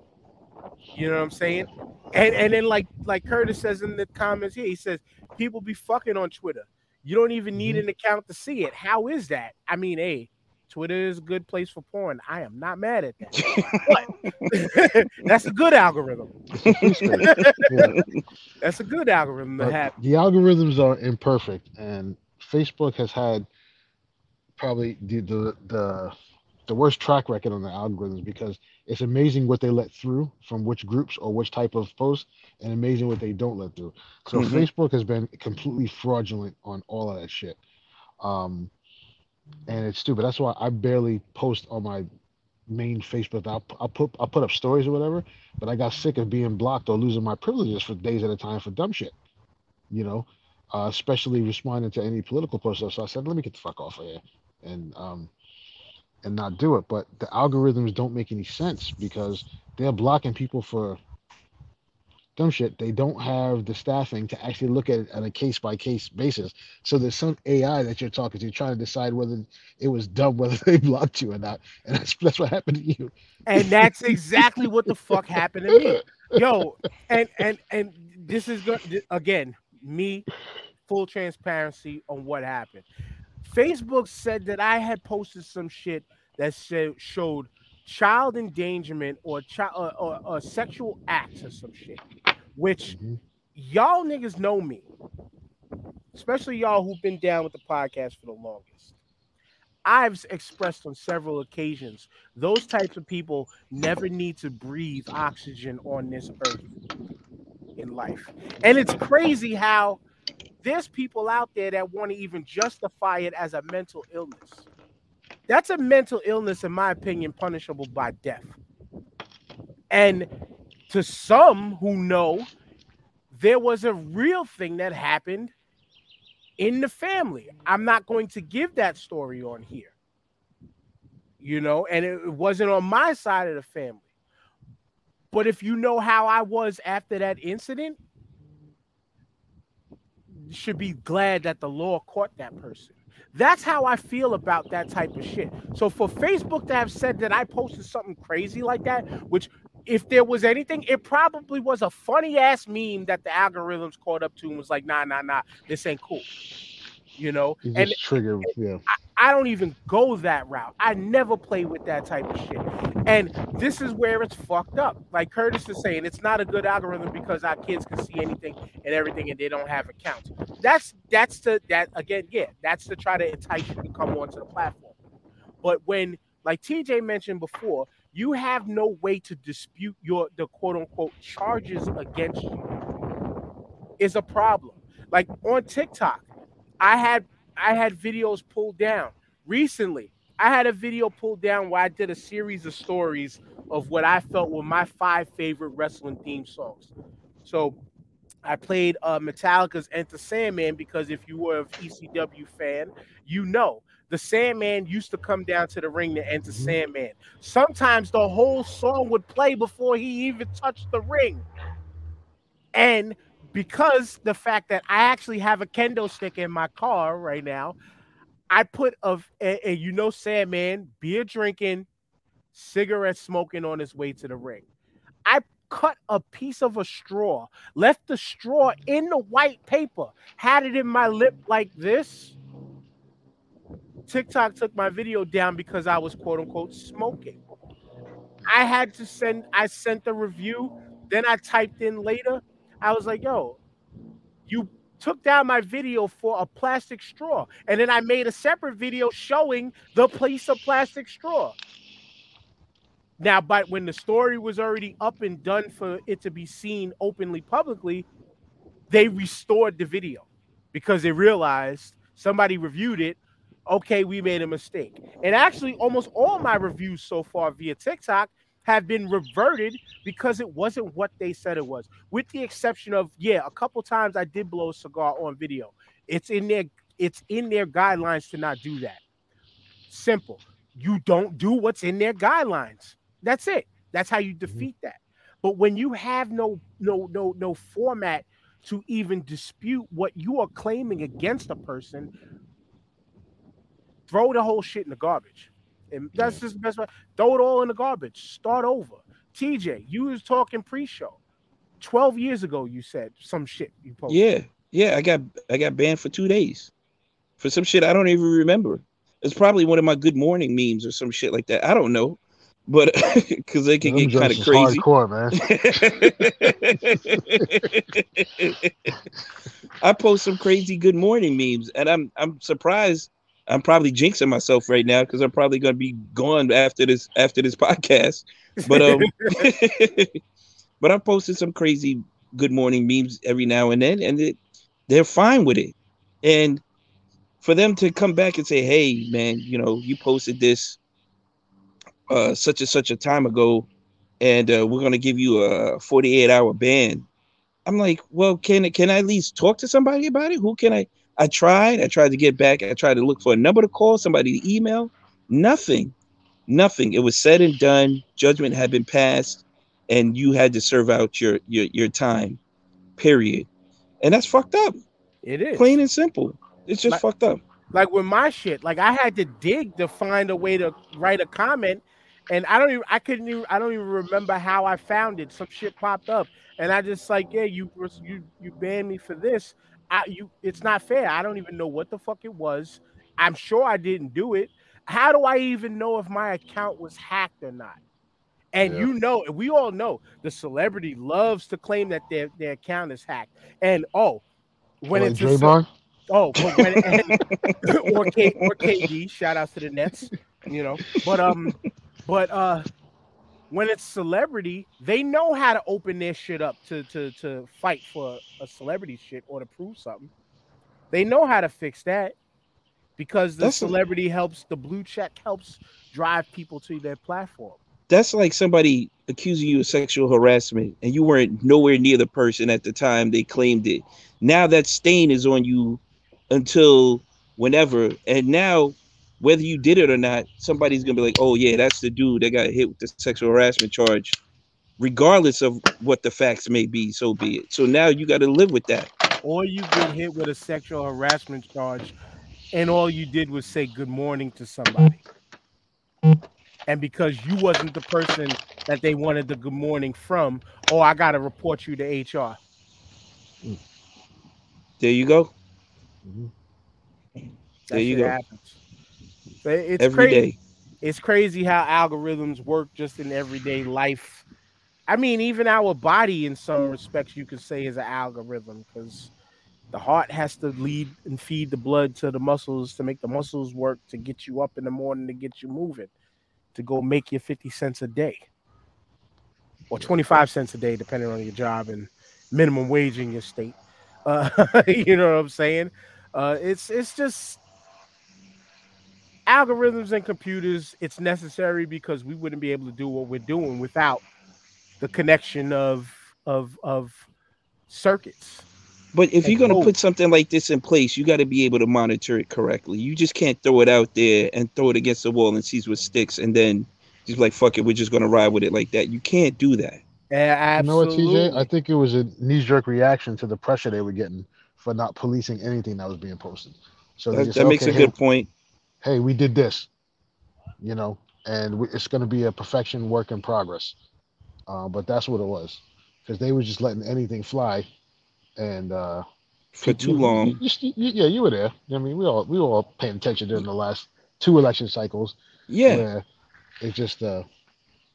Speaker 3: You know what I'm saying? And and then like like Curtis says in the comments here, he says people be fucking on Twitter. You don't even need an account to see it. How is that? I mean, hey, Twitter is a good place for porn. I am not mad at that. But [LAUGHS] that's a good algorithm. [LAUGHS]
Speaker 5: Yeah. [LAUGHS]
Speaker 3: That's a good algorithm to
Speaker 5: But
Speaker 3: have.
Speaker 5: the algorithms are imperfect, and Facebook has had probably the, the the the worst track record on the algorithms because it's amazing what they let through from which groups or which type of posts, and amazing what they don't let through. So
Speaker 4: Mhm.
Speaker 5: Facebook has been completely fraudulent on all of that shit, um, and it's stupid. That's why I barely post on my main Facebook. I'll, I'll put I'll put up stories or whatever, but I got sick of being blocked or losing my privileges for days at a time for dumb shit. You know, uh, especially responding to any political posts. So I said, let me get the fuck off of here and um and not do it. But the algorithms don't make any sense because they're blocking people for dumb shit. They don't have the staffing to actually look at it on a case by case basis. So there's some AI that you're talking to trying to decide whether it was dumb, [LAUGHS] whether they blocked you or not. And that's that's what happened to you.
Speaker 3: And that's exactly what the fuck happened to me. [LAUGHS] Yo, and and and this is good again, me full transparency on what happened. Facebook said that I had posted some shit that said showed child endangerment or child or, or, or sexual acts or some shit, which
Speaker 5: Mhm.
Speaker 3: y'all niggas know me, especially y'all who've been down with the podcast for the longest. I've expressed on several occasions those types of people never need to breathe oxygen on this earth in life. And it's crazy how there's people out there that want to even justify it as a mental illness. That's a mental illness, in my opinion, punishable by death. And to some who know, there was a real thing that happened in the family. I'm not going to give that story on here. You know, and it it wasn't on my side of the family. But if you know how I was after that incident, you should be glad that the law caught that person. That's how I feel about that type of shit. So for Facebook to have said that I posted something crazy like that, which if there was anything, it probably was a funny ass meme that the algorithms caught up to and was like, nah, nah, nah, this ain't cool. You know,
Speaker 5: You
Speaker 3: and
Speaker 5: trigger, yeah.
Speaker 3: I don't even go that route. I never play with that type of shit. And this is where it's fucked up. Like Curtis is saying, it's not a good algorithm because our kids can see anything and everything and they don't have accounts. That's that's the that again, yeah, that's to try to entice you to come onto the platform. But when like TJ mentioned before, you have no way to dispute your the quote unquote charges against you is a problem. Like on TikTok, I had I had videos pulled down recently. I had a video pulled down where I did a series of stories of what I felt were my five favorite wrestling theme songs. So I played uh, Metallica's Enter Sandman because if you were an ECW fan, you know the Sandman used to come down to the ring to enter
Speaker 5: Mhm.
Speaker 3: Sandman. Sometimes the whole song would play before he even touched the ring. And because the fact that I actually have a kendo stick in my car right now, I put of and, and you know Sandman beer drinking, cigarette smoking on his way to the ring. I cut a piece of a straw, left the straw in the white paper, had it in my lip like this. TikTok took my video down because I was quote unquote smoking. I had to send, I sent the review. Then I typed in later. I was like, yo, you took down my video for a plastic straw. And then I made a separate video showing the place of plastic straw. Now, but when the story was already up and done for it to be seen openly publicly, they restored the video because they realized somebody reviewed it. Okay, we made a mistake. And actually, almost all my reviews so far via TikTok have been reverted because it wasn't what they said it was, with the exception of yeah, a couple times I did blow a cigar on video. It's in their it's in their guidelines to not do that. Simple. You don't do what's in their guidelines. That's it. That's how you mm-hmm. defeat that. But when you have no no no no format to even dispute what you are claiming against a person, throw the whole shit in the garbage. And that's just the best way. Throw it all in the garbage. Start over. TJ, you was talking pre-show. 12 years ago, you said some shit you posted.
Speaker 4: Yeah, yeah. I got I got banned for two days for some shit I don't even remember. It's probably one of my good morning memes or some shit like that. I don't know, but [LAUGHS] because they can
Speaker 5: Them
Speaker 4: get kind
Speaker 5: joints
Speaker 4: of
Speaker 5: is
Speaker 4: crazy.
Speaker 5: Hardcore, man. [LAUGHS]
Speaker 4: I post some crazy good morning memes, and I'm I'm surprised. I'm probably jinxing myself right now because I'm probably gonna be gone after this after this podcast. But um, [LAUGHS] but I posted some crazy good morning memes every now and then, and it, they're fine with it. And for them to come back and say, "Hey, man, you know, you posted this uh, such and such a time ago, and uh, we're gonna give you a 48 hour ban." I'm like, "Well, can can I at least talk to somebody about it? Who can I?" I tried. I tried to get back. I tried to look for a number to call, somebody to email. Nothing. Nothing. It was said and done. Judgment had been passed, and you had to serve out your your your time. Period. And that's fucked up.
Speaker 3: It is.
Speaker 4: Plain and simple. It's just
Speaker 3: Like-
Speaker 4: fucked up.
Speaker 3: like with my shit like i had to dig to find a way to write a comment and i don't even i couldn't even i don't even remember how i found it some shit popped up and i just like yeah you you you banned me for this i you it's not fair. I don't even know what the fuck it was. I'm sure i didn't do it. How do i even know if my account was hacked or not? And
Speaker 5: Yeah.
Speaker 3: you know we all know the celebrity loves to claim that their, their account is hacked. And oh when
Speaker 5: like
Speaker 3: it's a ce- Oh, [LAUGHS] when and, [LAUGHS] or K or KD, shout outs to the Nets, you know. But um, but uh, when it's celebrity, they know how to open their shit up to to to fight for a celebrity shit or to prove something. They know how to fix that because the
Speaker 4: That's a-
Speaker 3: celebrity helps the blue check helps drive people to their platform.
Speaker 4: That's like somebody accusing you of sexual harassment, and you weren't nowhere near the person at the time they claimed it. Now that stain is on you until whenever, and now whether you did it or not, somebody's gonna be like, "Oh yeah, that's the dude that got hit with the sexual harassment charge," regardless of what the facts may be. So be it. So now you got to live with that.
Speaker 3: Or you get hit with a sexual harassment charge, and all you did was say good morning to somebody. And because you wasn't the person that they wanted the good morning from, oh, I gotta report you to HR.
Speaker 4: There you go.
Speaker 5: Mhm.
Speaker 4: There you go.
Speaker 3: happens. But it's
Speaker 4: Every
Speaker 3: crazy.
Speaker 4: day.
Speaker 3: It's crazy how algorithms work just in everyday life. I mean, even our body, in some respects, you could say is an algorithm because the heart has to lead and feed the blood to the muscles to make the muscles work to get you up in the morning to get you moving, to go make your 50 cents a day or 25 cents a day, depending on your job and minimum wage in your state. [LAUGHS] Uh, [LAUGHS] you know what I'm saying? Uh, it's it's just algorithms and computers, it's necessary because we wouldn't be able to do what we're doing without the connection of of of circuits.
Speaker 4: But if you're gonna put something like this in place, you got to be able to monitor it correctly. You just can't throw it out there and throw it against the wall and see what sticks, and then just like fuck it, we're just gonna ride with it like that. You can't do that.
Speaker 3: Yeah,
Speaker 5: You know what. TJ? I think it was a knee-jerk reaction to the pressure they were getting for not policing anything that was being posted. So
Speaker 4: That,
Speaker 5: just
Speaker 4: that makes
Speaker 5: okay,
Speaker 4: a
Speaker 5: hey,
Speaker 4: good point.
Speaker 5: Hey, we did this, you know, and we, it's going to be a perfection work in progress. Uh, but that's what it was, because they were just letting anything fly, and uh,
Speaker 4: For too long.
Speaker 5: You, you- you- yeah, you were there. I mean, we all we were all paying attention during the last two election cycles,
Speaker 4: Yeah,
Speaker 5: where it just uh,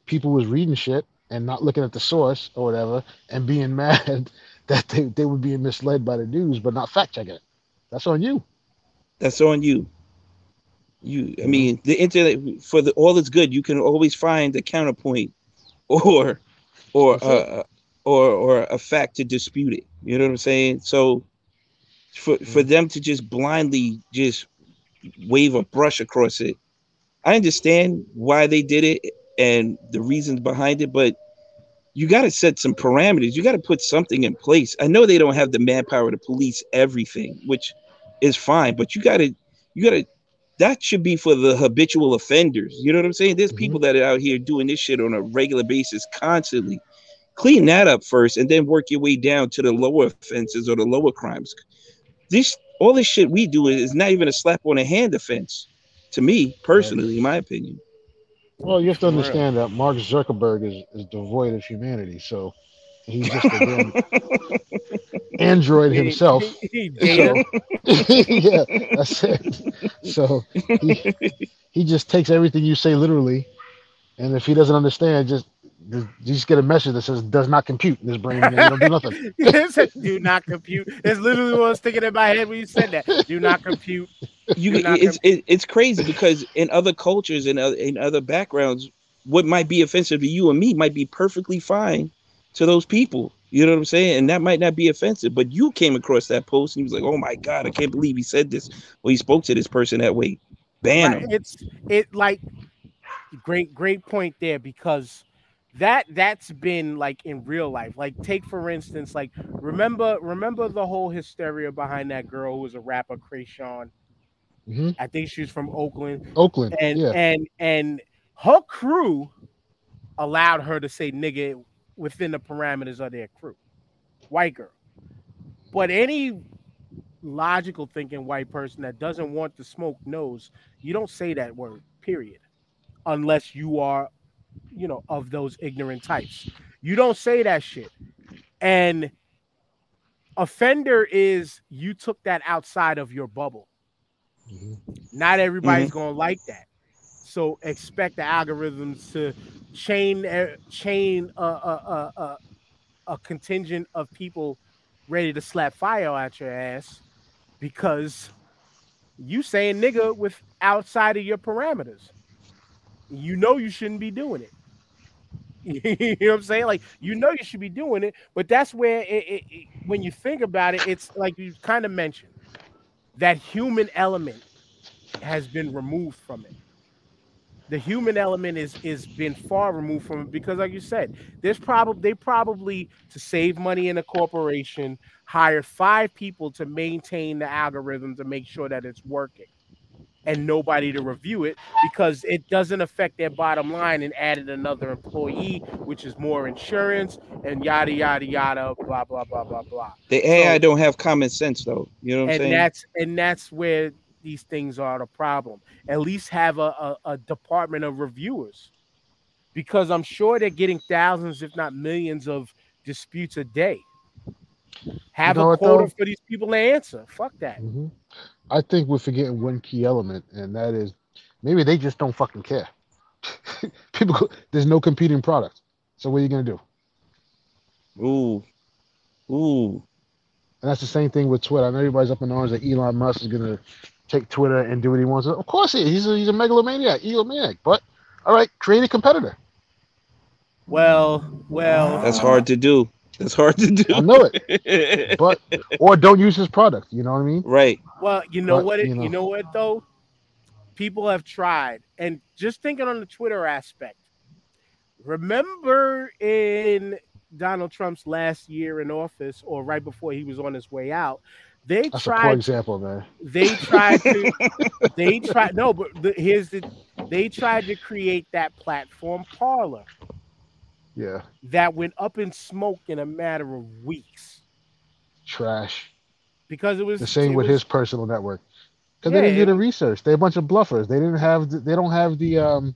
Speaker 5: people was reading shit and not looking at the source or whatever, and being [LAUGHS] mad that they, they were being misled by the news, but not fact checking it. That's on you.
Speaker 4: that's on you. You, I mean, the internet for the all that's good. You can always find a counterpoint, [LAUGHS] or, or, uh, or, or a fact to dispute it. You know what I'm saying? So, for for them to just blindly just wave a brush across it, I understand why they did it and the reasons behind it, but you got to set some parameters. You got to put something in place. I know they don't have the manpower to police everything, which is fine, but you got to, you got to, that should be for the habitual offenders. You know what I'm saying? There's
Speaker 5: Mhm.
Speaker 4: people that are out here doing this shit on a regular basis constantly. Clean that up first and then work your way down to the lower offenses or the lower crimes. This, all this shit we do is not even a slap on the hand offense to me personally, in my opinion.
Speaker 5: Well, you have to understand that Mark Zuckerberg is, is devoid of humanity, so he's just a damn android himself.
Speaker 3: Data. [LAUGHS] [LAUGHS]
Speaker 5: yeah, that's it. So he, he just takes everything you say literally, and if he doesn't understand, just you just get a message that says "does not compute" in his brain, and you don't do nothing. [LAUGHS]
Speaker 3: It said, do not compute. It's literally what I was sticking in my head when you said that. Do not compute.
Speaker 4: you
Speaker 3: You're not
Speaker 4: it's it, it's crazy because in other cultures and other, in other backgrounds what might be offensive to you and me might be perfectly fine to those people you know what i'm saying and that might not be offensive but you came across that post and he was like oh my god i can't believe he said this or he spoke to this person that way ban him
Speaker 3: It's it like great great point there because that that's been like in real life. Like take for instance, like remember remember the whole hysteria behind that girl who was a rapper, Kreayshawn.
Speaker 5: hmm
Speaker 3: I think she was from Oakland.
Speaker 5: Oakland,
Speaker 3: and
Speaker 5: yeah,
Speaker 3: and and her crew allowed her to say nigga within the parameters of their crew. White girl. But any logical thinking white person that doesn't want to smoke knows you don't say that word period unless you are you know of those ignorant types. You don't say that shit. And offender is you took that outside of your bubble.
Speaker 5: Mhm.
Speaker 3: not everybody's gonna like that. So expect the algorithms to Eh, chain uh, chain a, a, a, a, a contingent of people ready to slap fire at your ass because you saying nigga with outside of your parameters. You know you shouldn't be doing it. [LAUGHS] you know what I'm saying? Like you know you should be doing it, but that's where it, it, it- when you think about it, it's like you kind of mentioned that human element has been removed from it. The human element is is been far removed from it because, like you said, there's probably they probably to save money in a corporation hire five people to maintain the algorithm to make sure that it's working, and nobody to review it because it doesn't affect their bottom line and added another employee, which is more insurance and yada yada yada, blah blah blah blah blah.
Speaker 4: The ai
Speaker 3: So-
Speaker 4: don't have common sense though. You know what i'm
Speaker 3: and
Speaker 4: saying?
Speaker 3: that's and that's where these things are the problem. At least have a, a, a department of reviewers, because I'm sure they're getting thousands, if not millions, of disputes a day. Have
Speaker 5: know
Speaker 3: a
Speaker 5: what,
Speaker 3: quota
Speaker 5: though?
Speaker 3: for these people to answer. Fuck that.
Speaker 5: Mhm. I think we're forgetting one key element, and that is maybe they just don't fucking care. [LAUGHS] People, go- there's no competing product, so what are you gonna do?
Speaker 4: ooh ooh
Speaker 5: And that's the same thing with Twitter. I know everybody's up in arms that Elon Musk is gonna take Twitter and do what he wants. Of course he is. He's a, he's a megalomaniac, egomaniac. But all right, create a competitor.
Speaker 3: Well, well,
Speaker 4: that's hard to do that's hard to do
Speaker 5: I know it, [LAUGHS] but or don't use his product. You know what I mean?
Speaker 4: right
Speaker 3: well. You know
Speaker 5: But,
Speaker 3: what? It,
Speaker 5: you
Speaker 3: you,
Speaker 5: know.
Speaker 3: know. what though? people have tried, and just thinking on the Twitter aspect. Remember in Donald Trump's last year in office, or right before he was on his way out, they
Speaker 5: That's a poor example, man.
Speaker 3: They tried to. [LAUGHS] they tried. No, but the, here's the. They tried to create that platform, Parler,
Speaker 5: Yeah,
Speaker 3: that went up in smoke in a matter of weeks
Speaker 5: trash.
Speaker 3: because it was
Speaker 5: The same with
Speaker 3: was-
Speaker 5: his personal network. Because
Speaker 3: Yeah,
Speaker 5: they didn't do the research. They're a bunch of bluffers. They didn't have. The, they don't have the um.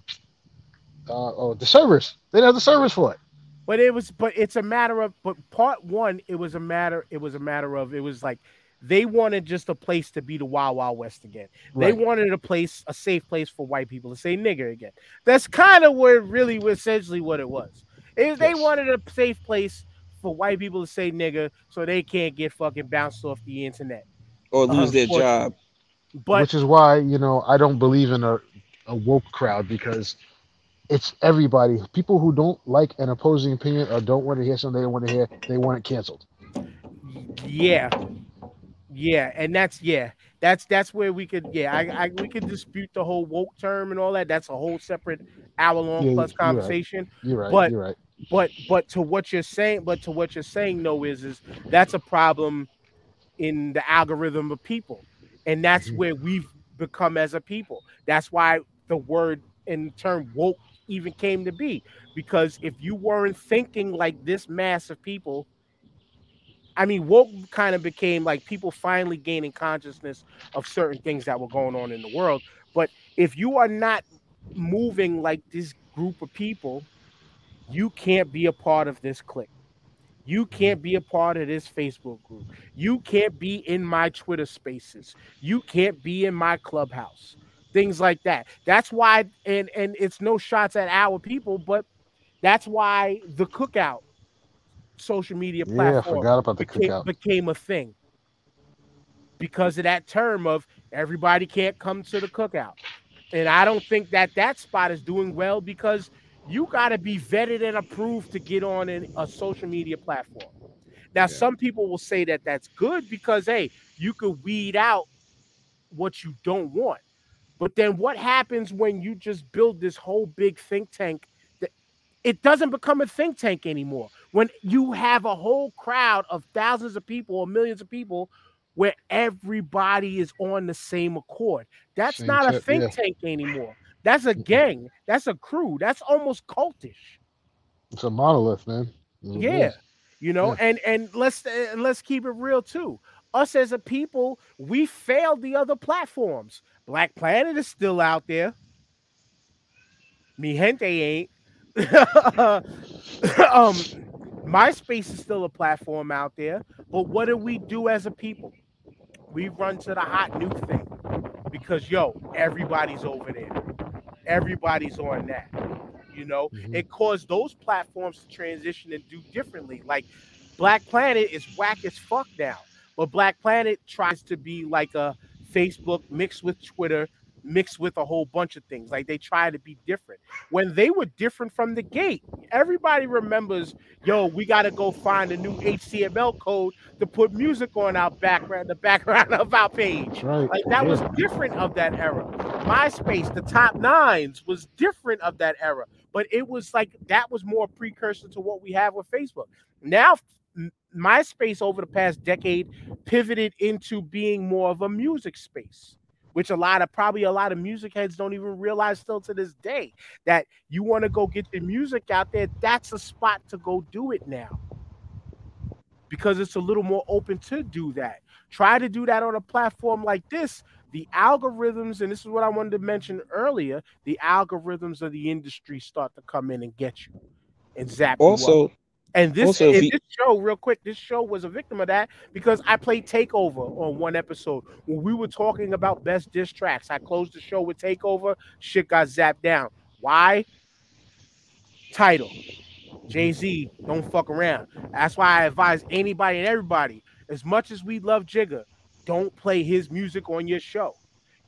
Speaker 5: Uh, oh, the servers. They didn't have the servers for it.
Speaker 3: But it was, but it's a matter of, but part one, it was a matter, it was a matter of, it was like they wanted just a place to be the Wild Wild West again. They wanted a place, a safe place for white people to say nigger again. That's kind of where really, was essentially, what it was. Is they wanted a safe place for white people to say nigger, so they can't get fucking bounced off the internet.
Speaker 4: or uh, lose their job.
Speaker 3: But
Speaker 5: which is why you know I don't believe in a, a woke crowd because it's everybody. People who don't like an opposing opinion or don't want to hear something they don't want to hear, they want it canceled.
Speaker 3: Yeah, yeah, and that's yeah, that's that's where we could yeah, I, I we could dispute the whole woke term and all that. That's a whole separate hour long
Speaker 5: Yeah,
Speaker 3: plus
Speaker 5: you're right.
Speaker 3: conversation.
Speaker 5: You're right.
Speaker 3: But-
Speaker 5: you're right.
Speaker 3: But but to what you're saying, but to what you're saying, no, is is that's a problem in the algorithm of people, and that's
Speaker 5: Mhm.
Speaker 3: where we've become as a people. That's why the word and term woke even came to be because if you weren't thinking like this mass of people I mean, woke kind of became like people finally gaining consciousness of certain things that were going on in the world. But if you are not moving like this group of people, you can't be a part of this clique. You can't be a part of this Facebook group. You can't be in my Twitter spaces. You can't be in my clubhouse. Things like that. That's why, and and it's no shots at our people, but that's why the cookout social media
Speaker 5: Yeah, I
Speaker 3: platform
Speaker 5: forgot about the
Speaker 3: became,
Speaker 5: cookout.
Speaker 3: became a thing because of that term of everybody can't come to the cookout. And I don't think that that spot is doing well because you got to be vetted and approved to get on in a social media platform. Now, some people will say that that's good because, hey, you could weed out what you don't want. But then what happens when you just build this whole big think tank that it doesn't become a think tank anymore? When you have a whole crowd of thousands of people or millions of people where everybody is on the same accord. That's
Speaker 5: Same
Speaker 3: not a
Speaker 5: tip,
Speaker 3: think
Speaker 5: yeah.
Speaker 3: tank anymore. That's a gang. That's a crew. That's almost cultish.
Speaker 5: It's a monolith, man. It
Speaker 3: Yeah.
Speaker 5: is.
Speaker 3: You know,
Speaker 5: Yeah.
Speaker 3: and and let's and let's keep it real too. Us as a people, we failed the other platforms. Black Planet is still out there. Mi gente ain't. [LAUGHS] um, MySpace is still a platform out there, but what do we do as a people? We run to the hot new thing because yo, everybody's over there. Everybody's on that. You know,
Speaker 5: Mhm.
Speaker 3: it caused those platforms to transition and do differently. Like Black Planet is whack as fuck now, but Black Planet tries to be like a Facebook mixed with Twitter, mixed with a whole bunch of things. Like they try to be different when they were different from the gate. Everybody remembers, yo, we got to go find a new HTML code to put music on our background, the background [LAUGHS] of our page.
Speaker 5: Right.
Speaker 3: Like that
Speaker 5: Yeah.
Speaker 3: was different of that era. MySpace, the top nines was different of that era, but it was like that was more precursor to what we have with Facebook. Now, MySpace over the past decade pivoted into being more of a music space, which a lot of probably a lot of music heads don't even realize still to this day that you want to go get the music out there. That's a spot to go do it now because it's a little more open to do that. Try to do that on a platform like this. The algorithms, and this is what I wanted to mention earlier, the algorithms of the industry start to come in and get you and zap.
Speaker 4: Also,
Speaker 3: And this,
Speaker 4: Also,
Speaker 3: and this show, real quick, this show was a victim of that because I played Takeover on one episode when we were talking about best diss tracks. I closed the show with Takeover. Shit got zapped down. Why? Title. Jay Z, don't fuck around. That's why I advise anybody and everybody, as much as we love Jigga, don't play his music on your show.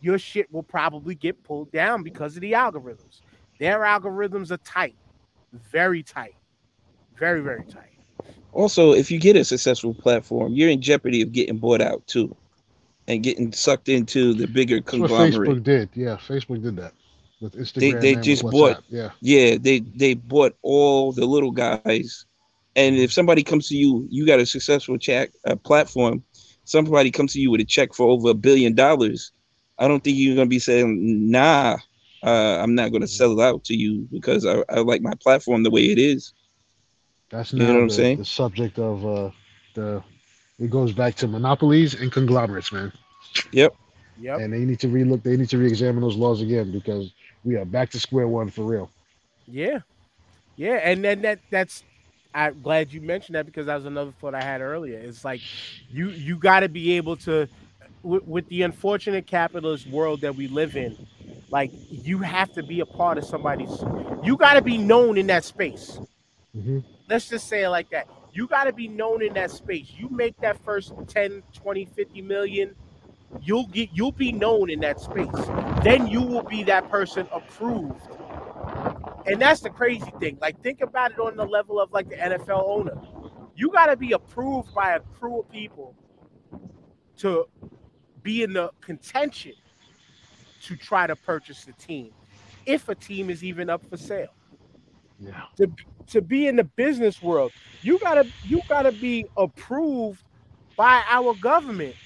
Speaker 3: Your shit will probably get pulled down because of the algorithms. Their algorithms are tight, very tight, very, very tight.
Speaker 4: also, if you get a successful platform, you're in jeopardy of getting bought out too. and getting sucked into the bigger
Speaker 5: That's what
Speaker 4: conglomerate.
Speaker 5: Facebook did. Yeah, Facebook did that with
Speaker 4: They
Speaker 5: Instagram.
Speaker 4: they
Speaker 5: and with
Speaker 4: just
Speaker 5: WhatsApp.
Speaker 4: bought
Speaker 5: Yeah,
Speaker 4: yeah, they they bought all the little guys. And if somebody comes to you, you got a successful chat uh, platform. Somebody comes to you with a check for over a billion dollars. I don't think you're gonna be saying, "Nah, uh, I'm not gonna sell it out to you because I, I like my platform the way it is."
Speaker 5: That's
Speaker 4: You
Speaker 5: now
Speaker 4: know what I'm
Speaker 5: the,
Speaker 4: saying?
Speaker 5: the subject of uh, the. It goes back to monopolies and conglomerates, man.
Speaker 3: Yep. Yep.
Speaker 5: And they need to relook. They need to re-examine those laws again because we are back to square one for real.
Speaker 3: Yeah, yeah, and then that that's. I'm glad you mentioned that because that was another thought I had earlier. It's like you you got to be able to, with, with the unfortunate capitalist world that we live in, like you have to be a part of somebody's. You got to be known in that space.
Speaker 5: hmm
Speaker 3: Let's just say it like that. You got to be known in that space. You make that first 10, 20, 50 million, you'll get you'll be known in that space. Then you will be that person approved and that's the crazy thing. Like, think about it on the level of like the NFL owner. You got to be approved by a crew of people to be in the contention to try to purchase the team, if a team is even up for sale.
Speaker 5: Yeah.
Speaker 3: To to be in the business world, you gotta you gotta be approved by our government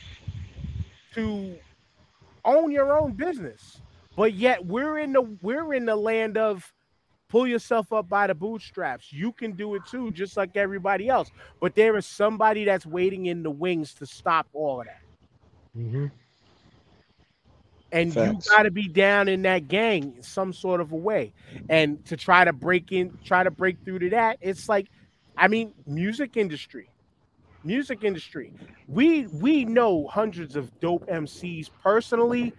Speaker 3: to own your own business. But yet we're in the we're in the land of pull yourself up by the bootstraps. You can do it too, just like everybody else. But there is somebody that's waiting in the wings to stop all of that.
Speaker 5: hmm
Speaker 3: And
Speaker 4: Facts.
Speaker 3: you got to be down in that gang in some sort of a way. And to try to break in, try to break through to that, it's like, I mean, music industry, music industry. We we know hundreds of dope MCs personally,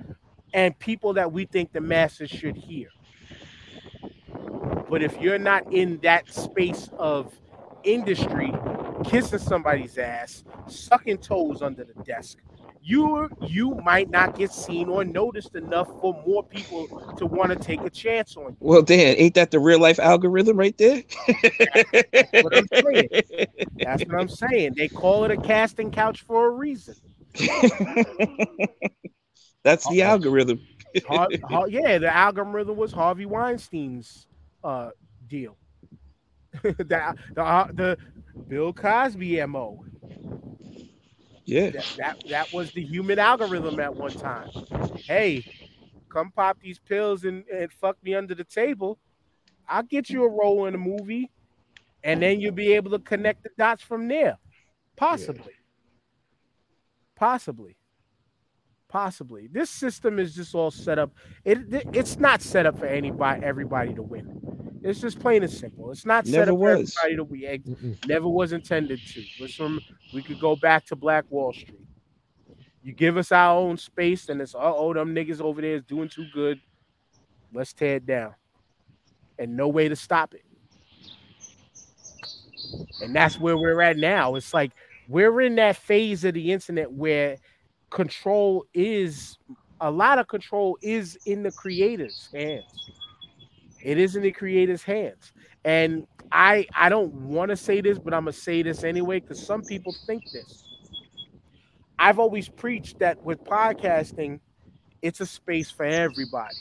Speaker 3: and people that we think the masses should hear. But if you're not in that space of industry, kissing somebody's ass, sucking toes under the desk, you you might not get seen or noticed enough for more people to want to take a chance on you.
Speaker 4: Well, Dan, ain't that the real life algorithm right there?
Speaker 3: what I'm saying. That's what I'm saying. They call it a casting couch for a reason. [LAUGHS]
Speaker 4: That's the algorithm.
Speaker 3: Har- [LAUGHS] Har- yeah, the algorithm was Harvey Weinstein's uh, deal. [LAUGHS] the, the uh, the Bill Cosby mo.
Speaker 4: Yeah.
Speaker 3: That, that that was the human algorithm at one time. Hey, come pop these pills and, and fuck me under the table. I'll get you a role in a movie, and then you'll be able to connect the dots from there. Possibly. Possibly. Possibly. This system is just all set up. It, it- it's not set up for anybody everybody to win. It's just plain and simple. It's not set
Speaker 4: Never
Speaker 3: up for
Speaker 4: was.
Speaker 3: everybody to win
Speaker 5: Mm-mm.
Speaker 3: never was intended to. Listen, we could go back to Black Wall Street. You give us our own space, and it's uh oh, them niggas over there is doing too good. Let's tear it down. And no way to stop it. And that's where we're at now. It's like we're in that phase of the internet where control is a lot of control is in the creator's hands. It is in the creator's hands. And I I don't want to say this, but I'm gonna say this anyway because some people think this. I've always preached that with podcasting, it's a space for everybody.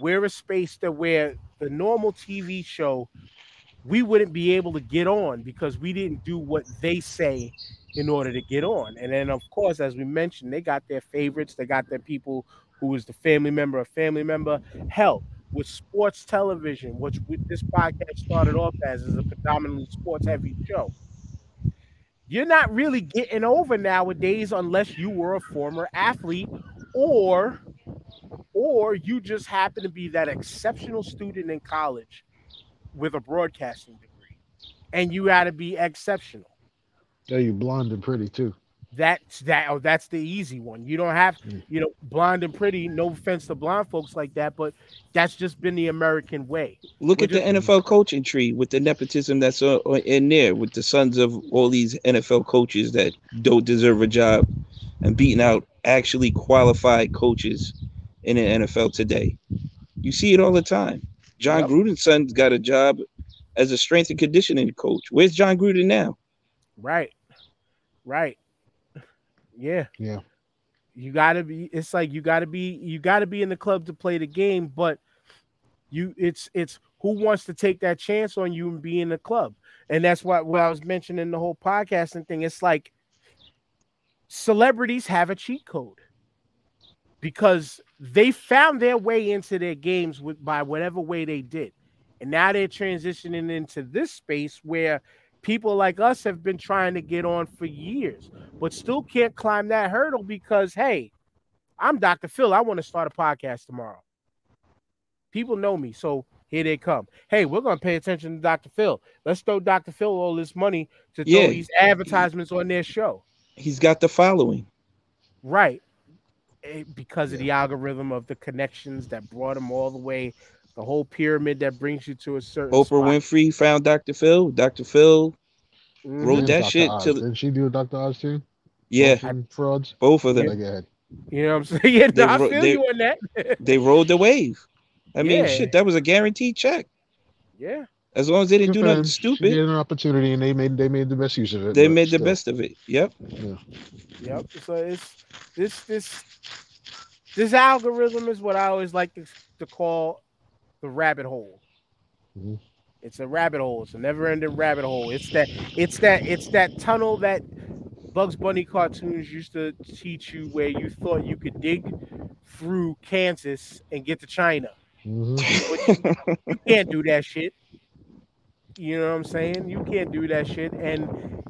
Speaker 3: We're a space that where the normal TV show we wouldn't be able to get on because we didn't do what they say in order to get on. And then of course, as we mentioned, they got their favorites, they got their people who is the family member of family member. Hell, with sports television, which this podcast started off as is a predominantly sports heavy show. You're not really getting over nowadays unless you were a former athlete or or you just happen to be that exceptional student in college with a broadcasting degree. And you got to be exceptional.
Speaker 5: Yeah, you blonde and pretty too.
Speaker 3: That's that. Oh, that's the easy one. You don't have,
Speaker 5: Mm.
Speaker 3: you know, blonde and pretty. No offense to blonde folks like that, but that's just been the American way.
Speaker 4: Look
Speaker 3: We're
Speaker 4: at the NFL coaching tree with the nepotism that's uh, uh, in there with the sons of all these NFL coaches that don't deserve a job and beating out actually qualified coaches in the NFL today. You see it all the time. Jon
Speaker 3: Yep.
Speaker 4: Gruden's son's got a job as a strength and conditioning coach. Where's Jon Gruden now?
Speaker 3: Right. Right. Yeah.
Speaker 5: Yeah.
Speaker 3: You gotta be. It's like you gotta be. You gotta be in the club to play the game, but you. It's it's who wants to take that chance on you and be in the club, and that's what what I was mentioning the whole podcasting thing. It's like celebrities have a cheat code because they found their way into their games with by whatever way they did. And now they're transitioning into this space where people like us have been trying to get on for years, but still can't climb that hurdle because hey, I'm Dr. Phil. I want to start a podcast tomorrow. People know me, so here they come. Hey, we're gonna pay attention to Dr. Phil. Let's throw Dr. Phil all this money to throw these advertisements on their show.
Speaker 4: He's got the following.
Speaker 3: Right. Eh, because of the algorithm of the connections that brought him all the way, the whole pyramid that brings you to a certain
Speaker 4: Oprah
Speaker 3: spot.
Speaker 4: Winfrey found Dr. Phil. Dr. Phil
Speaker 3: Mhm.
Speaker 4: wrote that
Speaker 5: Dr.
Speaker 4: shit
Speaker 5: Oz.
Speaker 4: to the-
Speaker 5: Didn't she do Dr. Oz too?
Speaker 4: yeah,
Speaker 5: Ocean frauds.
Speaker 4: both of them.
Speaker 5: Like, go.
Speaker 3: You know what I'm saying? [LAUGHS] Yeah,
Speaker 4: They
Speaker 3: no, I
Speaker 4: wrote-
Speaker 3: feel
Speaker 4: they-
Speaker 3: you on that. [LAUGHS]
Speaker 4: They rode the wave. I mean,
Speaker 3: Yeah.
Speaker 4: shit, that was a guaranteed check.
Speaker 3: yeah.
Speaker 4: As long as they didn't
Speaker 5: Good
Speaker 4: do
Speaker 5: for
Speaker 4: nothing
Speaker 5: them. She
Speaker 4: stupid,
Speaker 5: gave her an opportunity, and they made they made the best use of it.
Speaker 4: they
Speaker 5: but
Speaker 4: made the best of it. Yep. Yeah.
Speaker 3: Yep. So it's this this this algorithm is what I always like to, to call the rabbit hole.
Speaker 5: Mhm.
Speaker 3: It's a rabbit hole. It's a never-ending rabbit hole. It's that it's that it's that tunnel that Bugs Bunny cartoons used to teach you where you thought you could dig through Kansas and get to China.
Speaker 5: Mhm.
Speaker 3: You can't do that shit. You know what I'm saying? You can't do that shit. And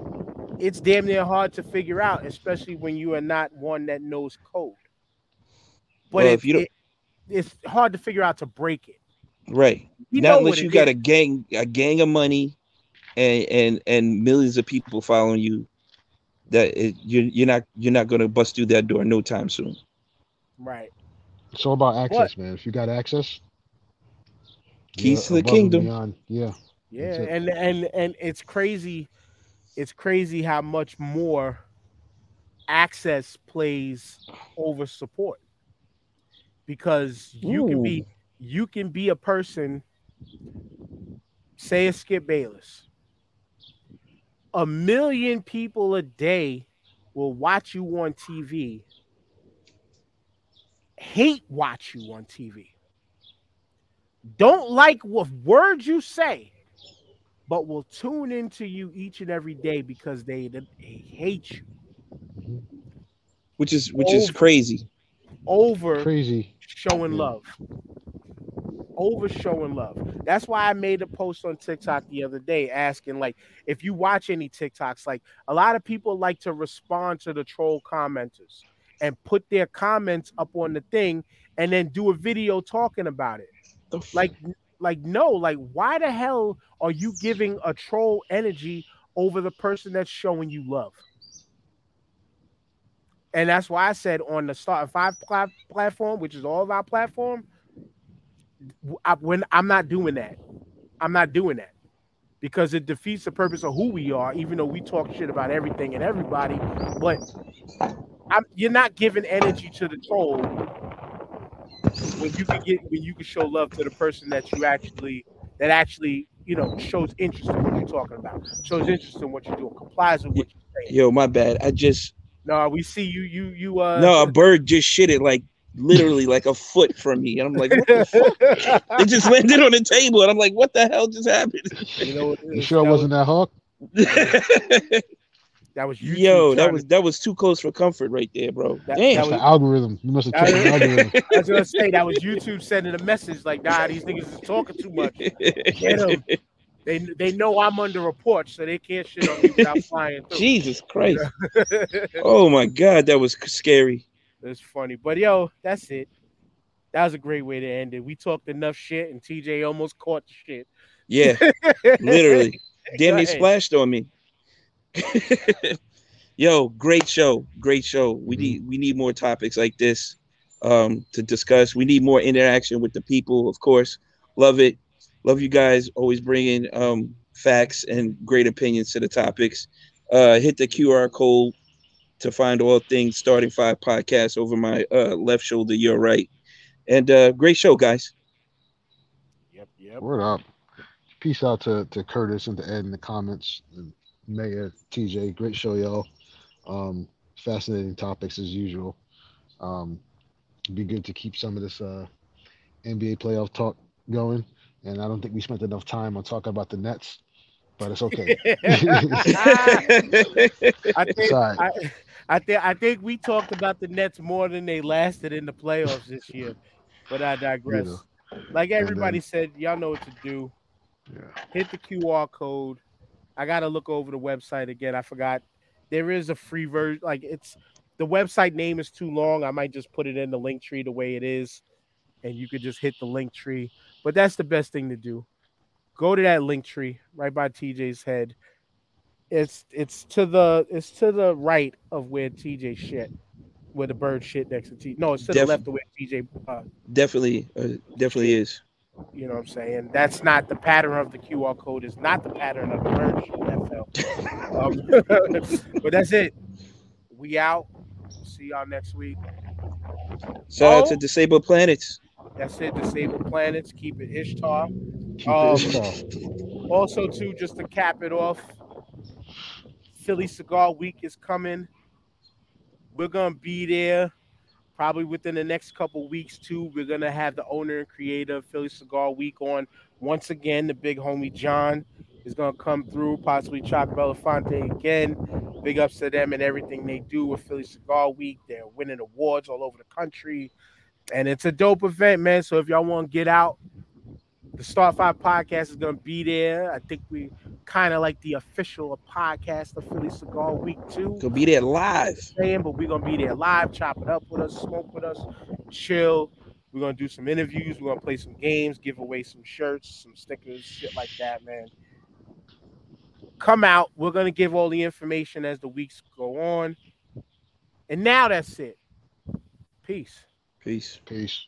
Speaker 3: it's damn near hard to figure out, especially when you are not one that knows code. But
Speaker 4: Well,
Speaker 3: it,
Speaker 4: if you don't-
Speaker 3: it- it's hard to figure out to break it.
Speaker 4: Right.
Speaker 3: You
Speaker 4: Not unless you got
Speaker 3: is.
Speaker 4: a gang, a gang of money, and and and millions of people following you. That it, you're you're not you're not gonna bust through that door no time soon.
Speaker 3: right.
Speaker 5: It's all about access, man. If you got access,
Speaker 4: Keys to the kingdom.
Speaker 5: beyond. Yeah.
Speaker 3: Yeah, and and and it's crazy. It's crazy how much more access plays over support. Because you can be you can be a person, say a Skip Bayless. A million people a day will watch you on TV, hate watch you on TV. Don't like what words you say, but will tune into you each and every day because they, they hate you
Speaker 4: which is which is crazy.
Speaker 3: over
Speaker 5: Crazy.
Speaker 3: showing
Speaker 5: Yeah.
Speaker 3: love. Over showing love. That's why I made a post on TikTok the other day asking, like, if you watch any TikToks, like a lot of people like to respond to the troll commenters and put their comments up on the thing and then do a video talking about it. Like, like, no, like, why the hell are you giving a troll energy over the person that's showing you love? And that's why I said on the Start Five platform, which is all of our platform, I, when I'm not doing that, I'm not doing that because it defeats the purpose of who we are. Even though we talk shit about everything and everybody, but I'm, you're not giving energy to the troll when you can get when you can show love to the person that you actually that actually you know shows interest in what you're talking about, shows interest in what you're doing, complies with what you're saying.
Speaker 4: Yo, my bad. I just
Speaker 3: No, we see you, you, you. Uh,
Speaker 4: no a bird just shit it like literally like a foot from me, and I'm like, what the [LAUGHS] fuck? It just landed on the table, and I'm like, what the hell just happened?
Speaker 3: you know, what
Speaker 5: You sure it
Speaker 3: that
Speaker 5: wasn't that hawk? [LAUGHS]
Speaker 3: That was YouTube
Speaker 4: Yo, that was
Speaker 3: to-
Speaker 4: that was too close for comfort right there, bro.
Speaker 3: That-
Speaker 4: Damn.
Speaker 5: That's
Speaker 3: was-
Speaker 5: the algorithm. You must have checked the algorithm. [LAUGHS]
Speaker 3: I was gonna say that was YouTube sending a message like, "Nah, these niggas is talking too much." Get 'em. They they know I'm under a porch, so they can't shit on me without flying through.
Speaker 4: Jesus Christ. Oh my God, that was scary.
Speaker 3: It's funny, but yo, that's it. That was a great way to end it. We talked enough shit, and TJ almost caught the shit.
Speaker 4: Yeah, [LAUGHS] literally. Damn, they splashed on me. [LAUGHS] Yo, great show, great show. We
Speaker 5: Mhm.
Speaker 4: need we need more topics like this um, to discuss. We need more interaction with the people, of course. Love it, love you guys. Always bringing um, facts and great opinions to the topics. Uh, hit the QR code to find all things starting five podcasts over my uh, left shoulder, your right. And uh, great show, guys.
Speaker 3: Yep, yep.
Speaker 5: Word up. Peace out to, to Curtis and to Ed in the comments. And Mayor, TJ, great show, y'all. Um, fascinating topics as usual. Um, be good to keep some of this uh, NBA playoff talk going. And I don't think we spent enough time on talking about the Nets, but it's okay. [LAUGHS] [LAUGHS]
Speaker 3: I think
Speaker 5: It's all right.
Speaker 3: I, I think I think we talked about the Nets more than they lasted in the playoffs this year. But I digress.
Speaker 5: Yeah.
Speaker 3: Like everybody
Speaker 5: then-
Speaker 3: said, y'all know what to do.
Speaker 5: Yeah.
Speaker 3: Hit the QR code. I gotta look over the website again. I forgot. There is a free version. Like it's the website name is too long. I might just put it in the link tree the way it is, and you could just hit the link tree. But that's the best thing to do. Go to that link tree right by TJ's head. It's it's to the it's to the right of where TJ shit, where the bird shit next to T. No, it's to
Speaker 4: Def-
Speaker 3: the left of where TJ. Uh,
Speaker 4: definitely, uh, definitely is.
Speaker 3: you know what I'm saying? That's not the pattern of the QR code. Is not the pattern of the bird shit that fell. Um, [LAUGHS] but that's it. We out. See y'all next week.
Speaker 4: Shout out
Speaker 3: Oh.
Speaker 4: to Disabled Planets.
Speaker 3: That's it. Disabled planets. Keep it Ishtar.
Speaker 5: Keep
Speaker 3: Um,
Speaker 5: it Ishtar.
Speaker 3: Also, too, just to cap it off, Philly Cigar Week is coming. We're gonna be there probably within the next couple weeks too. We're gonna have the owner and creator of Philly Cigar Week on once again. The big homie John is gonna come through, possibly Chuck Belafonte again. Big ups to them and everything they do with Philly Cigar Week. They're winning awards all over the country, and it's a dope event, man. So if y'all want to get out, the Start Five podcast is gonna be there. I think we kind of like the official podcast of Philly Cigar Week too.
Speaker 4: Go be there live.
Speaker 3: Saying, but we're gonna be there live, chop it up with us, smoke with us, chill. We're gonna do some interviews. We're gonna play some games, give away some shirts, some stickers, shit like that, man. Come out. We're gonna give all the information as the weeks go on. And now that's it. Peace.
Speaker 4: Peace.
Speaker 5: Peace.